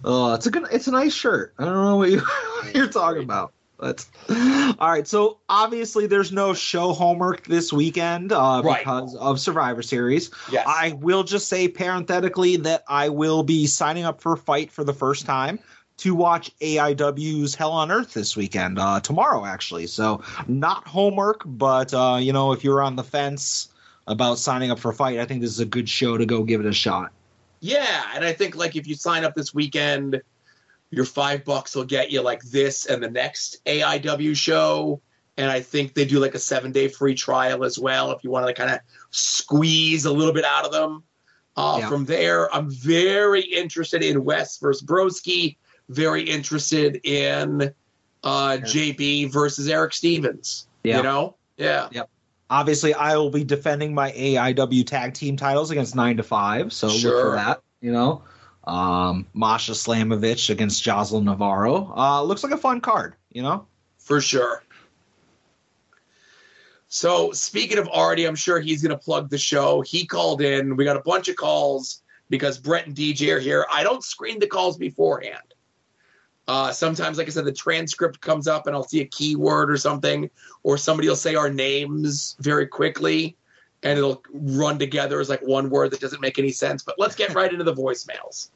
Uh, it's a good. It's a nice shirt. I don't know what, you, (laughs) what you're talking about. But all right. So obviously, there's no show homework this weekend uh, Right. because of Survivor Series. Yes. I will just say parenthetically that I will be signing up for FITE for the first time to watch AIW's Hell on Earth this weekend, uh, tomorrow actually. So not homework, but uh, you know, if you're on the fence about signing up for FITE, I think this is a good show to go give it a shot. Yeah, and I think like if you sign up this weekend, your five bucks will get you like this and the next AIW show. And I think they do like a seven day free trial as well if you want to kind of squeeze a little bit out of them. Uh, Yeah. From there, I'm very interested in West versus Broski. Very interested in uh, JB versus Eric Stevens. Yeah. You know? Yeah. Obviously, I will be defending my AIW tag team titles against nine to five. So look for that. You know, um, Masha Slamovich against Jocelyn Navarro. Uh, looks like a fun card. You know. for sure. So speaking of Artie, I'm sure he's going to plug the show. He called in. We got a bunch of calls because Brett and DJ are here. I don't screen the calls beforehand. Uh, sometimes, like I said, the transcript comes up and I'll see a keyword or something, or somebody will say our names very quickly and it'll run together as like one word that doesn't make any sense. But let's get right into the voicemails.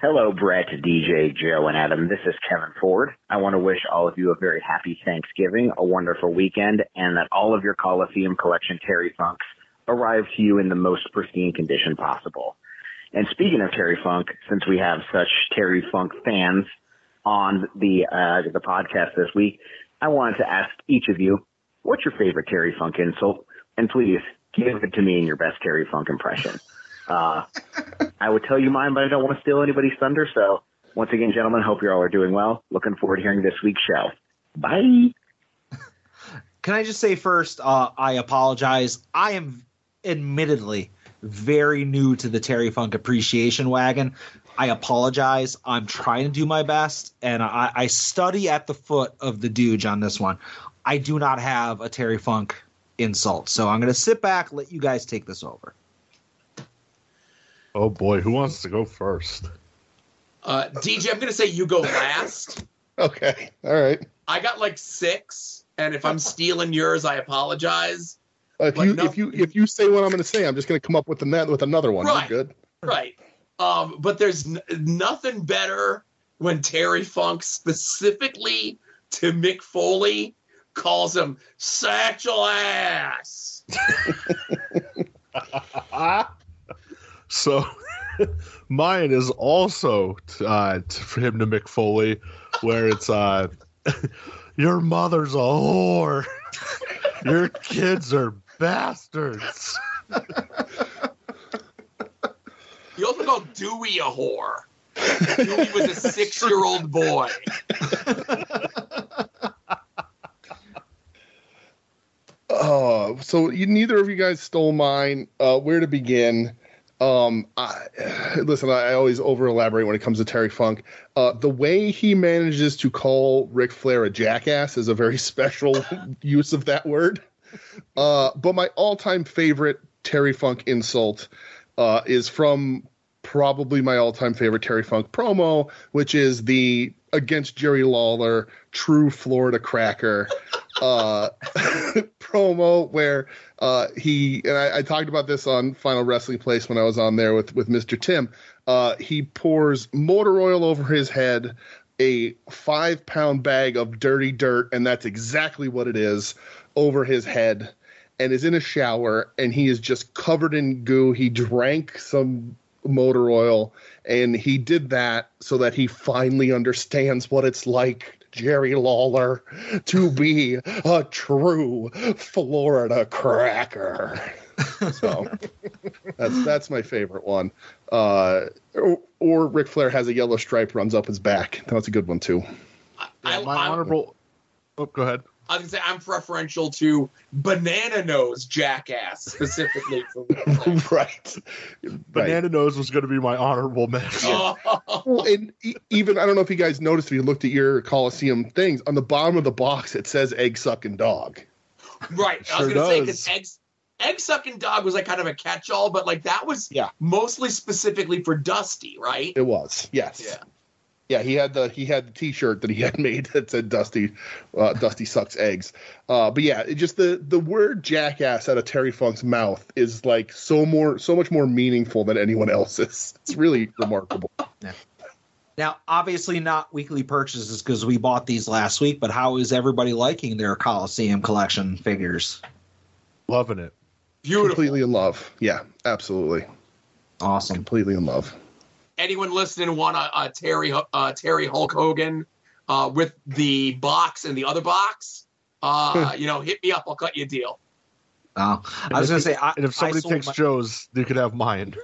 Hello, Brett, DJ, Joe, and Adam. This is Kevin Ford. I want to wish all of you a very happy Thanksgiving, a wonderful weekend, and that all of your Coliseum Collection Terry Funks arrive to you in the most pristine condition possible. And speaking of Terry Funk, since we have such Terry Funk fans on the uh, the podcast this week, I wanted to ask each of you, what's your favorite Terry Funk insult? And please give it to me in your best Terry Funk impression. Uh, I would tell you mine, but I don't want to steal anybody's thunder. So once again, gentlemen, hope you all are doing well. Looking forward to hearing this week's show. Bye. Can I just say first, uh, I apologize. I am admittedly very new to the Terry Funk appreciation wagon. I apologize. I'm trying to do my best, and I, I study at the foot of the Dooge on this one. I do not have a Terry Funk insult, so I'm going to sit back, let you guys take this over. Oh boy, who wants to go first? Uh, DJ, I'm going to say you go last. (laughs) Okay. All right. I got like six, and if I'm stealing yours, I apologize. If But you no- if you if you say what I'm going to say, I'm just going to come up with another with another one. Right. You're good. Right. Um, but there's n- nothing better when Terry Funk specifically to Mick Foley calls him satchel ass. (laughs) So (laughs) mine is also t- uh, t- for him to Mick Foley, where it's uh, (laughs) your mother's a whore, your kids are bastards. (laughs) He also called Dewey a whore. Dewey was a six year old boy. Oh, so you, neither of you guys stole mine. Uh, where to begin? Um, I, listen, I, I always over elaborate when it comes to Terry Funk. Uh, the way he manages to call Ric Flair a jackass is a very (laughs) special use of that word. Uh, but my all-time favorite Terry Funk insult uh, is from probably my all-time favorite Terry Funk promo, which is the against Jerry Lawler, true Florida cracker uh, (laughs) promo where uh, he and I, I talked about this on Final Wrestling Place when I was on there with with Mr. Tim. Uh, he pours motor oil over his head, a five pound bag of dirty dirt, and that's exactly what it is over his head, and is in a shower, and he is just covered in goo. He drank some motor oil, and he did that so that he finally understands what it's like. Jerry Lawler to be a true Florida cracker. (laughs) So that's that's my favorite one. Uh, or, or Ric Flair has a yellow stripe runs up his back. That's a good one too. I, my I, honorable. Oh, go ahead. I was gonna say I'm preferential to banana nose jackass specifically for (laughs) Ric right. Banana Nose was going to be my honorable mention. Oh, Well, and e- even I don't know if you guys noticed if you looked at your Coliseum things on the bottom of the box it says egg sucking dog. right. I was gonna say because eggs egg sucking dog was like kind of a catch all, but like that was Yeah. mostly specifically for Dusty, right? It was, yes. Yeah. Yeah, he had the he had the T-shirt that he had (laughs) made that said "Dusty, uh, Dusty sucks eggs." Uh, but yeah, it just the the word "jackass" out of Terry Funk's mouth is like so more so much more meaningful than anyone else's. (laughs) It's really remarkable. Now, obviously not weekly purchases because we bought these last week, but how is everybody liking their Coliseum collection figures? Loving it. Beautiful. Completely in love. Yeah, absolutely, Awesome. completely in love. Anyone listening want a, a Terry uh, Terry Hulk Hogan uh, with the box and the other box? Uh, you know, hit me up. I'll cut you a deal. Oh, I was going to say, I, And if somebody I takes my, Joe's, you could have mine.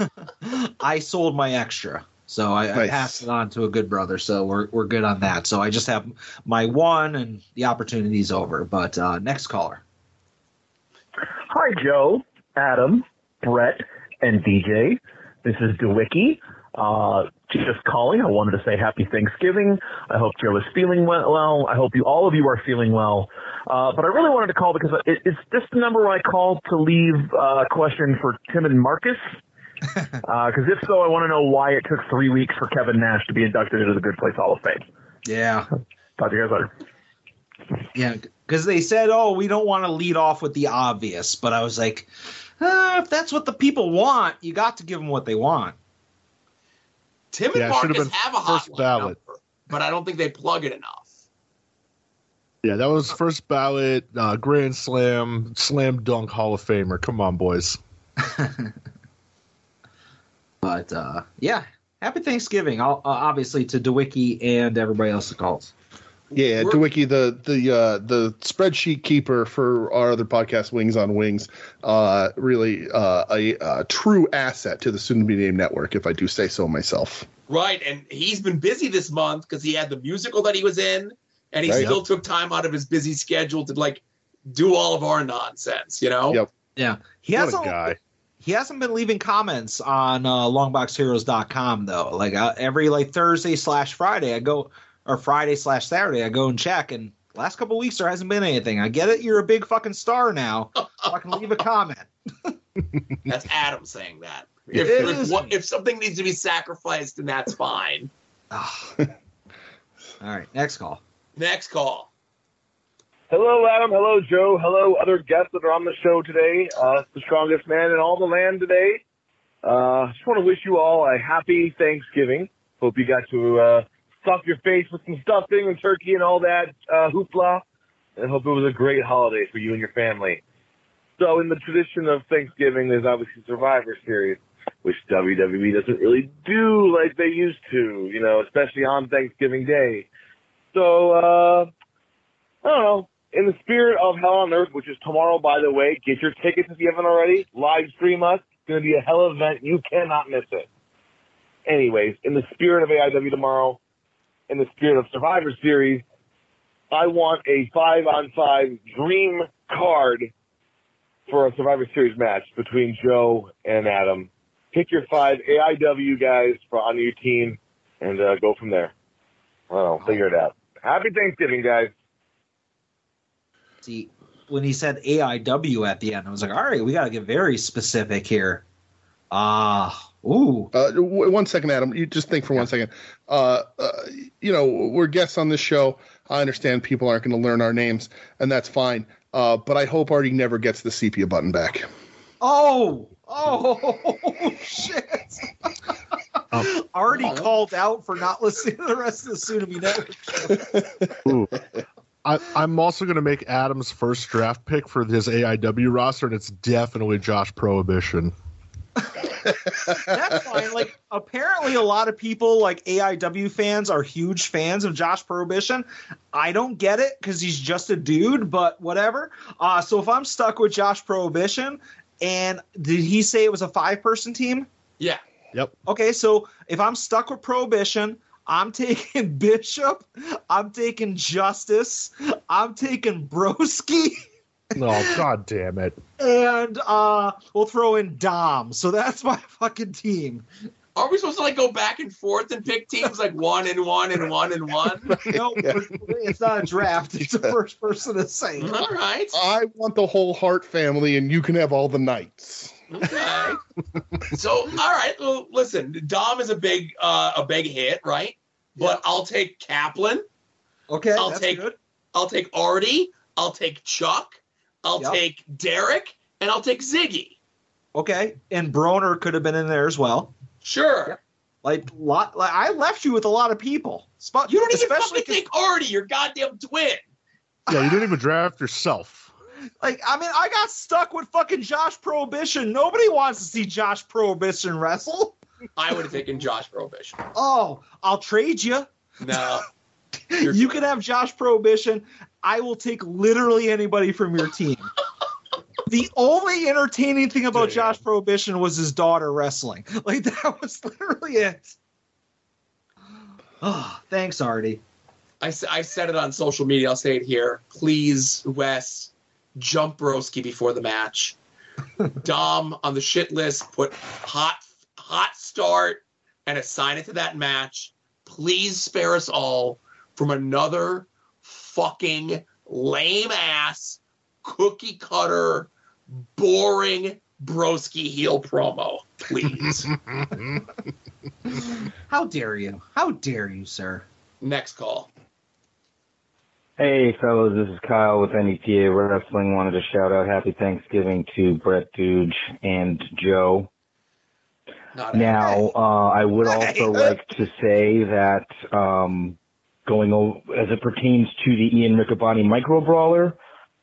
(laughs) I sold my extra. So I, I passed it on to a good brother. So we're, we're good on that. So I just have my one and the opportunity's over. But uh, next caller. Hi, Joe, Adam, Brett, and DJ. This is DeWicki. Uh, just calling. I wanted to say happy Thanksgiving. I hope Joe is feeling well. I hope you, all of you are feeling well. Uh, but I really wanted to call because it, it's this the number I called to leave uh, a question for Tim and Marcus. (laughs) Because if so, I want to know why it took three weeks for Kevin Nash to be inducted into the Good Place Hall of Fame. Yeah. Talk to you guys later. Yeah. Because they said, oh, we don't want to lead off with the obvious. But I was like, uh, if that's what the people want, you got to give them what they want. Tim and Yeah, have Marcus been have a hotline ballot. number, but I don't think they plug it enough. Yeah, that was first ballot, uh, Grand Slam, Slam Dunk Hall of Famer. Come on, boys. (laughs) But uh, yeah, happy Thanksgiving, I'll, uh, obviously to DeWicki and everybody else that calls. Yeah, We're- DeWicki, the the uh, the spreadsheet keeper for our other podcast, Wings on Wings, uh, really uh, a, a true asset to the soon to be named network, if I do say so myself. Right, and he's been busy this month because he had the musical that he was in, and he Right. still took time out of his busy schedule to like do all of our nonsense. You know. Yep. Yeah, he What a hasn't. guy. He hasn't been leaving comments on uh, longboxheroes.com though. Like uh, every like Thursday slash Friday, I go or Friday slash Saturday, I go and check. And last couple of weeks there hasn't been anything. I get it. You're a big fucking star now. I can leave a comment. (laughs) That's Adam saying that. If, if, what- if something needs to be sacrificed, then that's fine. (sighs) All right, next call. Next call. Hello, Adam. Hello, Joe. Hello, other guests that are on the show today. Uh, the strongest man in all the land today. Uh, just want to wish you all a happy Thanksgiving. Hope you got to uh, stuff your face with some stuffing and turkey and all that uh, hoopla. And hope it was a great holiday for you and your family. So, in the tradition of Thanksgiving, there's obviously Survivor Series, which WWE doesn't really do like they used to, you know, especially on Thanksgiving Day. So, uh, I don't know. In the spirit of Hell on Earth, which is tomorrow, by the way, get your tickets if you haven't already. Live stream us. It's going to be a hell of an event. You cannot miss it. Anyways, in the spirit of AIW tomorrow, in the spirit of Survivor Series, I want a five on five dream card for a Survivor Series match between Joe and Adam. Pick your five AIW guys for on your team and uh, go from there. I don't know. Figure it out. Happy Thanksgiving, guys. See, when he said AIW at the end, I was like, all right, we got to get very specific here. Ah, ooh. Uh, w- one second, Adam. You just think for one second. Uh, uh, you know, we're guests on this show. I understand people aren't going to learn our names, and that's fine. Uh, but I hope Artie never gets the sepia button back. Oh, oh, (laughs) shit. Already called out for not listening to the rest of the Tsunami Network. Ooh. I, I'm also going to make Adam's first draft pick for his AIW roster, and it's definitely Josh Prohibition. (laughs) That's fine. Like, apparently, a lot of people, like AIW fans, are huge fans of Josh Prohibition. I don't get it because he's just a dude, but whatever. Uh, so if I'm stuck with Josh Prohibition, and did he say it was a five person team? Yeah. Yep. Okay, so if I'm stuck with Prohibition, I'm taking (laughs) Bishop, I'm taking Justice, I'm taking Broski, Oh, god damn it. and uh, we'll throw in Dom. So that's my fucking team. Are we supposed to like go back and forth and pick teams like one and one and one and one? (laughs) No, it's not a draft. It's the first person to say. All right. I want the whole Hart family, and you can have all the knights. Okay. so all right. Well, listen, Dom is a big uh, a big hit, right? But I'll take Kaplan. Okay, I'll that's take good. I'll take Artie. I'll take Chuck. I'll Yep. take Derek, and I'll take Ziggy. Okay, and Broner could have been in there as well. Sure. Like lot, like I left you with a lot of people. Spot You don't even especially fucking take Artie, your goddamn twin. Yeah, you didn't even draft yourself. (laughs) like I mean I got stuck with fucking Josh Prohibition. Nobody wants to see Josh Prohibition wrestle. (laughs) I would have taken Josh Prohibition. Oh, I'll trade (laughs) you. No. You're- You can have Josh Prohibition. I will take literally anybody from your team. (laughs) the only entertaining thing about Damn. Josh Prohibition was his daughter wrestling. (laughs) Like that was literally it. Oh, thanks, Artie. I said it on social media. I'll say it here. Please, Wes, jump Broski before the match. (laughs) Dom on the shit list. Put hot hot start and assign it to that match. Please spare us all from another fucking lame ass cookie cutter boring broski heel promo. Please. (laughs) How dare you? How dare you, sir? Next call. Hey, fellas, this is Kyle with NEPA Wrestling. Wanted to shout out Happy Thanksgiving to Brett Dooge and Joe. Not Now, uh, I would (laughs) also like to say that um, going as it pertains to the Ian Riccaboni micro brawler,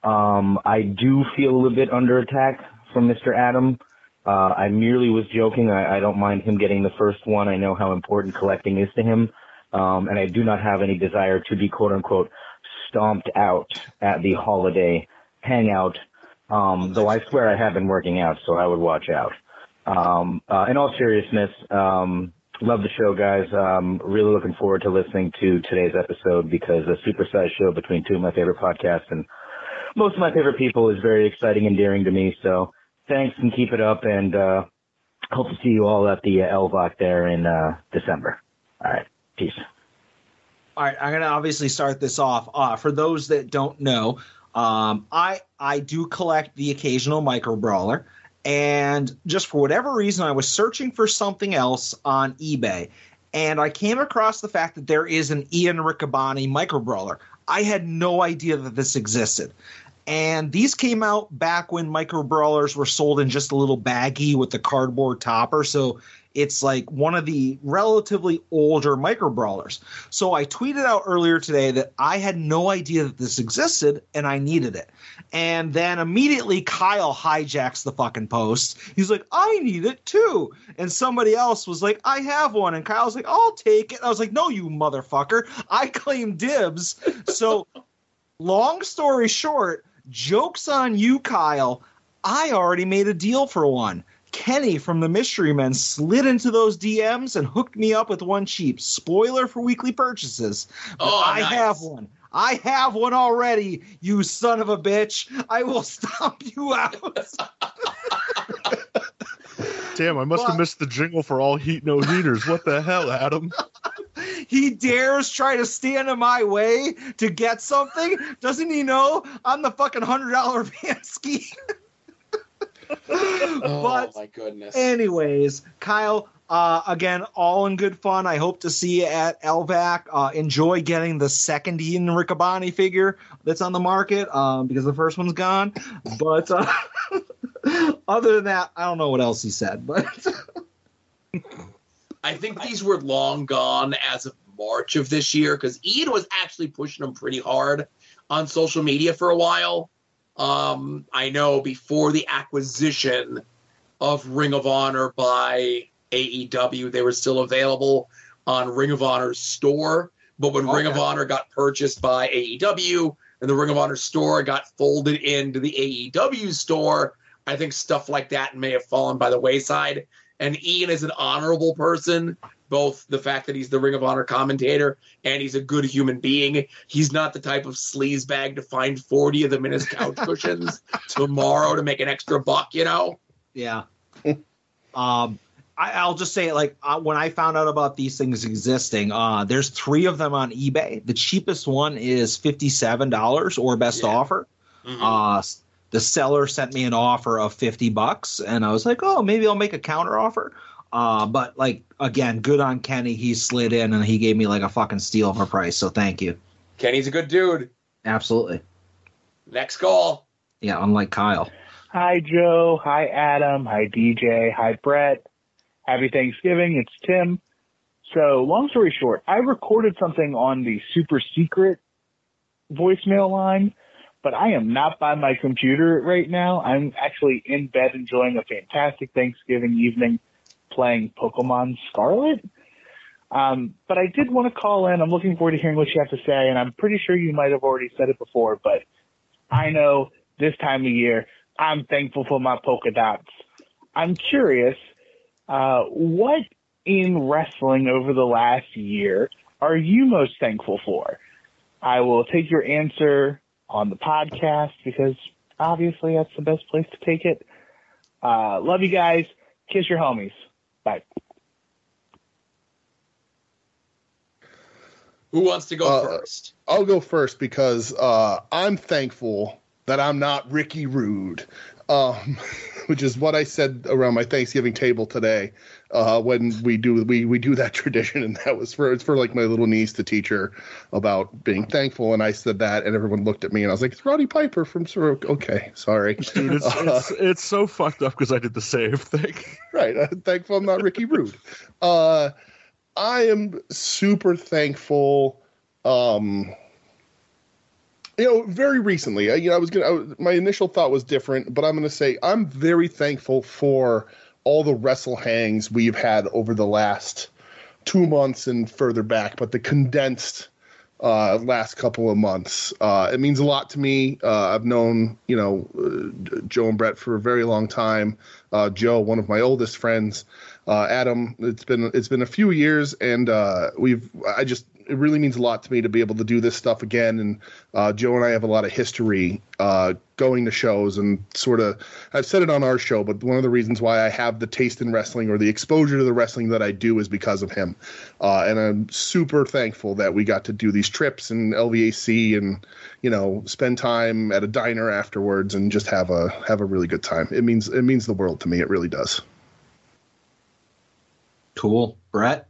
um, I do feel a little bit under attack from Mr. Adam. Uh, I merely was joking. I, I don't mind him getting the first one. I know how important collecting is to him. Um, and I do not have any desire to be quote unquote stomped out at the holiday hangout. Um, though I swear I have been working out, so I would watch out. Um, uh, in all seriousness, um, love the show, guys. Um, really looking forward to listening to today's episode because a supersized show between two of my favorite podcasts and most of my favorite people is very exciting and endearing to me. So thanks and keep it up and, uh, hope to see you all at the uh, LVOC there in, uh, December. All right. Peace. All right, I'm gonna obviously start this off. Uh, for those that don't know, um, I I do collect the occasional micro brawler, and just for whatever reason, I was searching for something else on eBay, and I came across the fact that there is an Ian Riccaboni micro brawler. I had no idea that this existed. And these came out back when micro brawlers were sold in just a little baggie with the cardboard topper. So it's like one of the relatively older micro brawlers. So I tweeted out earlier today that I had no idea that this existed and I needed it. And then immediately Kyle hijacks the fucking post. He's like, I need it too. And somebody else was like, I have one. And Kyle's like, I'll take it. I was like, no, you motherfucker. I claim dibs. So (laughs) long story short, joke's on you, Kyle. I already made a deal for one. Kenny from the Mystery Men slid into those DMs and hooked me up with one cheap. Spoiler for weekly purchases. But Oh, I nice. have one. I have one already, you son of a bitch. I will (laughs) stomp you out. Damn, I must have missed the jingle for all heat no heaters. What the hell, Adam? (laughs) he dares try to stand in my way to get something. Doesn't he know I'm the fucking hundred dollar (laughs) Vansky? (laughs) Oh but my goodness. Anyways, Kyle, uh, again, all in good fun. I hope to see you at LVAC. Uh, enjoy getting the second Ian Riccaboni figure that's on the market um, because the first one's gone. But uh, (laughs) other than that, I don't know what else he said. But I think these were long gone as of March of this year because Ian was actually pushing them pretty hard on social media for a while. Um, I know before the acquisition of Ring of Honor by AEW, they were still available on Ring of Honor's store. But when Ring of Honor got purchased by AEW and the Ring of Honor store got folded into the AEW store, I think stuff like that may have fallen by the wayside. And Ian is an honorable person, both the fact that he's the Ring of Honor commentator and he's a good human being. He's not the type of sleazebag to find 40 of them in his couch (laughs) cushions tomorrow to make an extra buck, you know? yeah. (laughs) um, I, I'll just say like uh, when I found out about these things existing, uh, there's three of them on eBay. The cheapest one is fifty seven dollars or best Yeah. offer. Mhm. Uh, the seller sent me an offer of fifty bucks, and I was like, oh, maybe I'll make a counter offer. Uh, but like again, good on Kenny. He slid in and he gave me like a fucking steal of a price. So thank you. Kenny's a good dude. Absolutely. Next call. Yeah, unlike Kyle. Hi, Joe. Hi, Adam. Hi, DJ. Hi, Brett. Happy Thanksgiving. It's Tim. So, long story short, I recorded something on the super secret voicemail line, but I am not by my computer right now. I'm actually in bed enjoying a fantastic Thanksgiving evening playing Pokemon Scarlet. Um, but I did want to call in. I'm looking forward to hearing what you have to say, and I'm pretty sure you might have already said it before, but I know this time of year, I'm thankful for my polka dots. I'm curious, uh, what in wrestling over the last year are you most thankful for? I will take your answer on the podcast because obviously that's the best place to take it. Uh, love you guys. Kiss your homies. Bye. Who wants to go Uh, first? I'll go first because uh, I'm thankful that I'm not Ricky Rude, um, (laughs) which is what I said around my Thanksgiving table today uh, when we do we we do that (laughs) tradition, and that was for it's for like my little niece to teach her about being thankful, and I said that, and everyone looked at me, and I was like, "It's Roddy Piper from Sir." Okay, sorry, Dude, it's, Uh, it's, it's so fucked up because I did the same thing. (laughs) right. I'm thankful I'm not Ricky Rude. Uh, I am super thankful. Um, you know, very recently, I, you know, I was gonna. I, my initial thought was different, but I'm gonna say I'm very thankful for all the wrestle hangs we've had over the last two months and further back, but the condensed uh, last couple of months. Uh, it means a lot to me. Uh, I've known, you know, uh, Joe and Brett for a very long time. Uh, Joe, one of my oldest friends. Uh, Adam, it's been it's been a few years, and uh, we've. I just it really means a lot to me to be able to do this stuff again. And uh, Joe and I have a lot of history uh, going to shows and sort of. I've said it on our show, but one of the reasons why I have the taste in wrestling or the exposure to the wrestling that I do is because of him. Uh, and I'm super thankful that we got to do these trips and LVAC and you know spend time at a diner afterwards and just have a have a really good time. It means it means the world to me. It really does. Cool. Brett?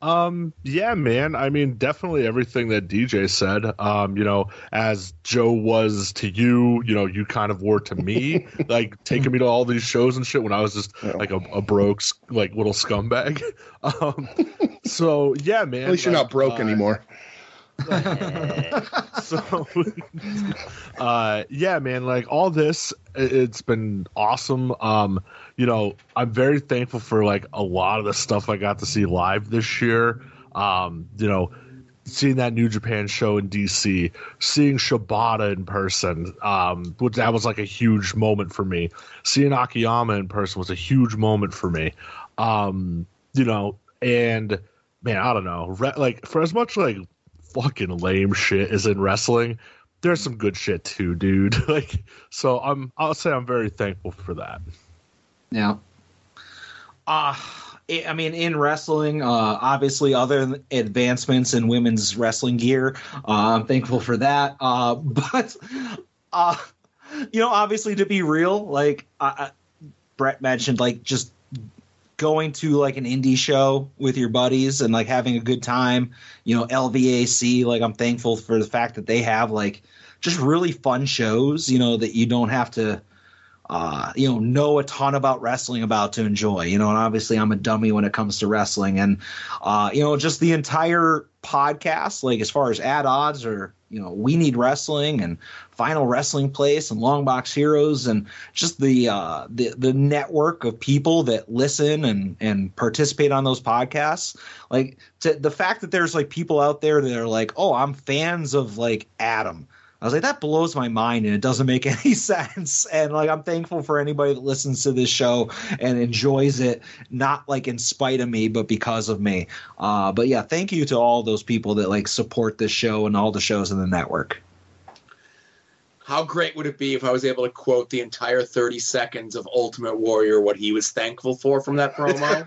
Um, yeah, man. I mean, definitely everything that DJ said. Um, you know, as Joe was to you, you know, you kind of were to me, (laughs) like taking me to all these shows and shit when I was just Yeah. like a, a broke, like little scumbag. (laughs) Um, so yeah, man. At least you're not broke uh, anymore. (laughs) so uh yeah man like all this it's been awesome. Um you know i'm very thankful for like a lot of the stuff i got to see live this year. Um you know seeing that new japan show in dc seeing shibata in person um which that was like a huge moment for me. Seeing akiyama in person was a huge moment for me. Um you know and man i don't know like for as much like fucking lame shit is in wrestling, there's some good shit too, dude. (laughs) like, so I'm, I'll say I'm very thankful for that. Yeah. Uh, I I mean, in wrestling, uh, obviously, other advancements in women's wrestling gear, uh, I'm thankful for that. Uh, (laughs) but, uh, you know, obviously, to be real, like uh, uh, Brett mentioned, like just going to like an indie show with your buddies and like having a good time, you know, LVAC, like I'm thankful for the fact that they have like just really fun shows, you know, that you don't have to uh, you know, know a ton about wrestling about to enjoy. You know, and obviously I'm a dummy when it comes to wrestling, and uh, you know, just the entire podcast, like as far as ad odds or you know, we need wrestling and final wrestling place and long box heroes and just the uh, the the network of people that listen and and participate on those podcasts. Like to, the fact that there's like people out there that are like, oh, I'm fans of like Adam. I was like, that blows my mind and it doesn't make (laughs) any sense. And like, I'm thankful for anybody that listens to this show and enjoys it, not like in spite of me, but because of me. Uh, but yeah, thank you to all those people that like support this show and all the shows in the network. how great would it be if I was able to quote the entire 30 seconds of Ultimate Warrior, what he was thankful for from that promo?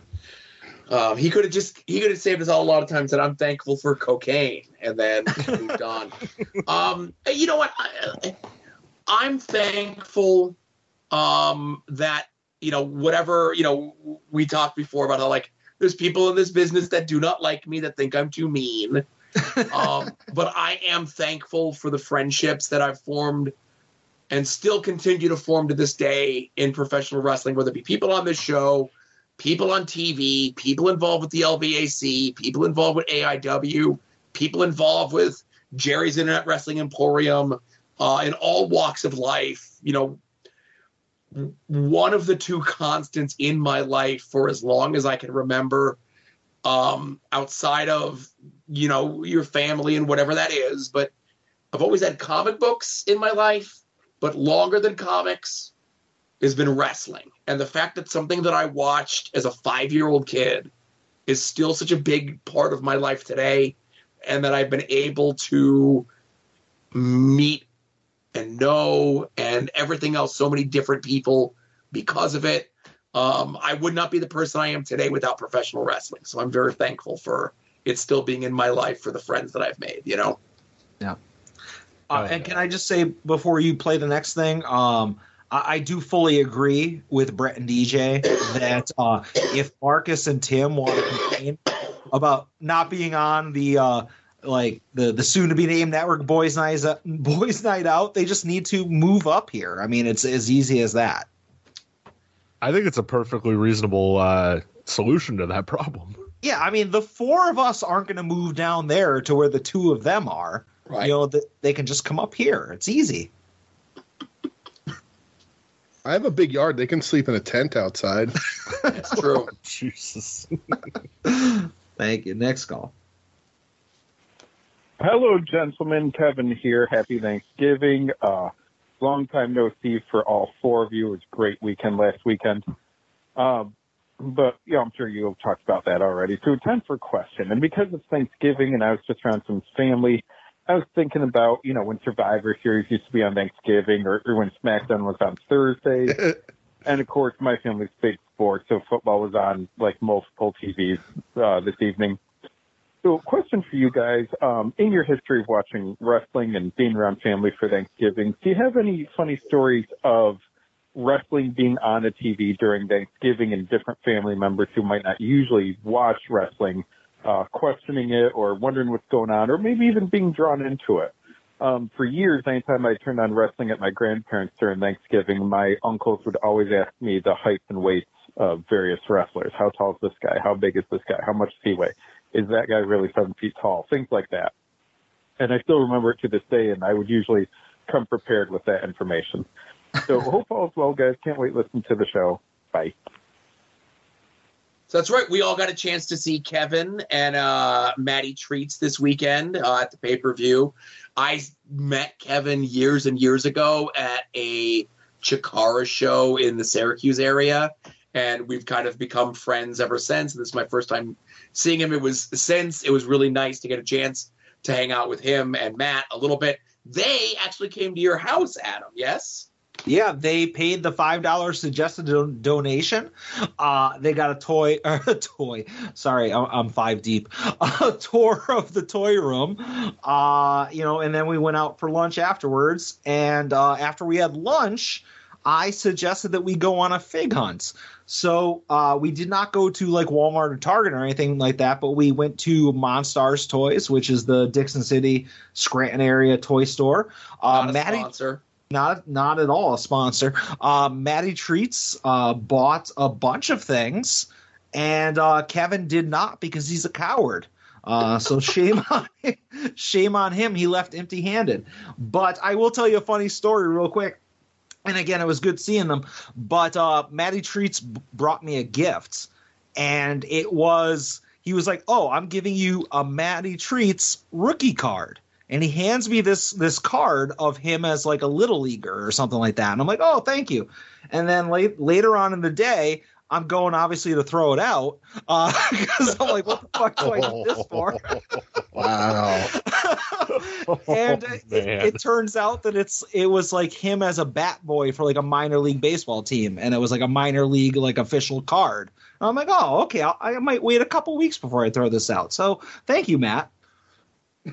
(laughs) (laughs) um, he could have just he could have saved us all a lot of times that I'm thankful for cocaine and then (laughs) moved on. Um, you know what? I, I'm thankful um, that you know whatever you know we talked before about how like there's people in this business that do not like me that think I'm too mean. um, (laughs) but I am thankful for the friendships that I've formed and still continue to form to this day in professional wrestling, whether it be people on this show, people on TV, people involved with the LVAC, people involved with AIW, people involved with Jerry's Internet Wrestling Emporium, uh, in all walks of life. You know, one of the two constants in my life for as long as I can remember, um, outside of you know your family and whatever that is. But I've always had comic books in my life, but longer than comics has been wrestling. And the fact that something that I watched as a five year old kid is still such a big part of my life today, and that I've been able to meet and know and everything else, so many different people because of it. Um, I would not be the person I am today without professional wrestling. So I'm very thankful for it still being in my life for the friends that I've made, you know? Yeah. Uh, and can I just say before you play the next thing, um, I, I do fully agree with Brett and DJ that uh, if Marcus and Tim want to complain about not being on the uh, like the the soon to be named network boys night (laughs) boys night out, they just need to move up here. I mean, it's as easy as that. I think it's a perfectly reasonable uh, solution to that problem. Yeah, I mean, the four of us aren't going to move down there to where the two of them are. Right. You know, th- they can just come up here. It's easy. I have a big yard. They can sleep in a tent outside. (laughs) That's (laughs) true. Jesus. (laughs) Thank you. Next call. Hello, gentlemen. Kevin here. Happy Thanksgiving. Uh, long time no see for all four of you. It was a great weekend last weekend. Um, but yeah, I'm sure you have talked about that already. So time for a question. And because it's Thanksgiving and I was just around some family, I was thinking about, you know, when Survivor Series used to be on Thanksgiving or, or when SmackDown was on Thursday. (laughs) and of course, my family's big sports, so football was on like multiple TVs uh, this evening. So, question for you guys: um, In your history of watching wrestling and being around family for Thanksgiving, do you have any funny stories of wrestling being on a TV during Thanksgiving and different family members who might not usually watch wrestling, uh, questioning it or wondering what's going on, or maybe even being drawn into it? Um, for years, anytime I turned on wrestling at my grandparents during Thanksgiving, my uncles would always ask me the heights and weights of various wrestlers. How tall is this guy? How big is this guy? How much does he weigh? Is that guy really seven feet tall? Things like that. And I still remember it to this day, and I would usually come prepared with that information. So (laughs) hope all is well, guys. Can't wait to listen to the show. Bye. So that's right. We all got a chance to see Kevin and uh, Maddie Treats this weekend uh, at the pay per view. I met Kevin years and years ago at a Chikara show in the Syracuse area, and we've kind of become friends ever since. This is my first time seeing him. It was since it was really nice to get a chance to hang out with him and Matt a little bit. They actually came to your house, Adam. Yes. Yeah, they paid the five dollars suggested don- donation. Uh, they got a toy, or (laughs) a toy. Sorry, I'm, I'm five deep. (laughs) A tour of the toy room. Uh, you know, and then we went out for lunch afterwards. And uh, after we had lunch, I suggested that we go on a fig hunt. So uh, we did not go to like Walmart or Target or anything like that, but we went to Monstars Toys, which is the Dickson City, Scranton area toy store. Uh, Maddie, sponsor. Not not at all a sponsor. Uh, Maddie Treats uh, bought a bunch of things, and uh, Kevin did not because he's a coward. Uh, so (laughs) shame on him. shame on him. He left empty-handed. But I will tell you a funny story real quick. And again, it was good seeing them. But uh, Maddie Treats brought me a gift, and it was he was like, "Oh, I'm giving you a Maddie Treats rookie card." And he hands me this this card of him as like a little leaguer or something like that and i'm like oh thank you and then late, later on in the day i'm going obviously to throw it out uh, (laughs) because i'm like what the fuck do i need this for (laughs) Wow. (laughs) and oh, it, it turns out that it's it was like him as a bat boy for like a minor league baseball team, and it was like a minor league like official card. And I'm like, oh, okay, I'll, I might wait a couple weeks before I throw this out. So thank you, Matt.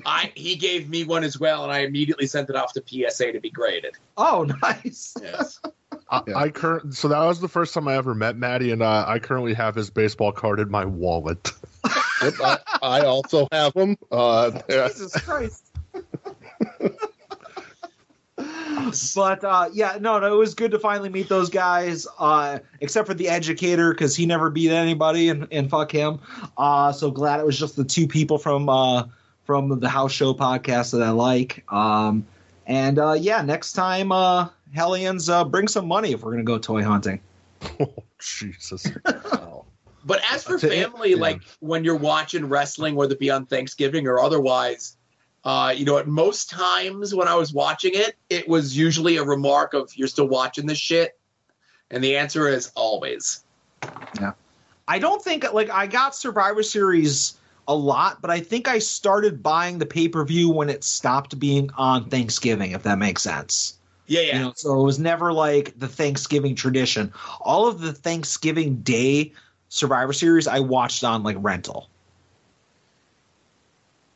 I he gave me one as well, and I immediately sent it off to PSA to be graded. Oh, nice. Yes. I, I current so that was the first time I ever met Maddie, and uh, I currently have his baseball card in my wallet. (laughs) Yep, I, I also have them. Uh, yeah. Jesus Christ. but uh, yeah, no, no, it was good to finally meet those guys. Uh, except for the educator because he never beat anybody, and, and fuck him. Uh, so glad it was just the two people from uh, from the House Show podcast that I like. Um, and uh, yeah, next time, uh, Hellions, uh, bring some money if we're gonna go toy hunting. (laughs) oh, Jesus. (laughs) But as for I'll tell you- family, yeah. like when you're watching wrestling, whether it be on Thanksgiving or otherwise, uh, you know, at most times when I was watching it, it was usually a remark of "You're still watching this shit," and the answer is always. Yeah. I don't think like I got Survivor Series a lot, but I think I started buying the pay per view when it stopped being on Thanksgiving, if that makes sense. Yeah, yeah. You know, so it was never like the Thanksgiving tradition. All of the Thanksgiving Day Survivor Series I watched on like rental.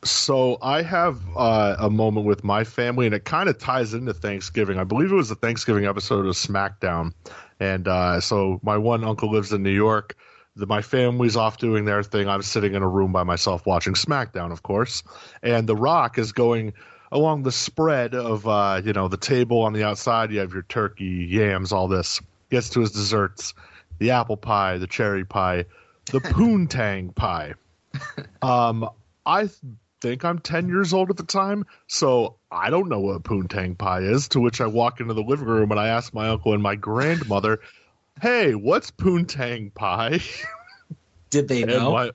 So I have uh, a moment with my family, and it kind of ties into Thanksgiving. I believe it was the Thanksgiving episode of SmackDown, and uh, so my one uncle lives in New York. The, my family's off doing their thing. I'm sitting in a room by myself watching SmackDown, of course, and The Rock is going along the spread of uh, you know the table on the outside. You have your turkey, yams, all this. Gets to his desserts, the apple pie, the cherry pie, the (laughs) poontang pie. Um, I think I'm 10 years old at the time, so I don't know what poontang pie is. To which I walk into the living room and I ask my uncle and my grandmother, "Hey, what's poontang pie?" (laughs) Did they and know? my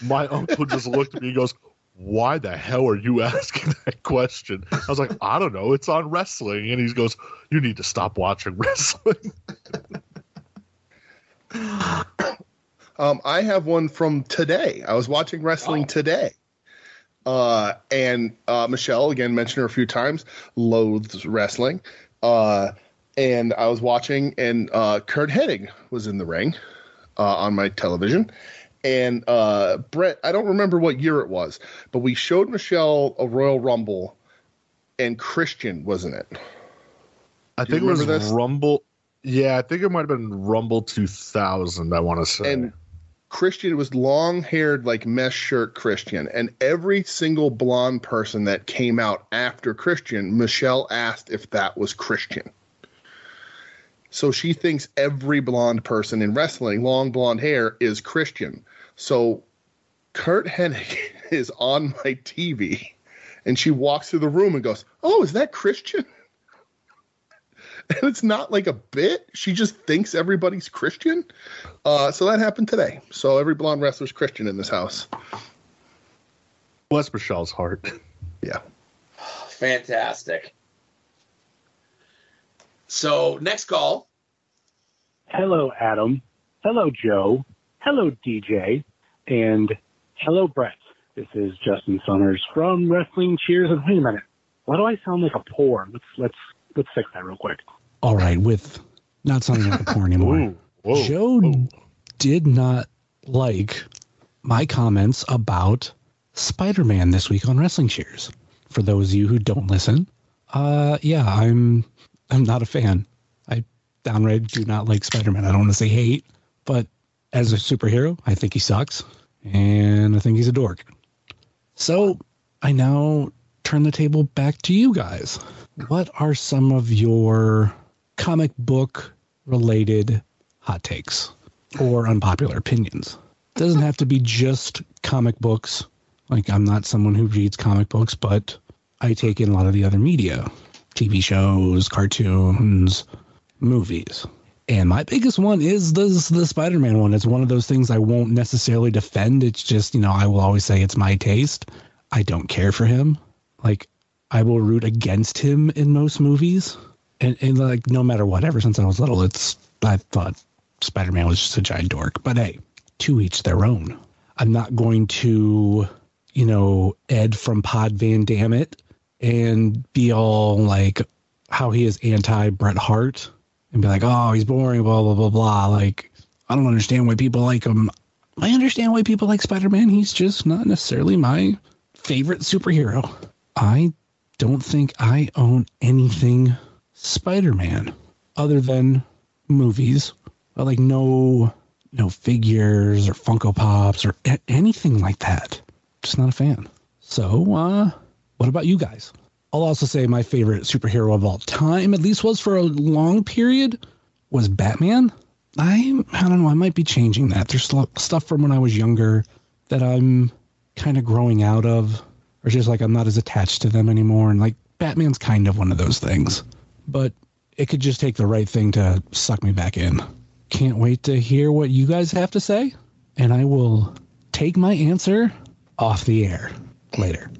my uncle just looked at me and goes, "Why the hell are you (laughs) asking that question?" I was like, "I don't know. It's on wrestling." And he goes, "You need to stop watching (laughs) wrestling." Um, I have one from today. I was watching wrestling today. Uh, and uh, Michelle, again, mentioned her a few times, loathes wrestling. Uh, and I was watching, and uh, Curt Hennig was in the ring uh, on my television. And uh, Brett, I don't remember what year it was, but we showed Michelle a Royal Rumble, and Christian was in it. I Do think it was remember this? Rumble. Yeah, I think it might have been Rumble 2000. I want to say. and Christian was long haired, like mesh shirt Christian. And every single blonde person that came out after Christian, Michelle asked if that was Christian. So she thinks every blonde person in wrestling, long blonde hair, is Christian. So Curt Hennig (laughs) is on my TV and she walks through the room and goes, Oh, is that Christian? (laughs) And it's not like a bit. She just thinks everybody's Christian. Uh, so that happened today. So every blonde wrestler's Christian in this house. Bless Michelle's heart. Yeah. (sighs) Fantastic. So next call. Hello, Adam. Hello, Joe. Hello, DJ. And hello, Brett. This is Justin Summers from Wrestling Cheers. And wait a minute. Why do I sound like a porn? Let's let's let's fix that real quick. All right, with not sounding like a porn anymore. Joe did not like my comments about Spider Man this week on Wrestling Cheers. For those of you who don't listen, uh, yeah, I'm I'm not a fan. I downright do not like Spider Man. I don't want to say hate, but as a superhero, I think he sucks, and I think he's a dork. So I now turn the table back to you guys. What are some of your comic book related hot takes or unpopular opinions? Doesn't have to be just comic books. Like I'm not someone who reads comic books, but I take in a lot of the other media, TV shows, cartoons, movies. And my biggest one is the the Spider-Man one. It's one of those things I won't necessarily defend. It's just, you know, I will always say it's my taste. I don't care for him. Like I will root against him in most movies. And, and like no matter what, ever since I was little, it's I thought Spider-Man was just a giant dork. But hey, to each their own. I'm not going to, you know, Ed from Pod Van Dam it and be all like how he is anti Bret Hart and be like, oh, he's boring, blah, blah, blah, blah. Like, I don't understand why people like him. I understand why people like Spider Man. He's just not necessarily my favorite superhero. I don't think I own anything Spider Man other than movies, like no no figures or Funko Pops or anything like that. Just not a fan. So, uh, what about you guys? I'll also say my favorite superhero of all time, at least was for a long period, was Batman. I I don't know. I might be changing that. There's stuff from when I was younger that I'm kind of growing out of, or just like I'm not as attached to them anymore. And like Batman's kind of one of those things, but it could just take the right thing to suck me back in. Can't wait to hear what you guys have to say, and I will take my answer off the air later.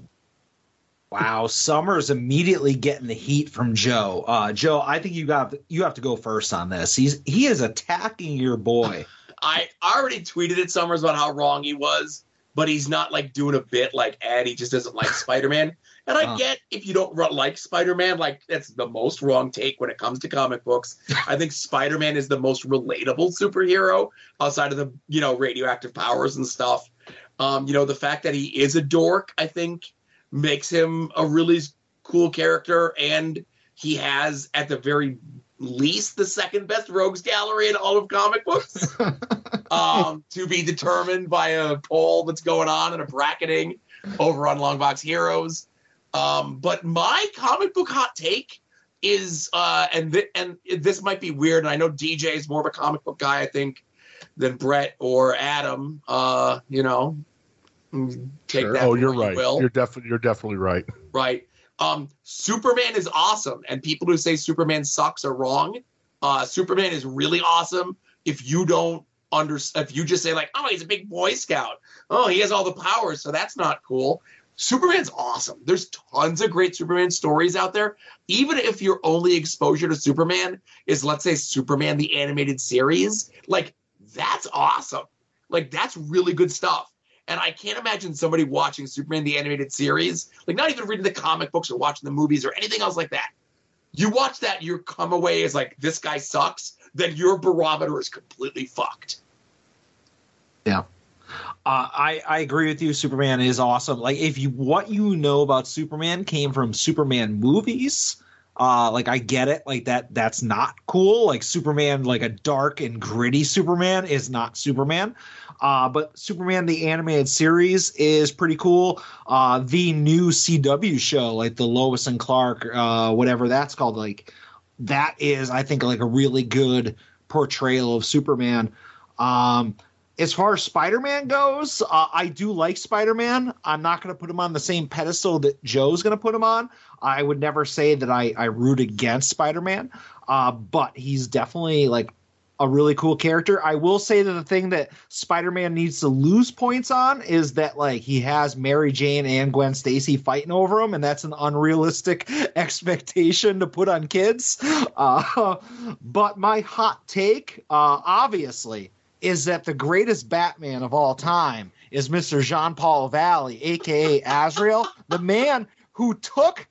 Wow, Summers immediately getting the heat from Joe. Uh, Joe, I think you got you have to go first on this. He's he is attacking your boy. (laughs) I already tweeted at Summers about how wrong he was, but he's not like doing a bit like Ed. He just doesn't like Spider Man. (laughs) And I Uh. get if you don't like Spider Man, like that's the most wrong take when it comes to comic books. (laughs) I think Spider Man is the most relatable superhero outside of the you know radioactive powers and stuff. Um, you know the fact that he is a dork, I think, makes him a really cool character, and he has at the very least the second best rogues gallery in all of comic books (laughs) um, to be determined by a poll that's going on and a bracketing over on Longbox Heroes. Um, but my comic book hot take is, uh, and th- and this might be weird, and I know DJ is more of a comic book guy, I think, than Brett or Adam. Uh, you know, take Sure. that. Oh, you're you right. will You're definitely you're definitely right. right? Um, Superman is awesome, and people who say Superman sucks are wrong. Uh, Superman is really awesome if you don't under if you just say like, oh, he's a big Boy Scout, oh, he has all the powers, so that's not cool. Superman's awesome. There's tons of great Superman stories out there. Even if your only exposure to Superman is, let's say, Superman the animated series, like that's awesome. Like that's really good stuff. And I can't imagine somebody watching Superman the animated series, like not even reading the comic books or watching the movies or anything else like that. You watch that, you come away as like this guy sucks, then your barometer is completely fucked. Yeah. Uh, I I agree with you. Superman is awesome. Like if you what you know about Superman came from Superman movies, uh, like I get it. Like that that's not cool. Like Superman, like a dark and gritty Superman is not Superman. Uh, but Superman the animated series is pretty cool. Uh, the new CW show, like the Lois and Clark, uh, whatever that's called, like that is I think like a really good portrayal of Superman. Um, as far as Spider-Man goes, uh, I do like Spider-Man. I'm not going to put him on the same pedestal that Joe's going to put him on. I would never say that I, I root against Spider-Man, uh, but he's definitely like a really cool character. I will say that the thing that Spider-Man needs to lose points on is that like he has Mary Jane and Gwen Stacy fighting over him, and that's an unrealistic (laughs) expectation to put on kids. Uh, but my hot take, uh, obviously, is that the greatest Batman of all time is Mr. Jean Paul Valley, aka Azrael, the man who took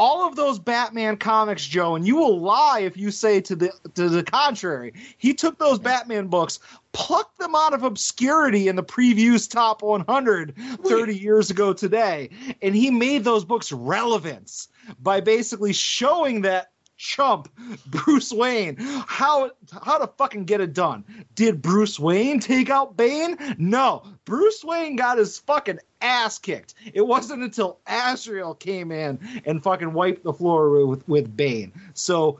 all of those Batman comics, Joe, and you will lie if you say to the to the contrary. He took those Batman books, plucked them out of obscurity in the previews top 100 30 years ago today, and he made those books relevant by basically showing that chump (laughs) Bruce Wayne how how to fucking get it done. Did Bruce Wayne take out Bane? No. Bruce Wayne got his fucking ass kicked. It wasn't until Azrael came in and fucking wiped the floor with with Bane. So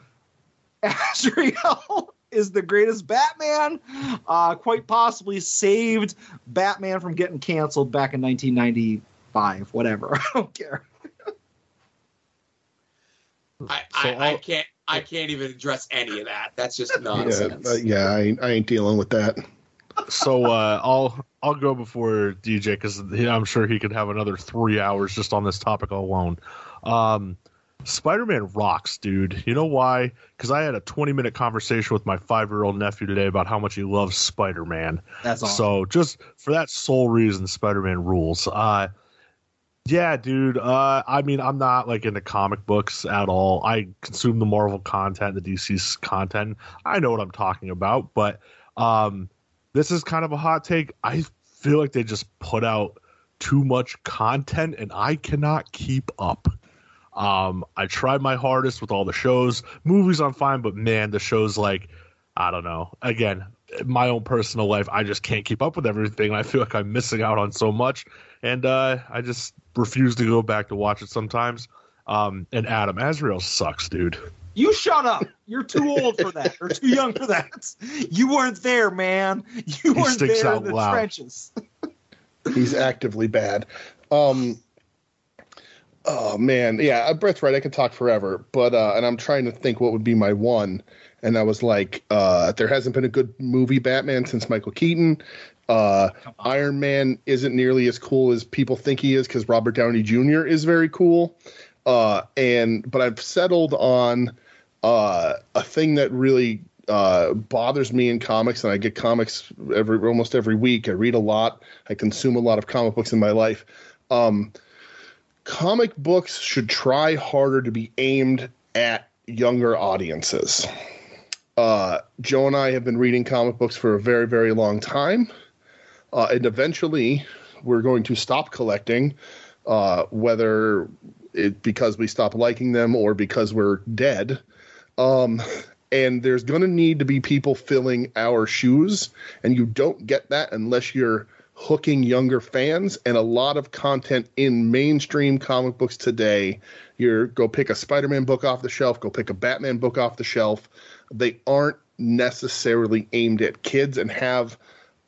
(laughs) Azrael is the greatest Batman. Uh, quite possibly saved Batman from getting canceled back in 1995. Whatever. (laughs) I don't care. I, I, I can't I can't even address any of that. That's just Yeah, nonsense. uh, yeah, I, ain't- I ain't dealing with that. So uh, I'll I'll go before DJ because I'm sure he could have another three hours just on this topic alone. Um, Spider-Man rocks, dude. You know why? Because I had a 20 minute conversation with my five year old nephew today about how much he loves Spider-Man. That's awesome. So just for that sole reason, Spider-Man rules. Uh, Yeah, dude. Uh, I mean, I'm not like into comic books at all. I consume the Marvel content, the DC's content. I know what I'm talking about, but um, this is kind of a hot take. I feel like they just put out too much content, and I cannot keep up. Um, I tried my hardest with all the shows. Movies, I'm fine, but man, the shows like I don't know. Again, my own personal life, I just can't keep up with everything. I feel like I'm missing out on so much, and uh, I just refuse to go back to watch it sometimes. Um, and Adam Azrael sucks, dude. You shut up. You're too old for that, or too young for that. You weren't there, man. You He weren't there out in the loud. trenches. (laughs) He's actively bad. Um. Oh man, yeah, uh, Brett's right. I could talk forever, but uh, and I'm trying to think what would be my one, and I was like, uh, there hasn't been a good movie Batman since Michael Keaton. Uh, Iron Man isn't nearly as cool as people think he is because Robert Downey Jr. is very cool. Uh, and but I've settled on uh, a thing that really uh, bothers me in comics, and I get comics every almost every week. I read a lot. I consume a lot of comic books in my life. Um, comic books should try harder to be aimed at younger audiences. Uh, Joe and I have been reading comic books for a very, very long time, uh, and eventually we're going to stop collecting, uh, whether it because we stop liking them or because we're dead. Um, and there's going to need to be people filling our shoes, and you don't get that unless you're hooking younger fans. And a lot of content in mainstream comic books today, you're go pick a Spider-Man book off the shelf, go pick a Batman book off the shelf. They aren't necessarily aimed at kids and have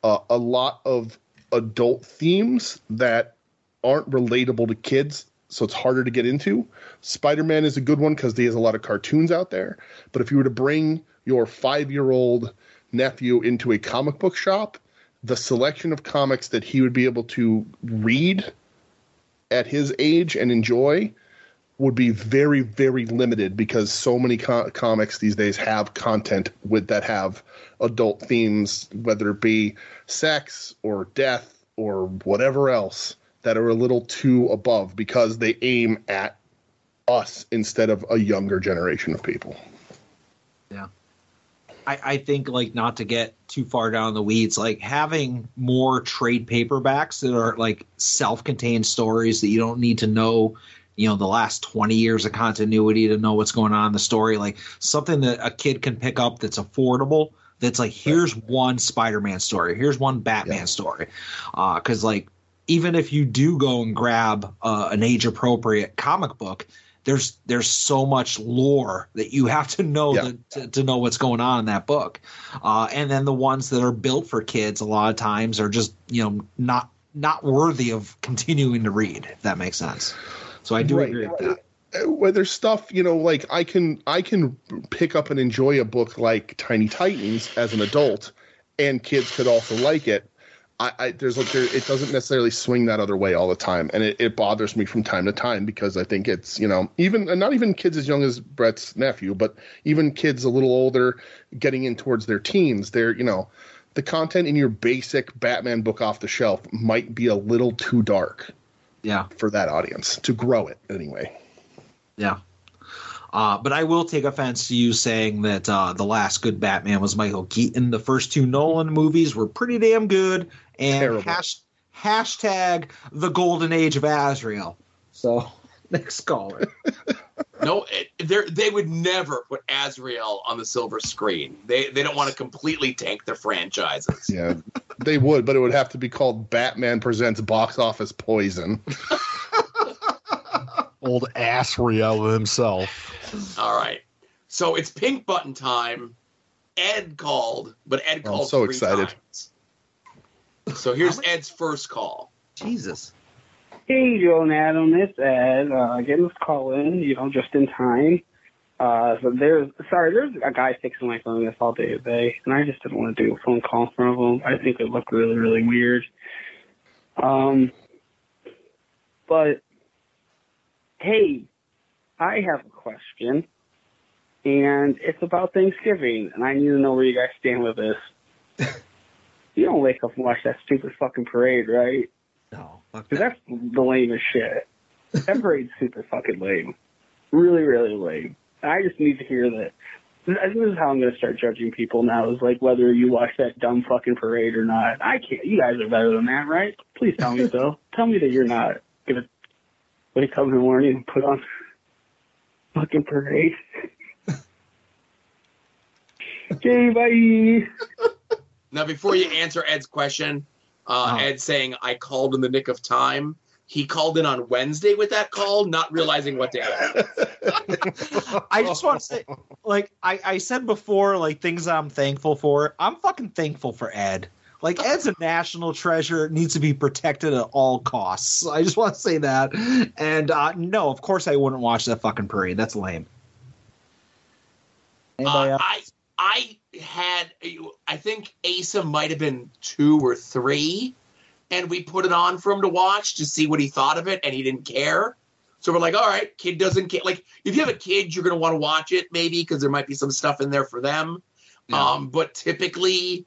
uh, a lot of adult themes that aren't relatable to kids so it's harder to get into. Spider Man is a good one because he has a lot of cartoons out there. But if you were to bring your five year old nephew into a comic book shop, the selection of comics that he would be able to read at his age and enjoy would be very, very limited because so many co- comics these days have content with that have adult themes, whether it be sex or death or whatever else that are a little too above because they aim at us instead of a younger generation of people. Yeah. I, I think like not to get too far down the weeds, like having more trade paperbacks that are like self-contained stories that you don't need to know, you know, the last 20 years of continuity to know what's going on in the story, like something that a kid can pick up that's affordable. That's like here's one Spider-Man story, here's one Batman story, because like even if you do go and grab uh, an age-appropriate comic book, there's there's so much lore that you have to know that, to, to know what's going on in that book. Uh, and then the ones that are built for kids a lot of times are just you know not not worthy of continuing to read if that makes sense so i do Right. agree with that. Uh, where there's stuff you know like i can i can pick up and enjoy a book like tiny titans as an adult and kids could also like it. I, I there's like there, it doesn't necessarily swing that other way all the time. And it, it bothers me from time to time because i think it's you know even and not even kids as young as brett's nephew but even kids a little older getting in towards their teens they're you know the content in your basic batman book off the shelf might be a little too dark yeah for that audience to grow it anyway yeah uh, but I will take offense to you saying that uh, the last good Batman was Michael Keaton. The first two Nolan movies were pretty damn good, and hash, hashtag the golden age of Azrael. So (laughs) next caller. (laughs) No, it, they're- they would never put Azrael on the silver screen. They they don't want to completely tank their franchises. Yeah, they would, but it would have to be called Batman Presents Box Office Poison. (laughs) Old ass Riel himself. All right, so it's pink button time. Ed called, but Ed called. I'm called so three excited. times. So here's Ed's first call. Jesus. Hey, Joe and Adam, it's Ed. Uh, getting this call in, you know, just in time. Uh, so there's, sorry, there's a guy fixing my phone this all day today, and I just didn't want to do a phone call in front of him. I think it looked really, really weird. Um, but hey, I have a question, and it's about Thanksgiving, and I need to know where you guys stand with this. (laughs) you don't wake up and watch that stupid fucking parade, right? No, fuck Because that's the lamest shit. That parade's (laughs) super fucking lame. Really, really lame. I just need to hear that. This this is how I'm going to start judging people now. Is like whether you watch that dumb fucking parade or not. I can't. You guys are better than that, right? Please tell me (laughs) so. tell me that you're not gonna wake up in the morning and put on fucking parade. (laughs) okay, bye. Now, before you answer Ed's question, uh, Ed saying I called in the nick of time. He called in on Wednesday with that call, not realizing what day. (laughs) I just want to say, like I, I said before, like things I'm thankful for. I'm fucking thankful for Ed. Like (laughs) Ed's a national treasure, needs to be protected at all costs. (laughs) I just want to say that. And uh, no, of course I wouldn't watch that fucking parade. That's lame. Uh, I I had I think Asa might have been two or three, and we put it on for him to watch to see what he thought of it, and he didn't care. So we're like, all right, kid doesn't care. Like if you have a kid, you're gonna want to watch it maybe because there might be some stuff in there for them. Um, but typically,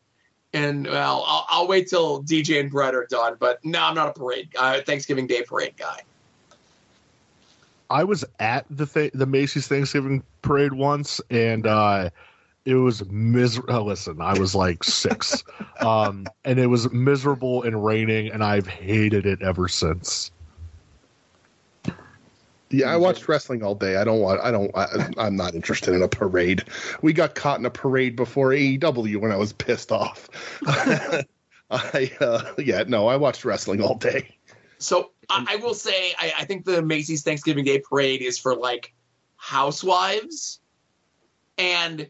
and well, I'll, I'll wait till DJ and Brett are done. But no, I'm not a parade uh, Thanksgiving Day parade guy. I was at the th- the Macy's Thanksgiving parade once, and uh, it was miserable. Oh, listen, I was like six, (laughs) um, and it was miserable and raining, and I've hated it ever since. Yeah, I watched wrestling all day. I don't want. I don't. I, I'm not interested in a parade. We got caught in a parade before AEW when I was pissed off. (laughs) I uh, yeah no. I watched wrestling all day. So I, I will say, I, I think the Macy's Thanksgiving Day Parade is for like housewives and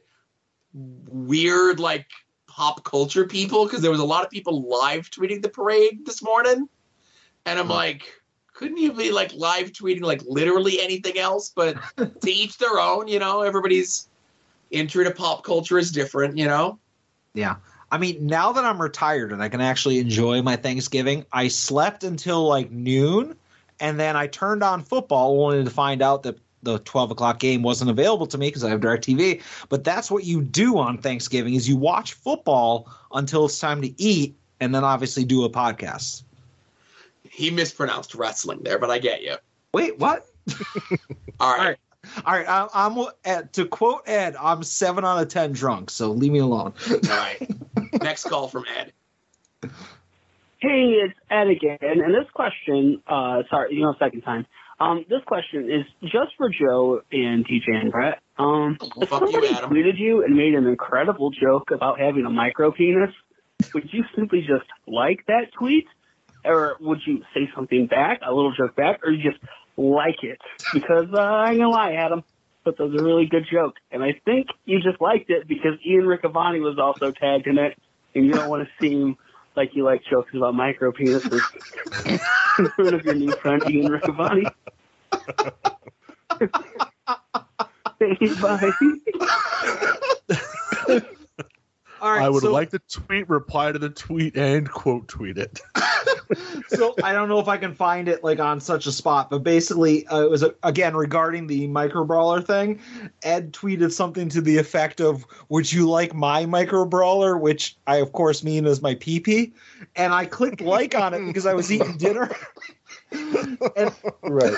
weird like pop culture people because there was a lot of people live tweeting the parade this morning, and I'm mm-hmm. like, couldn't you be like live tweeting like literally anything else? But (laughs) to each their own, you know. Everybody's entry to pop culture is different, you know. Yeah. I mean, now that I'm retired and I can actually enjoy my Thanksgiving, I slept until like noon, and then I turned on football only to find out that the 12 o'clock game wasn't available to me because I have DirecTV. But that's what you do on Thanksgiving is you watch football until it's time to eat, and then obviously do a podcast. He mispronounced wrestling there, but I get you. Wait, what? (laughs) All right. All right, I, I'm uh, to quote Ed. I'm seven out of ten drunk, so leave me alone. All right. Next call from Ed. Hey, it's Ed again, and this question, uh, sorry, you know, second time. Um, this question is just for Joe and TJ and Brett. Um, if Fuck you, somebody tweeted you and made an incredible joke about having a micro penis, would you simply just like that tweet, or would you say something back, a little joke back, or you just like it? Because uh, I ain't gonna lie, Adam, but that was a really good joke, and I think you just liked it because Ian Riccaboni was also tagged in it, and you don't want to seem like you like jokes about micro penises (laughs) in front of your new friend Ian Riccaboni. Bye. (laughs) All right, I would so- like to tweet, reply to the tweet, and quote tweet it. (laughs) so I don't know if I can find it like on such a spot, but basically uh, it was uh, again regarding the micro brawler thing. Ed tweeted something to the effect of, "Would you like my micro brawler?" Which I of course mean as my PP, and I clicked like on it because I was eating dinner. (laughs) and, right.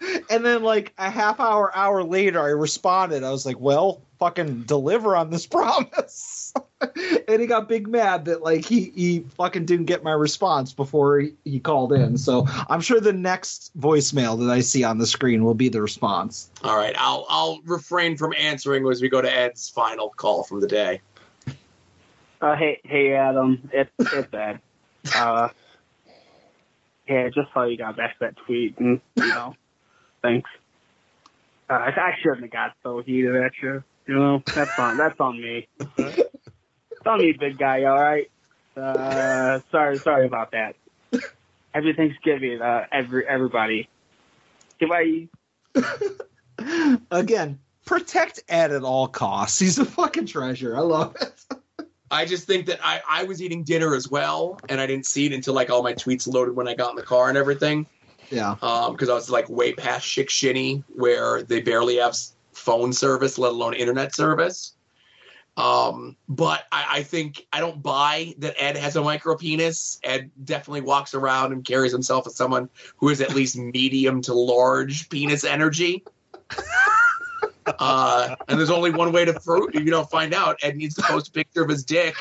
(laughs) And then like a half hour hour later, I responded. I was like, "Well, fucking deliver on this (laughs) promise." (laughs) and he got big mad that like he he fucking didn't get my response before he, he called in. So I'm sure the next voicemail that I see on the screen will be the response. All right, I'll I'll refrain from answering as we go to Ed's final call from the day. Uh, hey, hey, Adam, it's it's Ed. Uh, yeah, I just saw you got back that tweet, and you know, thanks. Uh, I, I shouldn't have got so heated at you. You know, that's on that's on me. It's on me, big guy. All right. Uh, sorry, sorry about that. Happy Thanksgiving, uh, every everybody. Goodbye. (laughs) Again, protect Ed at all costs. He's a fucking treasure. I love it. (laughs) I just think that I, I was eating dinner as well, and I didn't see it until like all my tweets loaded when I got in the car and everything. Yeah. Um, because I was like way past Shickshinny, where they barely have phone service, let alone internet service. Um, but I, I think I don't buy that Ed has a micro penis. Ed definitely walks around and carries himself as someone who is at least medium to large penis energy. (laughs) Uh, and there's only one way to you know find out. Ed needs to post a picture of his dick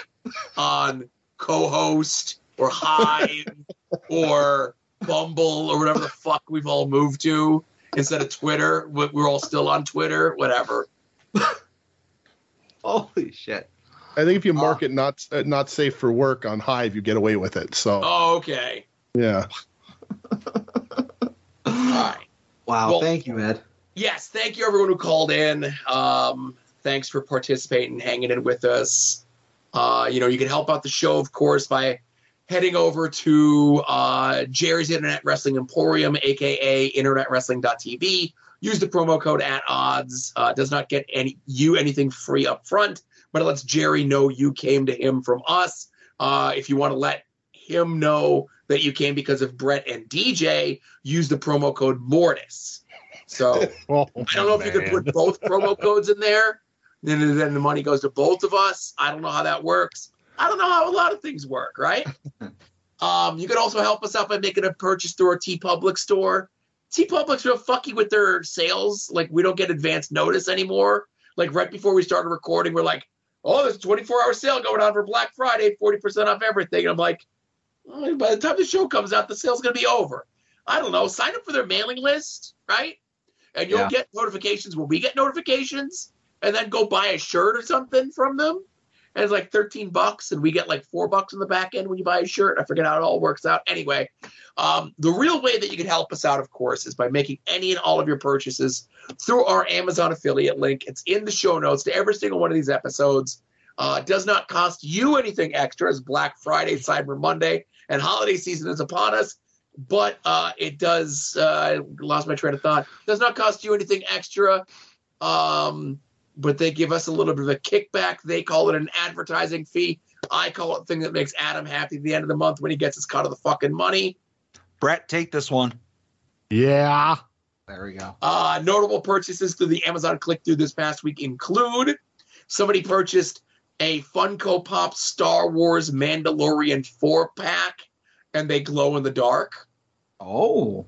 on Cohost or Hive (laughs) or Bumble or whatever the fuck we've all moved to instead of Twitter. We- We're all still on Twitter, whatever. (laughs) Holy shit! I think if you mark it not uh, not safe for work on Hive, you get away with it. So Oh, okay. yeah. (laughs) Wow, Well- thank you, Ed. Yes, thank you everyone who called in. Um, thanks for participating, hanging in with us. Uh, you know, you can help out the show, of course, by heading over to uh, Jerry's Internet Wrestling Emporium, aka InternetWrestling.tv. Use the promo code at odds. Uh, does not get any you anything free up front, but it lets Jerry know you came to him from us. Uh, if you want to let him know that you came because of Brett and DJ, use the promo code Mortis. So (laughs) I don't know if you could put both promo codes in there. Then, then the money goes to both of us. I don't know how that works. I don't know how a lot of things work, right? (laughs) um, you can also help us out by making a purchase through our TeePublic store. TeePublic's real fucky with their sales. Like we don't get advance notice anymore. Like right before we started recording, we're like, "Oh, there's a 24 hour sale going on for Black Friday, 40% off everything." And I'm like, "Oh, by the time the show comes out, the sale's gonna be over. I don't know. Sign up for their mailing list, right? And you'll Yeah. get notifications when we get notifications, and then go buy a shirt or something from them. And it's like 13 bucks, and we get like four bucks in the back end when you buy a shirt. I forget how it all works out. Anyway, um, the real way that you can help us out, of course, is by making any and all of your purchases through our Amazon affiliate link. It's in the show notes to every single one of these episodes. Uh, does not cost you anything extra as Black Friday, Cyber Monday, and holiday season is upon us. But uh, it does. Uh, I lost my train of thought. Does not cost you anything extra. Um, but they give us a little bit of a kickback. They call it an advertising fee. I call it the thing that makes Adam happy at the end of the month when he gets his cut of the fucking money. Brett, take this one. Yeah. There we go. Uh, notable purchases through the Amazon click through this past week include somebody purchased a Funko Pop Star Wars Mandalorian four pack, and they glow in the dark. Oh,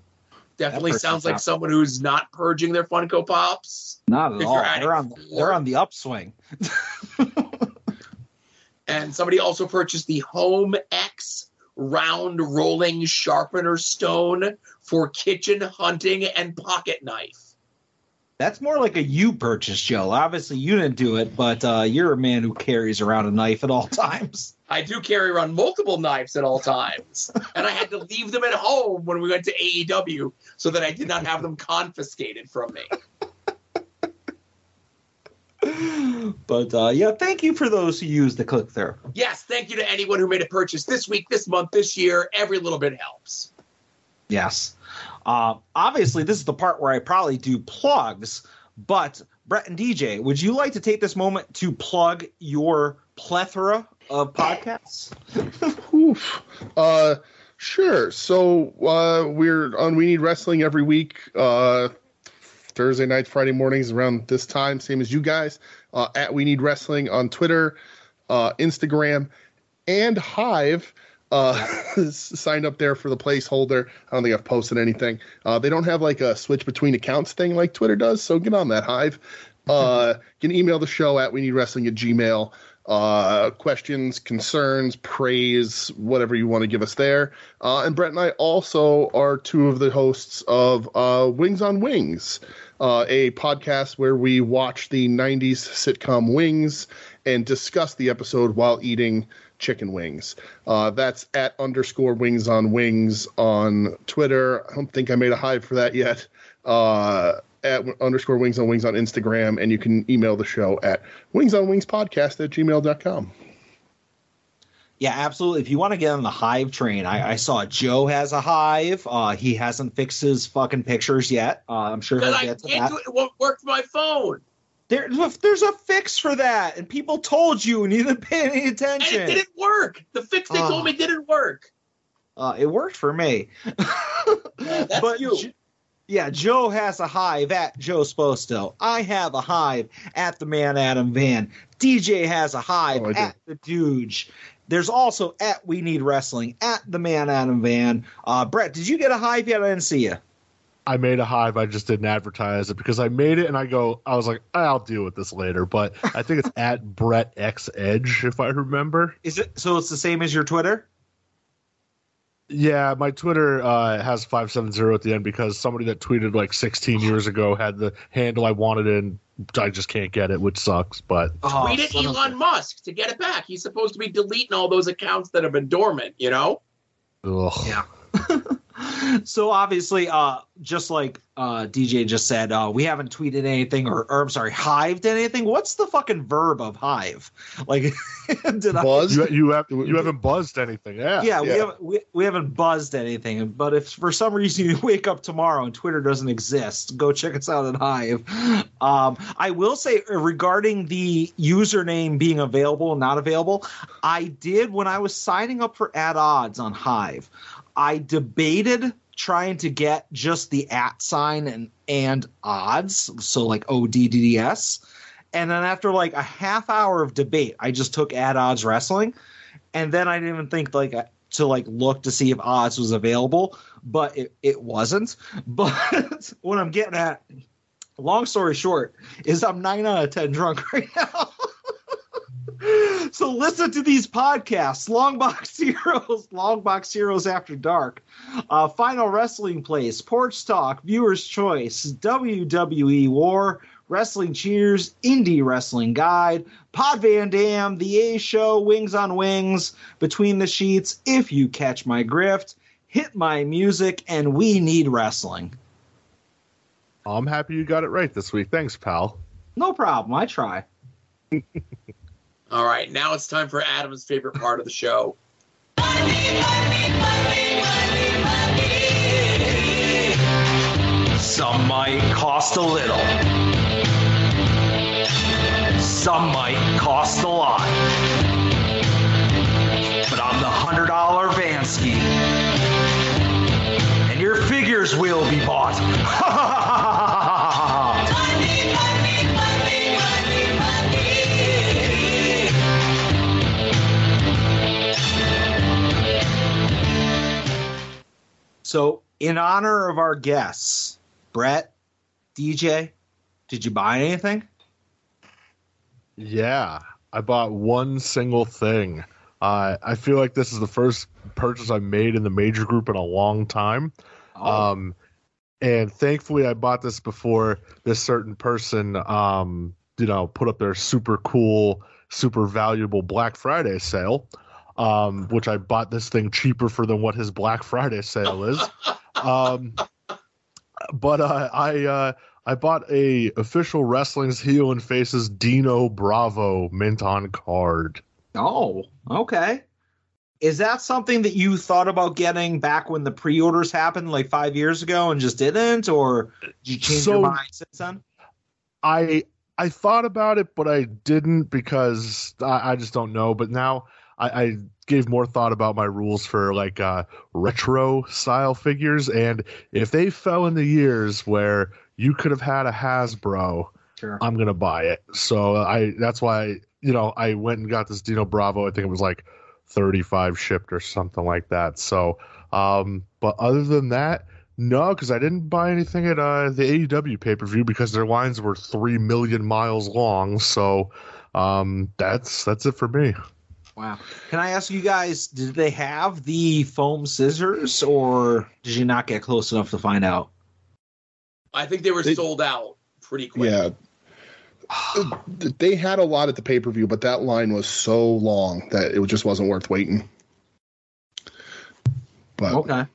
definitely sounds like someone who's not purging their Funko Pops. Not at all. They're on. They're on the upswing. (laughs) And somebody also purchased the Home X round rolling sharpener stone for kitchen hunting and pocket knife. That's more like a you purchase, Joe. Obviously, you didn't do it, but uh, you're a man who carries around a knife at all (laughs) times. I do carry around multiple knives at all times, and I had to leave them at home when we went to AEW so that I did not have them confiscated from me. But uh, yeah, thank you for those who use the click there. Yes, thank you to anyone who made a purchase this week, this month, this year. Every little bit helps. Yes. Uh, obviously, this is the part where I probably do plugs. But Brett and DJ, would you like to take this moment to plug your plethora of podcasts? (laughs) Oof. Uh, sure. So uh, we're on We Need Wrestling every week. Uh, Thursday nights, Friday mornings around this time, same as you guys. Uh, at We Need Wrestling on Twitter, uh, Instagram, and Hive. Uh, (laughs) signed up there for the placeholder. I don't think I've posted anything. Uh, they don't have like a switch between accounts thing like Twitter does, so get on that Hive. Uh, (laughs) you can email the show at we need wrestling at gmail. Uh, questions, concerns, praise, whatever you want to give us there. Uh, and Brett and I also are two of the hosts of uh, Wings on Wings, uh, a podcast where we watch the 90s sitcom Wings and discuss the episode while eating chicken wings. Uh, that's at underscore wings on wings on Twitter. I don't think I made a hive for that yet. Uh, at underscore wings on wings on Instagram, and you can email the show at wings on wings podcast at gmail.com. Yeah, absolutely. If you want to get on the Hive train, I, I saw Joe has a Hive. Uh, he hasn't fixed his fucking pictures yet. Uh, I'm sure he'll get to can't that. do it. It won't work for my phone. There, there's a fix for that, and people told you and you didn't pay any attention. And attention. it didn't work. The fix they Oh. told me didn't work. Uh, it worked for me. that's (laughs) but you. Yeah, Joe has a hive at Joe Sposto. I have a hive at the Man Adam Van. DJ has a hive Oh, at the Dooge. There's also at We Need Wrestling at the Man Adam Van. Uh, Brett, did you get a hive yet? I didn't see you. I made a hive. I just didn't advertise it because I made it and I go. I was like, I'll deal with this later. But I think it's (laughs) at Brett X Edge if I remember. Is it so? It's the same as your Twitter. Yeah, my Twitter uh, has five seven zero at the end because somebody that tweeted like 16 years ago had the handle I wanted and I just can't get it, which sucks. But Oh, Tweet at Elon Musk to get it back. He's supposed to be deleting all those accounts that have been dormant, you know? Ugh. Yeah. (laughs) (laughs) so obviously, uh, just like uh, DJ just said, uh, we haven't tweeted anything, or, or I'm sorry, hived anything. What's the fucking verb of hive? (laughs) Like, (laughs) did I? You, you have you haven't buzzed anything, yeah? Yeah, we haven't we, we haven't buzzed anything. But if for some reason you wake up tomorrow and Twitter doesn't exist, go check us out at Hive. Um, I will say uh, regarding the username being available and not available, I did when I was signing up for ad odds on Hive, I debated trying to get just the at sign and and odds, so like ODDDS. And then after like a half hour of debate, I just took at odds wrestling and then I didn't even think like uh, to like look to see if odds was available, but it, it wasn't. (laughs) But what I'm getting at, long story short, is I'm nine out of ten drunk right now. (laughs) so listen to these podcasts: Long Box (laughs) Heroes, Long Box Heroes After Dark, uh, Final Wrestling Place, Porch Talk, Viewers Choice, WWE War. Wrestling Cheers, Indie Wrestling Guide, Pod Van Dam, The A Show, Wings on Wings, Between the Sheets, If You Catch My Grift, Hit My Music, and We Need Wrestling. I'm happy you got it right this week. Thanks, pal. No problem. I try. (laughs) All right, now it's time for Adam's favorite part of the show. Money, money, money, Some might cost a little. Some might cost a lot. But I'm the hundred dollar Vansky. And your figures will be bought. (laughs) So, in honor of our guests, Brett, DJ, did you buy anything? Yeah, I bought one single thing. Uh, I feel like this is the first purchase I've made in the major group in a long time. Um, and thankfully, I bought this before this certain person, um, you know, put up their super cool, super valuable Black Friday sale. Um, which I bought this thing cheaper for than what his Black Friday sale is. um, but uh, I uh, I bought a official wrestling's heel and faces Dino Bravo mint on card. Oh, okay. Is that something that you thought about getting back when the pre-orders happened, like five years ago, and just didn't, or did you change So- your mind since then? I I thought about it, but I didn't because I, I just don't know. But now I, I gave more thought about my rules for like uh, retro style figures, and if they fell in the years where you could have had a Hasbro, Sure. I'm gonna buy it. So I that's why you know I went and got this Dino Bravo. I think it was like 35 shipped or something like that. So, um, but other than that, no, because I didn't buy anything at uh, the AEW pay per view because their lines were three million miles long. So, um, that's that's it for me. Wow. Can I ask you guys, did they have the foam scissors, or did you not get close enough to find out? I think they were sold out pretty quick. Yeah. they had a lot at the pay per view, but that line was so long that it just wasn't worth waiting. But okay,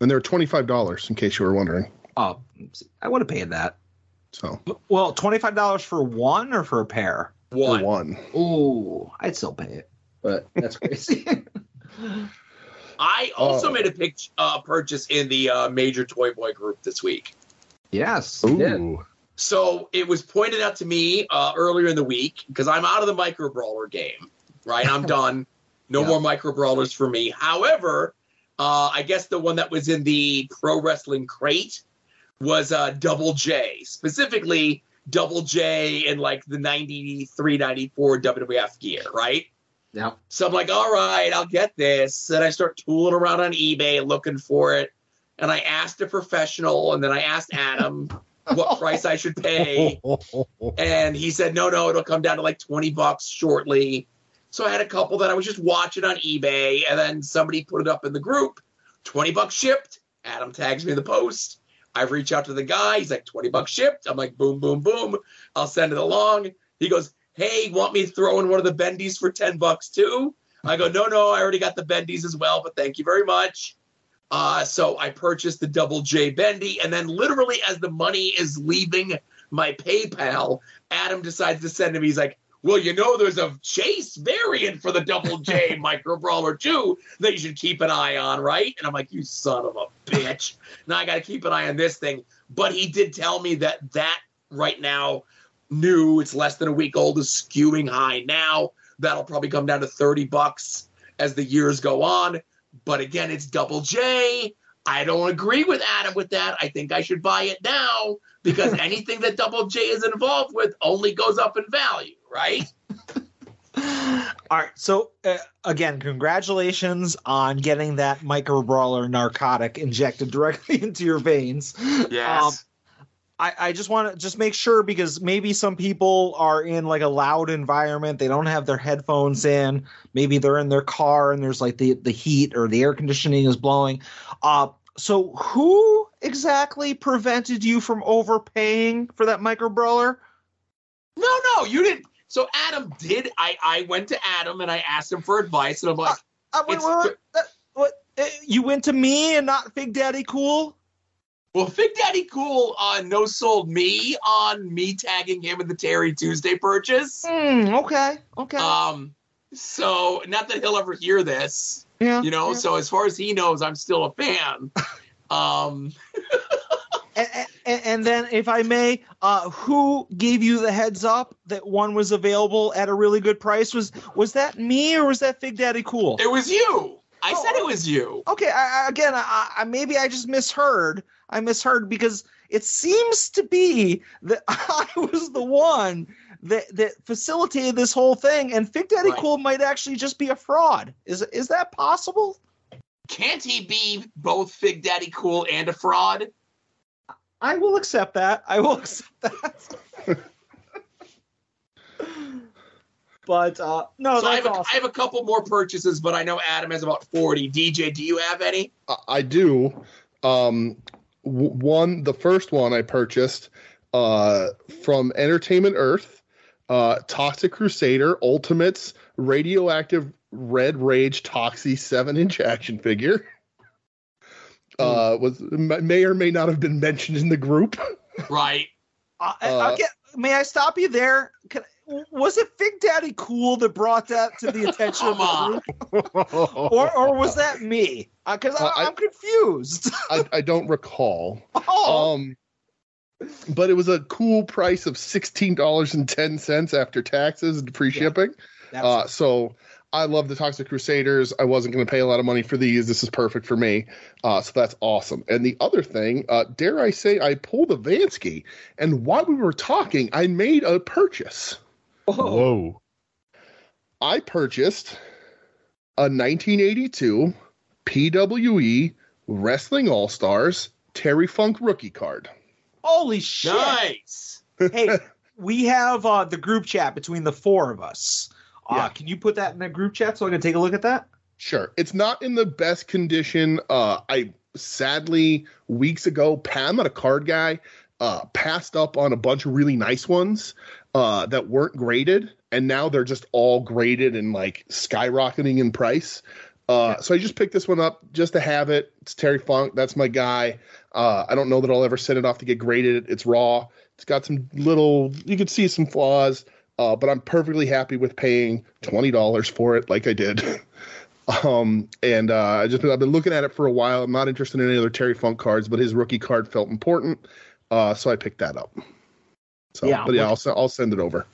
and they're twenty five dollars in case you were wondering. Oh, I would have paid that. So Well, twenty five dollars for one or for a pair? for one, Ooh, I'd still pay it, but that's crazy. I also Oh. made a pic- uh, purchase in the uh, major Toy Boy group this week. yes, Ooh. So it was pointed out to me uh, earlier in the week because I'm out of the micro brawler game, right? I'm (laughs) done. No more micro brawlers for me. However, uh, I guess the one that was in the pro wrestling crate was uh, Double J, specifically Double J in like the 93, 94 WWF gear, right? Yeah. So I'm like, all right, I'll get this. And I start tooling around on eBay looking for it. And I asked a professional, and then I asked Adam (laughs) what price I should pay. (laughs) And he said, no, no, it'll come down to like 20 bucks shortly. So I had a couple that I was just watching on eBay, and then somebody put it up in the group 20 bucks shipped. Adam tags me in the post. I reach out to the guy. He's like, 20 bucks shipped. I'm like, boom, boom, boom. I'll send it along. He goes, hey, want me throwing one of the bendies for 10 bucks too? I go, no, no, I already got the bendies as well, but thank you very much. Uh, so I purchased the double J bendy, and then literally as the money is leaving my PayPal, Adam decides to send to me. He's like, "Well, you know, there's a Chase variant for the double J (laughs) Micro Brawler 2 that you should keep an eye on, right?" And I'm like, "You son of a bitch!" now I got to keep an eye on this thing. But he did tell me that that right now, new, it's less than a week old, is skewing high now. That'll probably come down to 30 bucks as the years go on. But again, it's double J. I don't agree with Adam with that. I think I should buy it now because (laughs) anything that double J is involved with only goes up in value, right? (laughs) All right. So uh, again, congratulations on getting that micro brawler narcotic injected directly (laughs) into your veins. Yes. Um, I, I just want to just make sure because maybe some people are in like a loud environment. They don't have their headphones in. Maybe they're in their car and there's like the, the heat or the air conditioning is blowing. Uh, so who exactly prevented you from overpaying for that microbrawler? No, no, you didn't. So Adam did. I I went to Adam and I asked him for advice, and I'm like, Uh, wait, It's wait, wait, uh, what? Uh, you went to me and not Big Daddy Cool? Well, Fig Daddy Cool uh, no sold me on me tagging him in the Terry Tuesday purchase. Hmm, okay, okay. Um, so not that he'll ever hear this, yeah, you know. yeah. So as far as he knows, I'm still a fan. (laughs) um, (laughs) and, and, and then, if I may, uh, who gave you the heads up that one was available at a really good price? Was was that me or was that Fig Daddy Cool? it was you. I Oh, said it was you. Okay, I, I, again, I, I, maybe I just misheard. I misheard because it seems to be that (laughs) I was the one that that facilitated this whole thing, and Big Daddy Right. Cool might actually just be a fraud. Is is that possible? Can't he be both Big Daddy Cool and a fraud? I will accept that. I will (laughs) accept that. but uh, no, so I have, a, awesome. I have a couple more purchases, but I know Adam has about 40. DJ, do you have any? I- I do. Um, w- one, the first one I purchased uh, from Entertainment Earth, uh, Toxic Crusader Ultimates Radioactive Red Rage Toxie seven inch action figure. Uh, was may or may not have been mentioned in the group. Right. (laughs) Uh, Uh, okay, may I stop you there? Can, was it Big Daddy Cool that brought that to the attention of the group, or or was that me? Because Uh, I- I'm confused. I, I don't recall. (laughs) Oh. Um, but it was a cool price of sixteen dollars and ten cents after taxes and free shipping. Uh, so I love the Toxic Crusaders. I wasn't going to pay a lot of money for these. This is perfect for me. Uh, so that's awesome. And the other thing, uh, dare I say, I pulled a Vansky, and while we were talking, I made a purchase. Whoa. I purchased a 1982 PWE Wrestling All Stars Terry Funk rookie card. Holy shit! Nice. hey, (laughs) we have uh, the group chat between the four of us. Uh, Can you put that in the group chat so I can take a look at that? Sure. It's not in the best condition. Uh, I sadly weeks ago, pa- I'm not a card guy. Uh, passed up on a bunch of really nice ones uh, that weren't graded, and now they're just all graded and like skyrocketing in price. Uh, So I just picked this one up just to have it. It's Terry Funk. That's my guy. Uh, I don't know that I'll ever send it off to get graded. It's raw. It's got some little. You could see some flaws, uh, but I'm perfectly happy with paying twenty dollars for it, like I did. (laughs) Um, and uh, I just I've been looking at it for a while. I'm not interested in any other Terry Funk cards, but his rookie card felt important, uh, so I picked that up. So, Yeah, but yeah, I'll I'll send it over.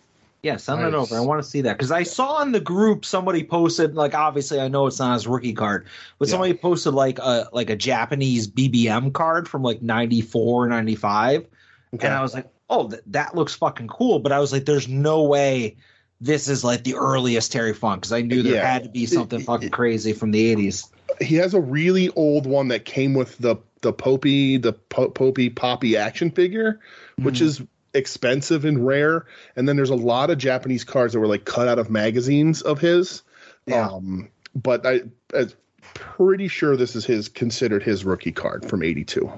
Yeah, send it over. I want to see that because I saw in the group somebody posted like obviously I know it's not his rookie card, but somebody posted like a like a Japanese BBM card from like 94, 95. and I was like, oh, th- that looks fucking cool. But I was like, there's no way this is like the earliest Terry Funk because I knew there Yeah. had to be something fucking crazy from the 80s. He has a really old one that came with the the Popey the po- Popey Poppy action figure, which mm-hmm. is expensive and rare. And then there's a lot of Japanese cards that were like cut out of magazines of his. Um, but I, I'm pretty sure this is his considered his rookie card from '82.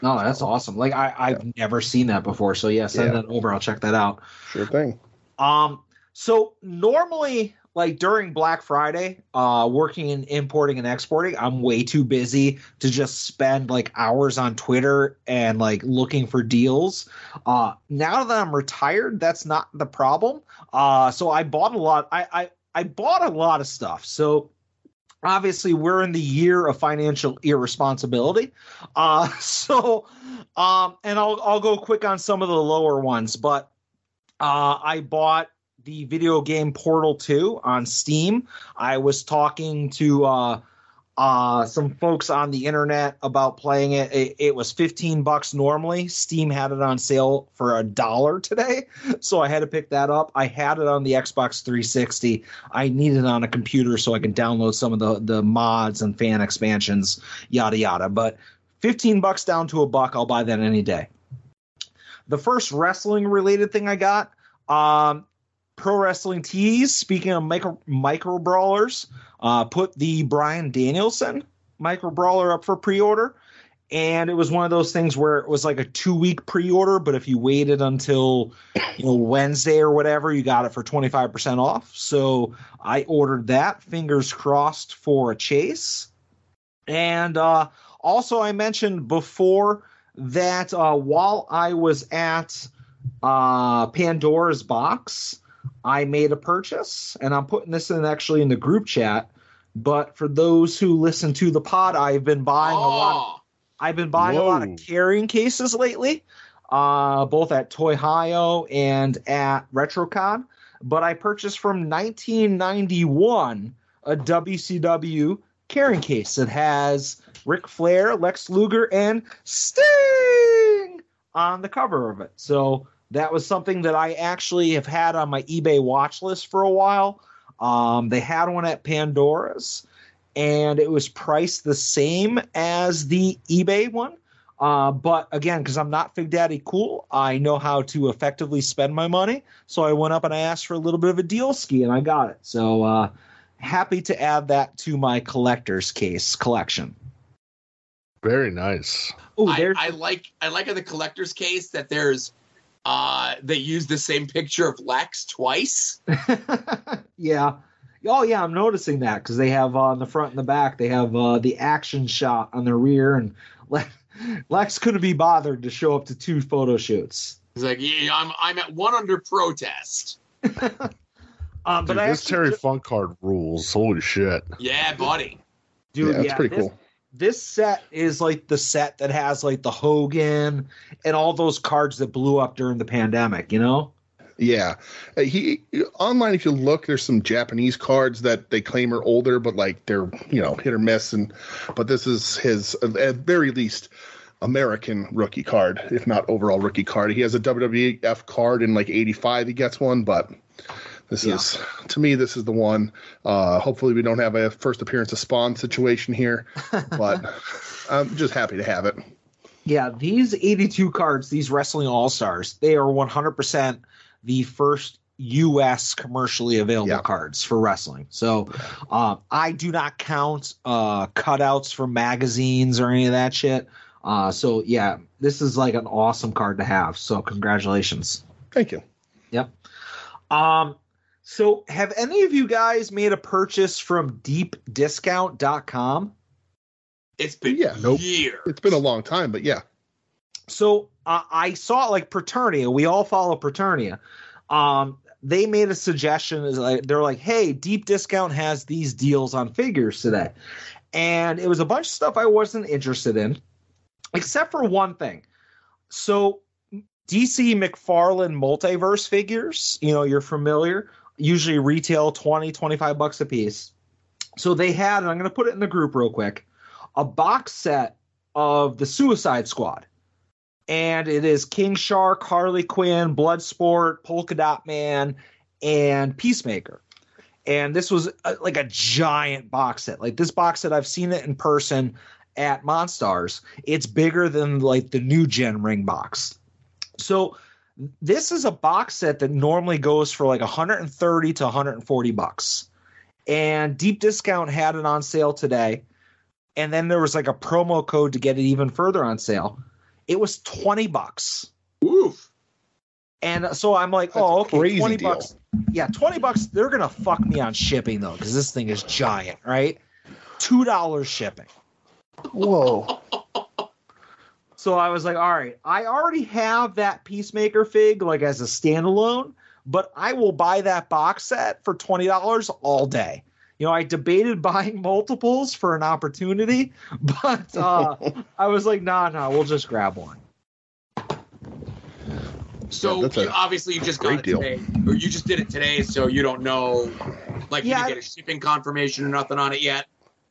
No, that's awesome. Like I I've never seen that before. So yeah, send Yeah. that over. I'll check that out. Sure thing. Um, so normally, like during Black Friday, uh, working in importing and exporting, I'm way too busy to just spend like hours on Twitter and like looking for deals. Uh, now that I'm retired, that's not the problem. Uh, so I bought a lot. I I, I bought a lot of stuff. So obviously we're in the year of financial irresponsibility uh (laughs) so um and i'll i'll go quick on some of the lower ones but uh i bought the video game portal 2 on steam. I was talking to uh uh some folks on the internet about playing it. it it was 15 bucks normally. Steam had it on sale for a dollar today (laughs) so i had to pick that up. I had it on the xbox 360 i need it on a computer so i can download some of the the mods and fan expansions yada yada. But 15 bucks down to a buck i'll buy that any day. The first wrestling related thing i got um pro wrestling tees speaking of micro micro brawlers uh put the bryan danielson micro brawler up for pre-order. And it was one of those things where it was like a two week pre-order but if you waited until you know wednesday or whatever you got it for 25% off. So i ordered that fingers crossed for a chase. And uh also i mentioned before that uh while i was at uh pandora's box i made a purchase and i'm putting this in actually in the group chat but for those who listen to the pod i've been buying a lot Of, i've been buying a lot of carrying cases lately uh both at toy Hio and at retrocon but i purchased from 1991 a wcw carrying case that has Ric Flair, Lex Luger, and Sting on the cover of it. So that was something that I actually have had on my eBay watch list for a while. Um, they had one at Pandora's, and it was priced the same as the eBay one. Uh, but again, because I'm not Fig Daddy cool, I know how to effectively spend my money. So I went up and I asked for a little bit of a deal ski, and I got it. So uh, happy to add that to my collector's case collection. Very nice. Oh, I, I like I like in the collector's case that there's uh they use the same picture of Lex twice. (laughs) Yeah. Oh yeah, I'm noticing that because they have uh, on the front and the back they have uh, the action shot on the rear, and (laughs) Le- Lex couldn't be bothered to show up to two photo shoots. He's like, yeah, I'm I'm at one under protest. Um, (laughs) Dude, but I this actually Terry ju- Funk card rules. Holy shit. Yeah, buddy. Dude, Yeah, it's pretty this, cool. This set is like the set that has like the Hogan and all those cards that blew up during the pandemic. You know? Yeah, Uh, he online. If you look, there's some Japanese cards that they claim are older, but like they're you know hit or miss. And but this is his at very least American rookie card, if not overall rookie card. He has a WWF card in like '85. He gets one, but this is to me this is the one. Uh, hopefully we don't have a first appearance of Spawn situation here, but (laughs) I'm just happy to have it. Yeah, these 82 cards, these Wrestling All Stars, they are 100% the first U.S. commercially available cards for wrestling. So um, I do not count uh, cutouts for magazines or any of that shit. Uh, so yeah, this is like an awesome card to have. So congratulations. Thank you. Yep. Um, so have any of you guys made a purchase from deepdiscount.com? It's been yeah, nope. years. It's been a long time, but yeah. So uh, I saw like Preternia. We all follow Preternia. Um, they made a suggestion. Is like they're like, "Hey, Deep Discount has these deals on figures today," and it was a bunch of stuff I wasn't interested in, except for one thing. So DC McFarlane multiverse figures, you know, you're familiar, usually retail 20, 25 bucks a piece. So they had, and I'm going to put it in the group real quick, a box set of the Suicide Squad. And it is King Shark, Harley Quinn, Bloodsport, Polka Dot Man, and Peacemaker. And this was uh like a giant box set. Like this box set, I've seen it in person at Monstars. It's bigger than like the new gen ring box. So this is a box set that normally goes for like 130 to 140 bucks. And Deep Discount had it on sale today. And then there was like a promo code to get it even further on sale. It was 20 bucks. Oof. And uh, so I'm like, oh, okay, crazy 20 deal. bucks. Yeah, 20 bucks. They're going to fuck me on shipping though, because this thing is giant, right? $2 shipping. Whoa. So I was like, all right, I already have that Peacemaker fig like as a standalone, but I will buy that box set for $20 all day. You know, I debated (laughs) buying multiples for an opportunity, (laughs) but uh, (laughs) I was like, nah, nah, we'll just grab one. So Yeah, you, obviously you just got great it deal. today, or you just did it today, so you don't know, like you Yeah, didn't get a shipping confirmation or nothing on it yet.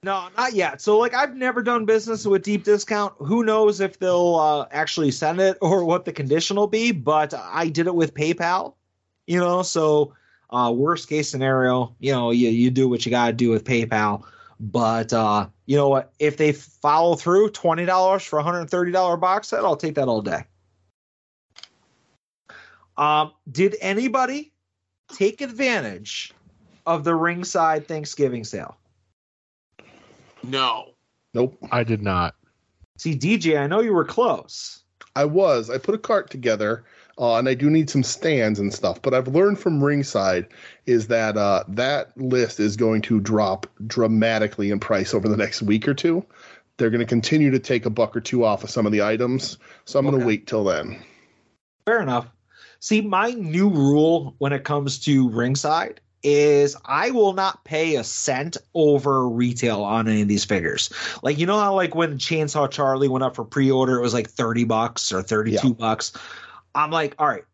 No, not yet. So like I've never done business with deep discount. Who knows if they'll uh, actually send it (laughs) or what the condition will be, but I did it with PayPal. You know, so uh worst case scenario, you know, you you do what you got to do with PayPal. But uh you know what, if they follow through $20 for a $130 box set, I'll take that all day. Um did anybody take advantage of the ringside Thanksgiving sale? No. Nope. I did not. See, DJ, I know you were close. I was. I put a cart together, uh, and I do need some stands and stuff. But I've learned from Ringside is that uh, that list is going to drop dramatically in price over the next week or two. They're going to continue to take a buck or two off of some of the items, so I'm going to wait till then. Fair enough. See, my new rule when it comes to ringside is I will not pay a cent over retail on any of these figures. Like you know how like when Chainsaw Charlie went up for pre-order, it was like 30 bucks or 32 bucks. I'm like, all right,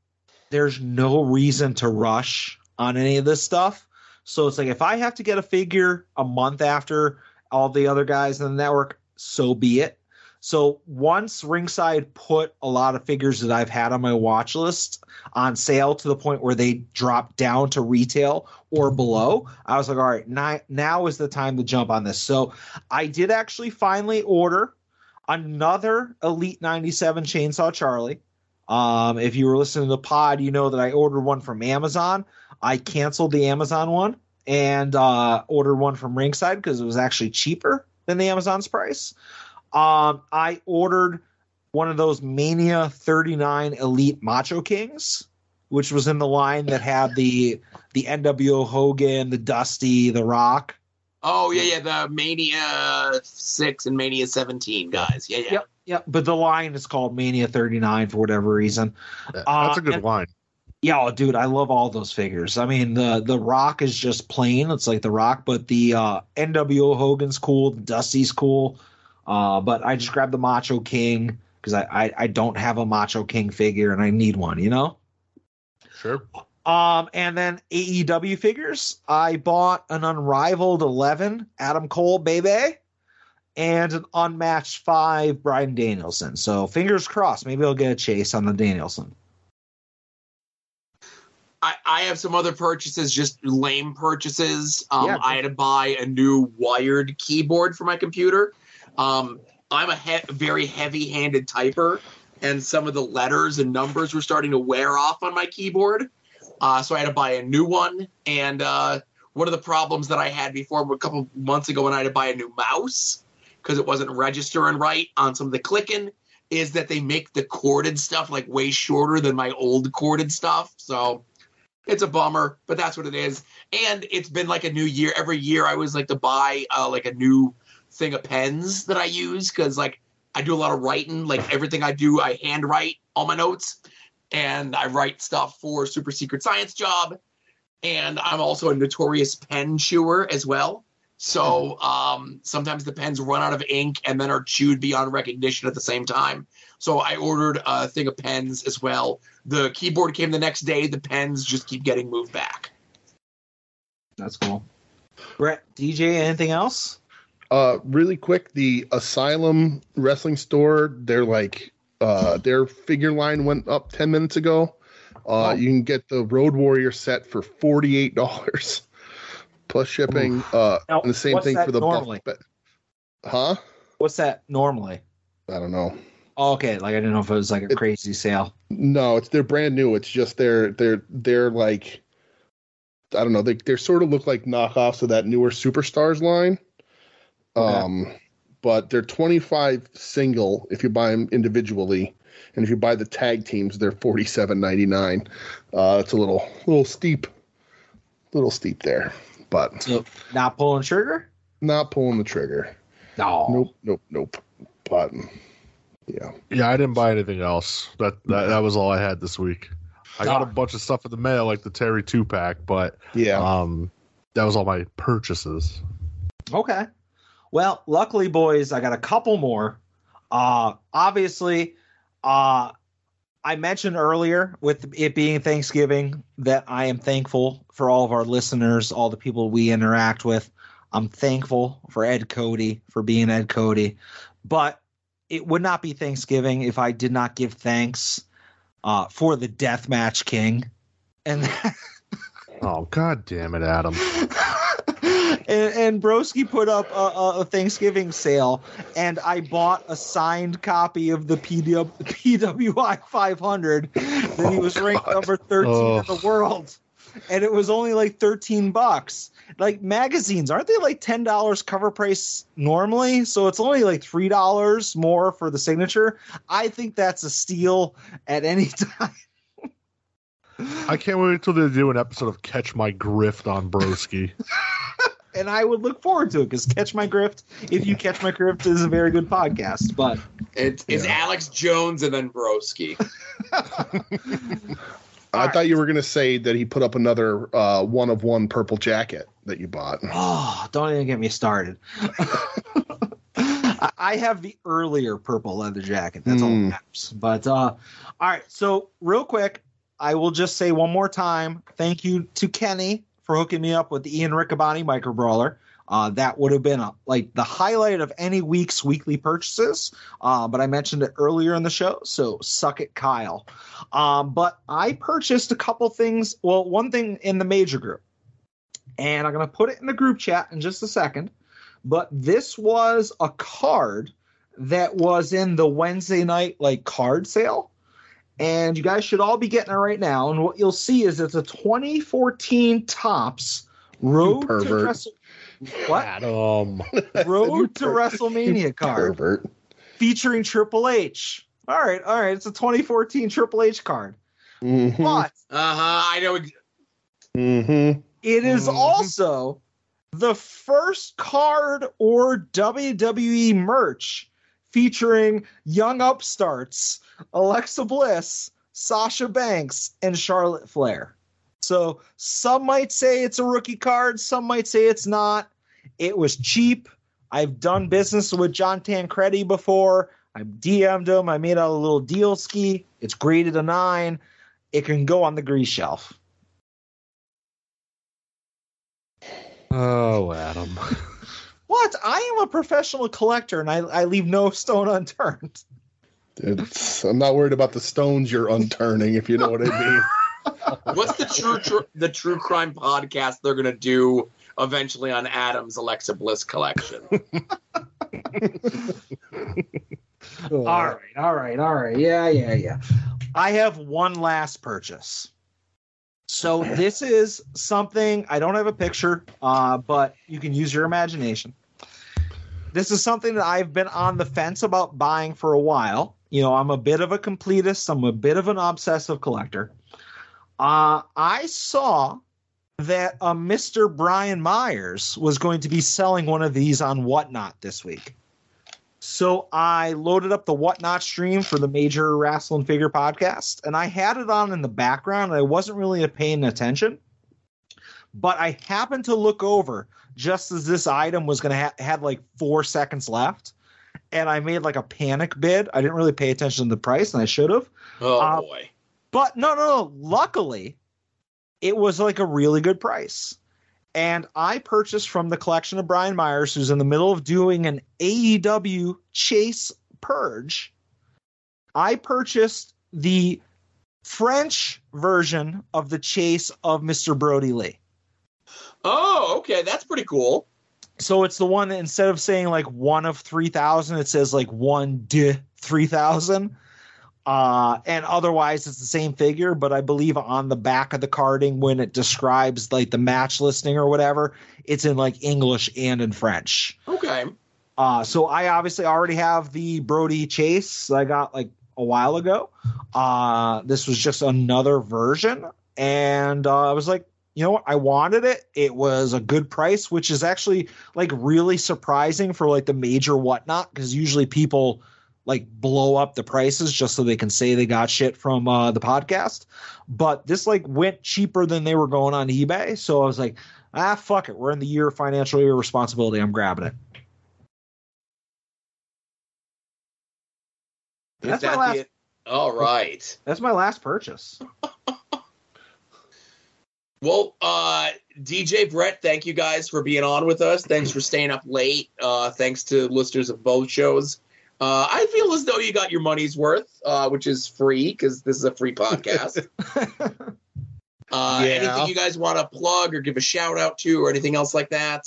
there's no reason to rush on any of this stuff. So it's like if I have to get a figure a month after all the other guys in the network, so be it. So once Ringside put a lot of figures that I've had on my watch list on sale to the point where they dropped down to retail or below, I was like, all right, now, now is the time to jump on this. So I did actually finally order another Elite 97 Chainsaw Charlie. Um, if you were listening to the pod, you know that I ordered one from Amazon. I canceled the Amazon one and uh, ordered one from Ringside because it was actually cheaper than the Amazon's price. Um, I ordered one of those Mania 39 Elite Macho Kings, which was in the line that had the the NWO Hogan, the Dusty, the Rock. Oh yeah, yeah, the Mania six and Mania seventeen guys. Yeah, yeah. Yep, yep. But the line is called Mania 39 for whatever reason. That's Uh, a good and- line. Yeah, oh, dude, I love all those figures. I mean, the the Rock is just plain; it's like the Rock, but the uh, NWO Hogan's cool, the Dusty's cool. Uh, but I just grabbed the Macho King because I, I I don't have a Macho King figure and I need one, you know. Sure. Um, and then AEW figures. I bought an unrivaled eleven Adam Cole baby, and an unmatched five Bryan Danielson. So fingers crossed, maybe I'll get a chase on the Danielson. I, I have some other purchases, just lame purchases. Um, Yeah. I had to buy a new wired keyboard for my computer. Um, I'm a he- very heavy-handed typer, and some of the letters and numbers were starting to wear off on my keyboard. Uh, so I had to buy a new one. And uh, one of the problems that I had before a couple months ago when I had to buy a new mouse because it wasn't registering right on some of the clicking is that they make the corded stuff like way shorter than my old corded stuff. So it's a bummer, but that's what it is. And it's been like a new year. Every year I was like to buy uh, like a new thing of pens that I use because like I do a lot of writing. Like everything I do, I handwrite all my notes, and I write stuff for Super Secret Science Job. And I'm also a notorious pen chewer as well. So um, sometimes the pens run out of ink and then are chewed beyond recognition at the same time. So I ordered a thing of pens as well. The keyboard came the next day. The pens just keep getting moved back. That's cool. Brett, DJ, anything else? Uh, really quick, the Asylum Wrestling Store, they're like, uh, their figure line went up 10 minutes ago. Uh, you can get the Road Warrior set for $48 (laughs) plus shipping. Uh, Now, and the same thing for the normally? Buff. Huh? What's that normally? I don't know. Oh, okay, like I didn't know if it was like a crazy sale. No, it's they're brand new. It's just they're they're they're like I don't know. They they sort of look like knockoffs of that newer Superstars line. Um, but they're twenty five single if you buy them individually, and if you buy the tag teams, they're forty seven ninety nine. Uh, it's a little little steep, little steep there, but so not pulling trigger. Not pulling the trigger. No. Nope. Nope. Nope. But yeah. Yeah, I didn't buy anything else. That that, that was all I had this week. I got a bunch of stuff in the mail, like the Terry two pack, but yeah, um, that was all my purchases. Okay. Well, luckily, boys, I got a couple more. Uh obviously, uh I mentioned earlier with it being Thanksgiving that I am thankful for all of our listeners, all the people we interact with. I'm thankful for Ed Cody for being Ed Cody, but it would not be Thanksgiving if I did not give thanks uh, for the Deathmatch King. And (laughs) Oh god damn it, Adam! And, and Broski put up a, a- Thanksgiving sale, and I bought a signed copy of the PW, PWI 500 that he oh, was ranked number 13 Oh. in the world, and it was only like 13 bucks. Like magazines, aren't they like ten dollars cover price normally? So it's only like three dollars more for the signature. I think that's a steal at any (laughs) time. I can't wait until they do an episode of Catch My Grift on Broski. (laughs) and I would look forward to it because Catch My Grift, if you catch my grift, is a very good podcast. But It's, it's Alex Jones and then Broski. (laughs) I thought you were going to say that he put up another uh, one of one purple jacket that you bought. (sighs) oh, don't even get me started. I (laughs) I have the earlier purple leather jacket. That's all that Hmm. matters. But uh, all right, so real quick, I will just say one more time, thank you to Kenny for hooking me up with the Ian Riccaboni micro brawler. Uh, that would have been a, like the highlight of any week's weekly purchases. Uh, but I mentioned it earlier in the show, so suck it, Kyle. Um, but I purchased a couple things. Well, one thing in the major group, and I'm going to put it in the group chat in just a second. But this was a card that was in the Wednesday night like card sale. And you guys should all be getting it right now. And what you'll see is it's a 2014 Topps Road to. Wrestle- what? Adam. (laughs) Road to WrestleMania (laughs) card Pervert. featuring Triple H. All right, all right. It's a 2014 Triple H card. Mm-hmm. But Uh huh. I know. ex- Mm-hmm. It is also the first card or WWE merch featuring young upstarts Alexa Bliss, Sasha Banks, and Charlotte Flair. So some might say it's a rookie card, some might say it's not. It was cheap. I've done business with John Tancredi before. I DM'd him. I made out a little deal ski. It's graded a nine. It can go on the grease shelf. Oh, Adam. (laughs) What? I am a professional collector and I, I leave no stone unturned. It's, I'm not worried about the stones you're unturning, if you know what I mean. (laughs) What's the true, true the true crime podcast they're gonna do eventually on Adam's Alexa Bliss collection? (laughs) All right, all right, all right. Yeah, yeah, yeah. I have one last purchase. So this is something I don't have a picture, uh, but you can use your imagination. This is something that I've been on the fence about buying for a while. You know, I'm a bit of a completist. I'm a bit of an obsessive collector. Uh, I saw that uh, Mr. Brian Myers was going to be selling one of these on Whatnot this week. So I loaded up the Whatnot stream for the Major Wrestling Figure podcast, and I had it on in the background, and I wasn't really paying attention. But I happened to look over just as this item was going to ha- had like four seconds left, and I made like a panic bid. I didn't really pay attention to the price, and I should have. Oh Uh, boy. But no, no, no. Luckily, it was like a really good price. And I purchased from the collection of Brian Myers, who's in the middle of doing an AEW Chase Purge. I purchased the French version of the Chase of Mr. Brodie Lee. Oh, okay, that's pretty cool. So it's the one that instead of saying like one of 3,000, it says like one de 3,000. Uh, and otherwise it's the same figure, but I believe on the back of the carding when it describes like the match listing or whatever, it's in like English and in French. Okay. Uh, so I obviously already have the Brodie Chase I got like a while ago. Uh, this was just another version, and uh, I was like, you know what? I wanted it. It was a good price, which is actually like really surprising for like the major whatnot, because usually people like blow up the prices just so they can say they got shit from uh, the podcast. But this like went cheaper than they were going on eBay, so I was like, ah, fuck it. We're in the year of financial irresponsibility. I'm grabbing it. Is That's my last- the- All right. That's my last purchase. Well, uh, DJ Brett, thank you guys for being on with us. Thanks for staying up late. Uh, thanks to listeners of both shows. Uh, I feel as though you got your money's worth, uh, which is free because this is a free podcast. (laughs) uh, Yeah. Anything you guys want to plug or give a shout out to or anything else like that?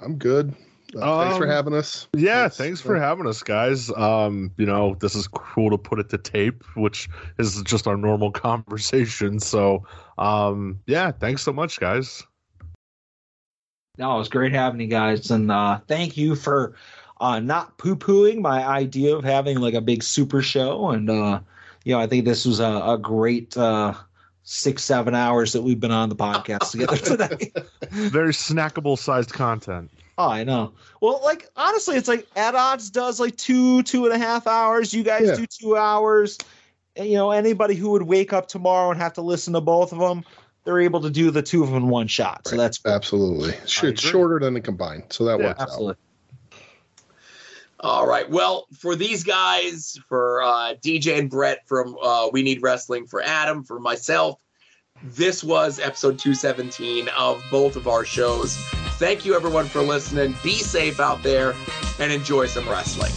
I'm good. Uh, thanks for Um, having us. Yeah, thanks for having us, guys. Um, you know, this is cool to put it to tape, which is just our normal (laughs) conversation. So, um, yeah, thanks so much, guys. No, it was great having you guys, and uh, thank you for uh, not poo pooing my idea of having like a big super show. And uh, you know, I think this was a, a great uh, six seven hours that we've been on the podcast together (laughs) today. Very snackable sized content. Oh, I know. Well, like honestly, it's like At Odds does like two, two and a half hours. You guys Yeah. do two hours. And, you know, anybody who would wake up tomorrow and have to listen to both of them, they're able to do the two of them in one shot. So that's Absolutely. Sh- It's shorter than the combined, so that Yeah, works absolutely. All right. Well, for these guys, for uh, DJ and Brett from uh, We Need Wrestling, for Adam, for myself, this was episode 217 of both of our shows. Thank you, everyone, for listening. Be safe out there and enjoy some wrestling.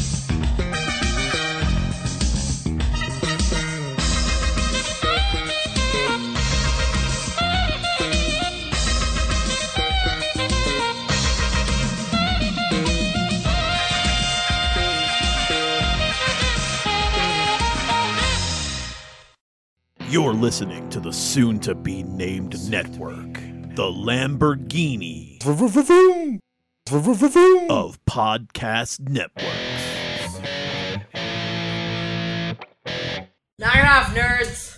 You're listening to the soon to be named network, the Lamborghini of podcast networks. It off, nerds!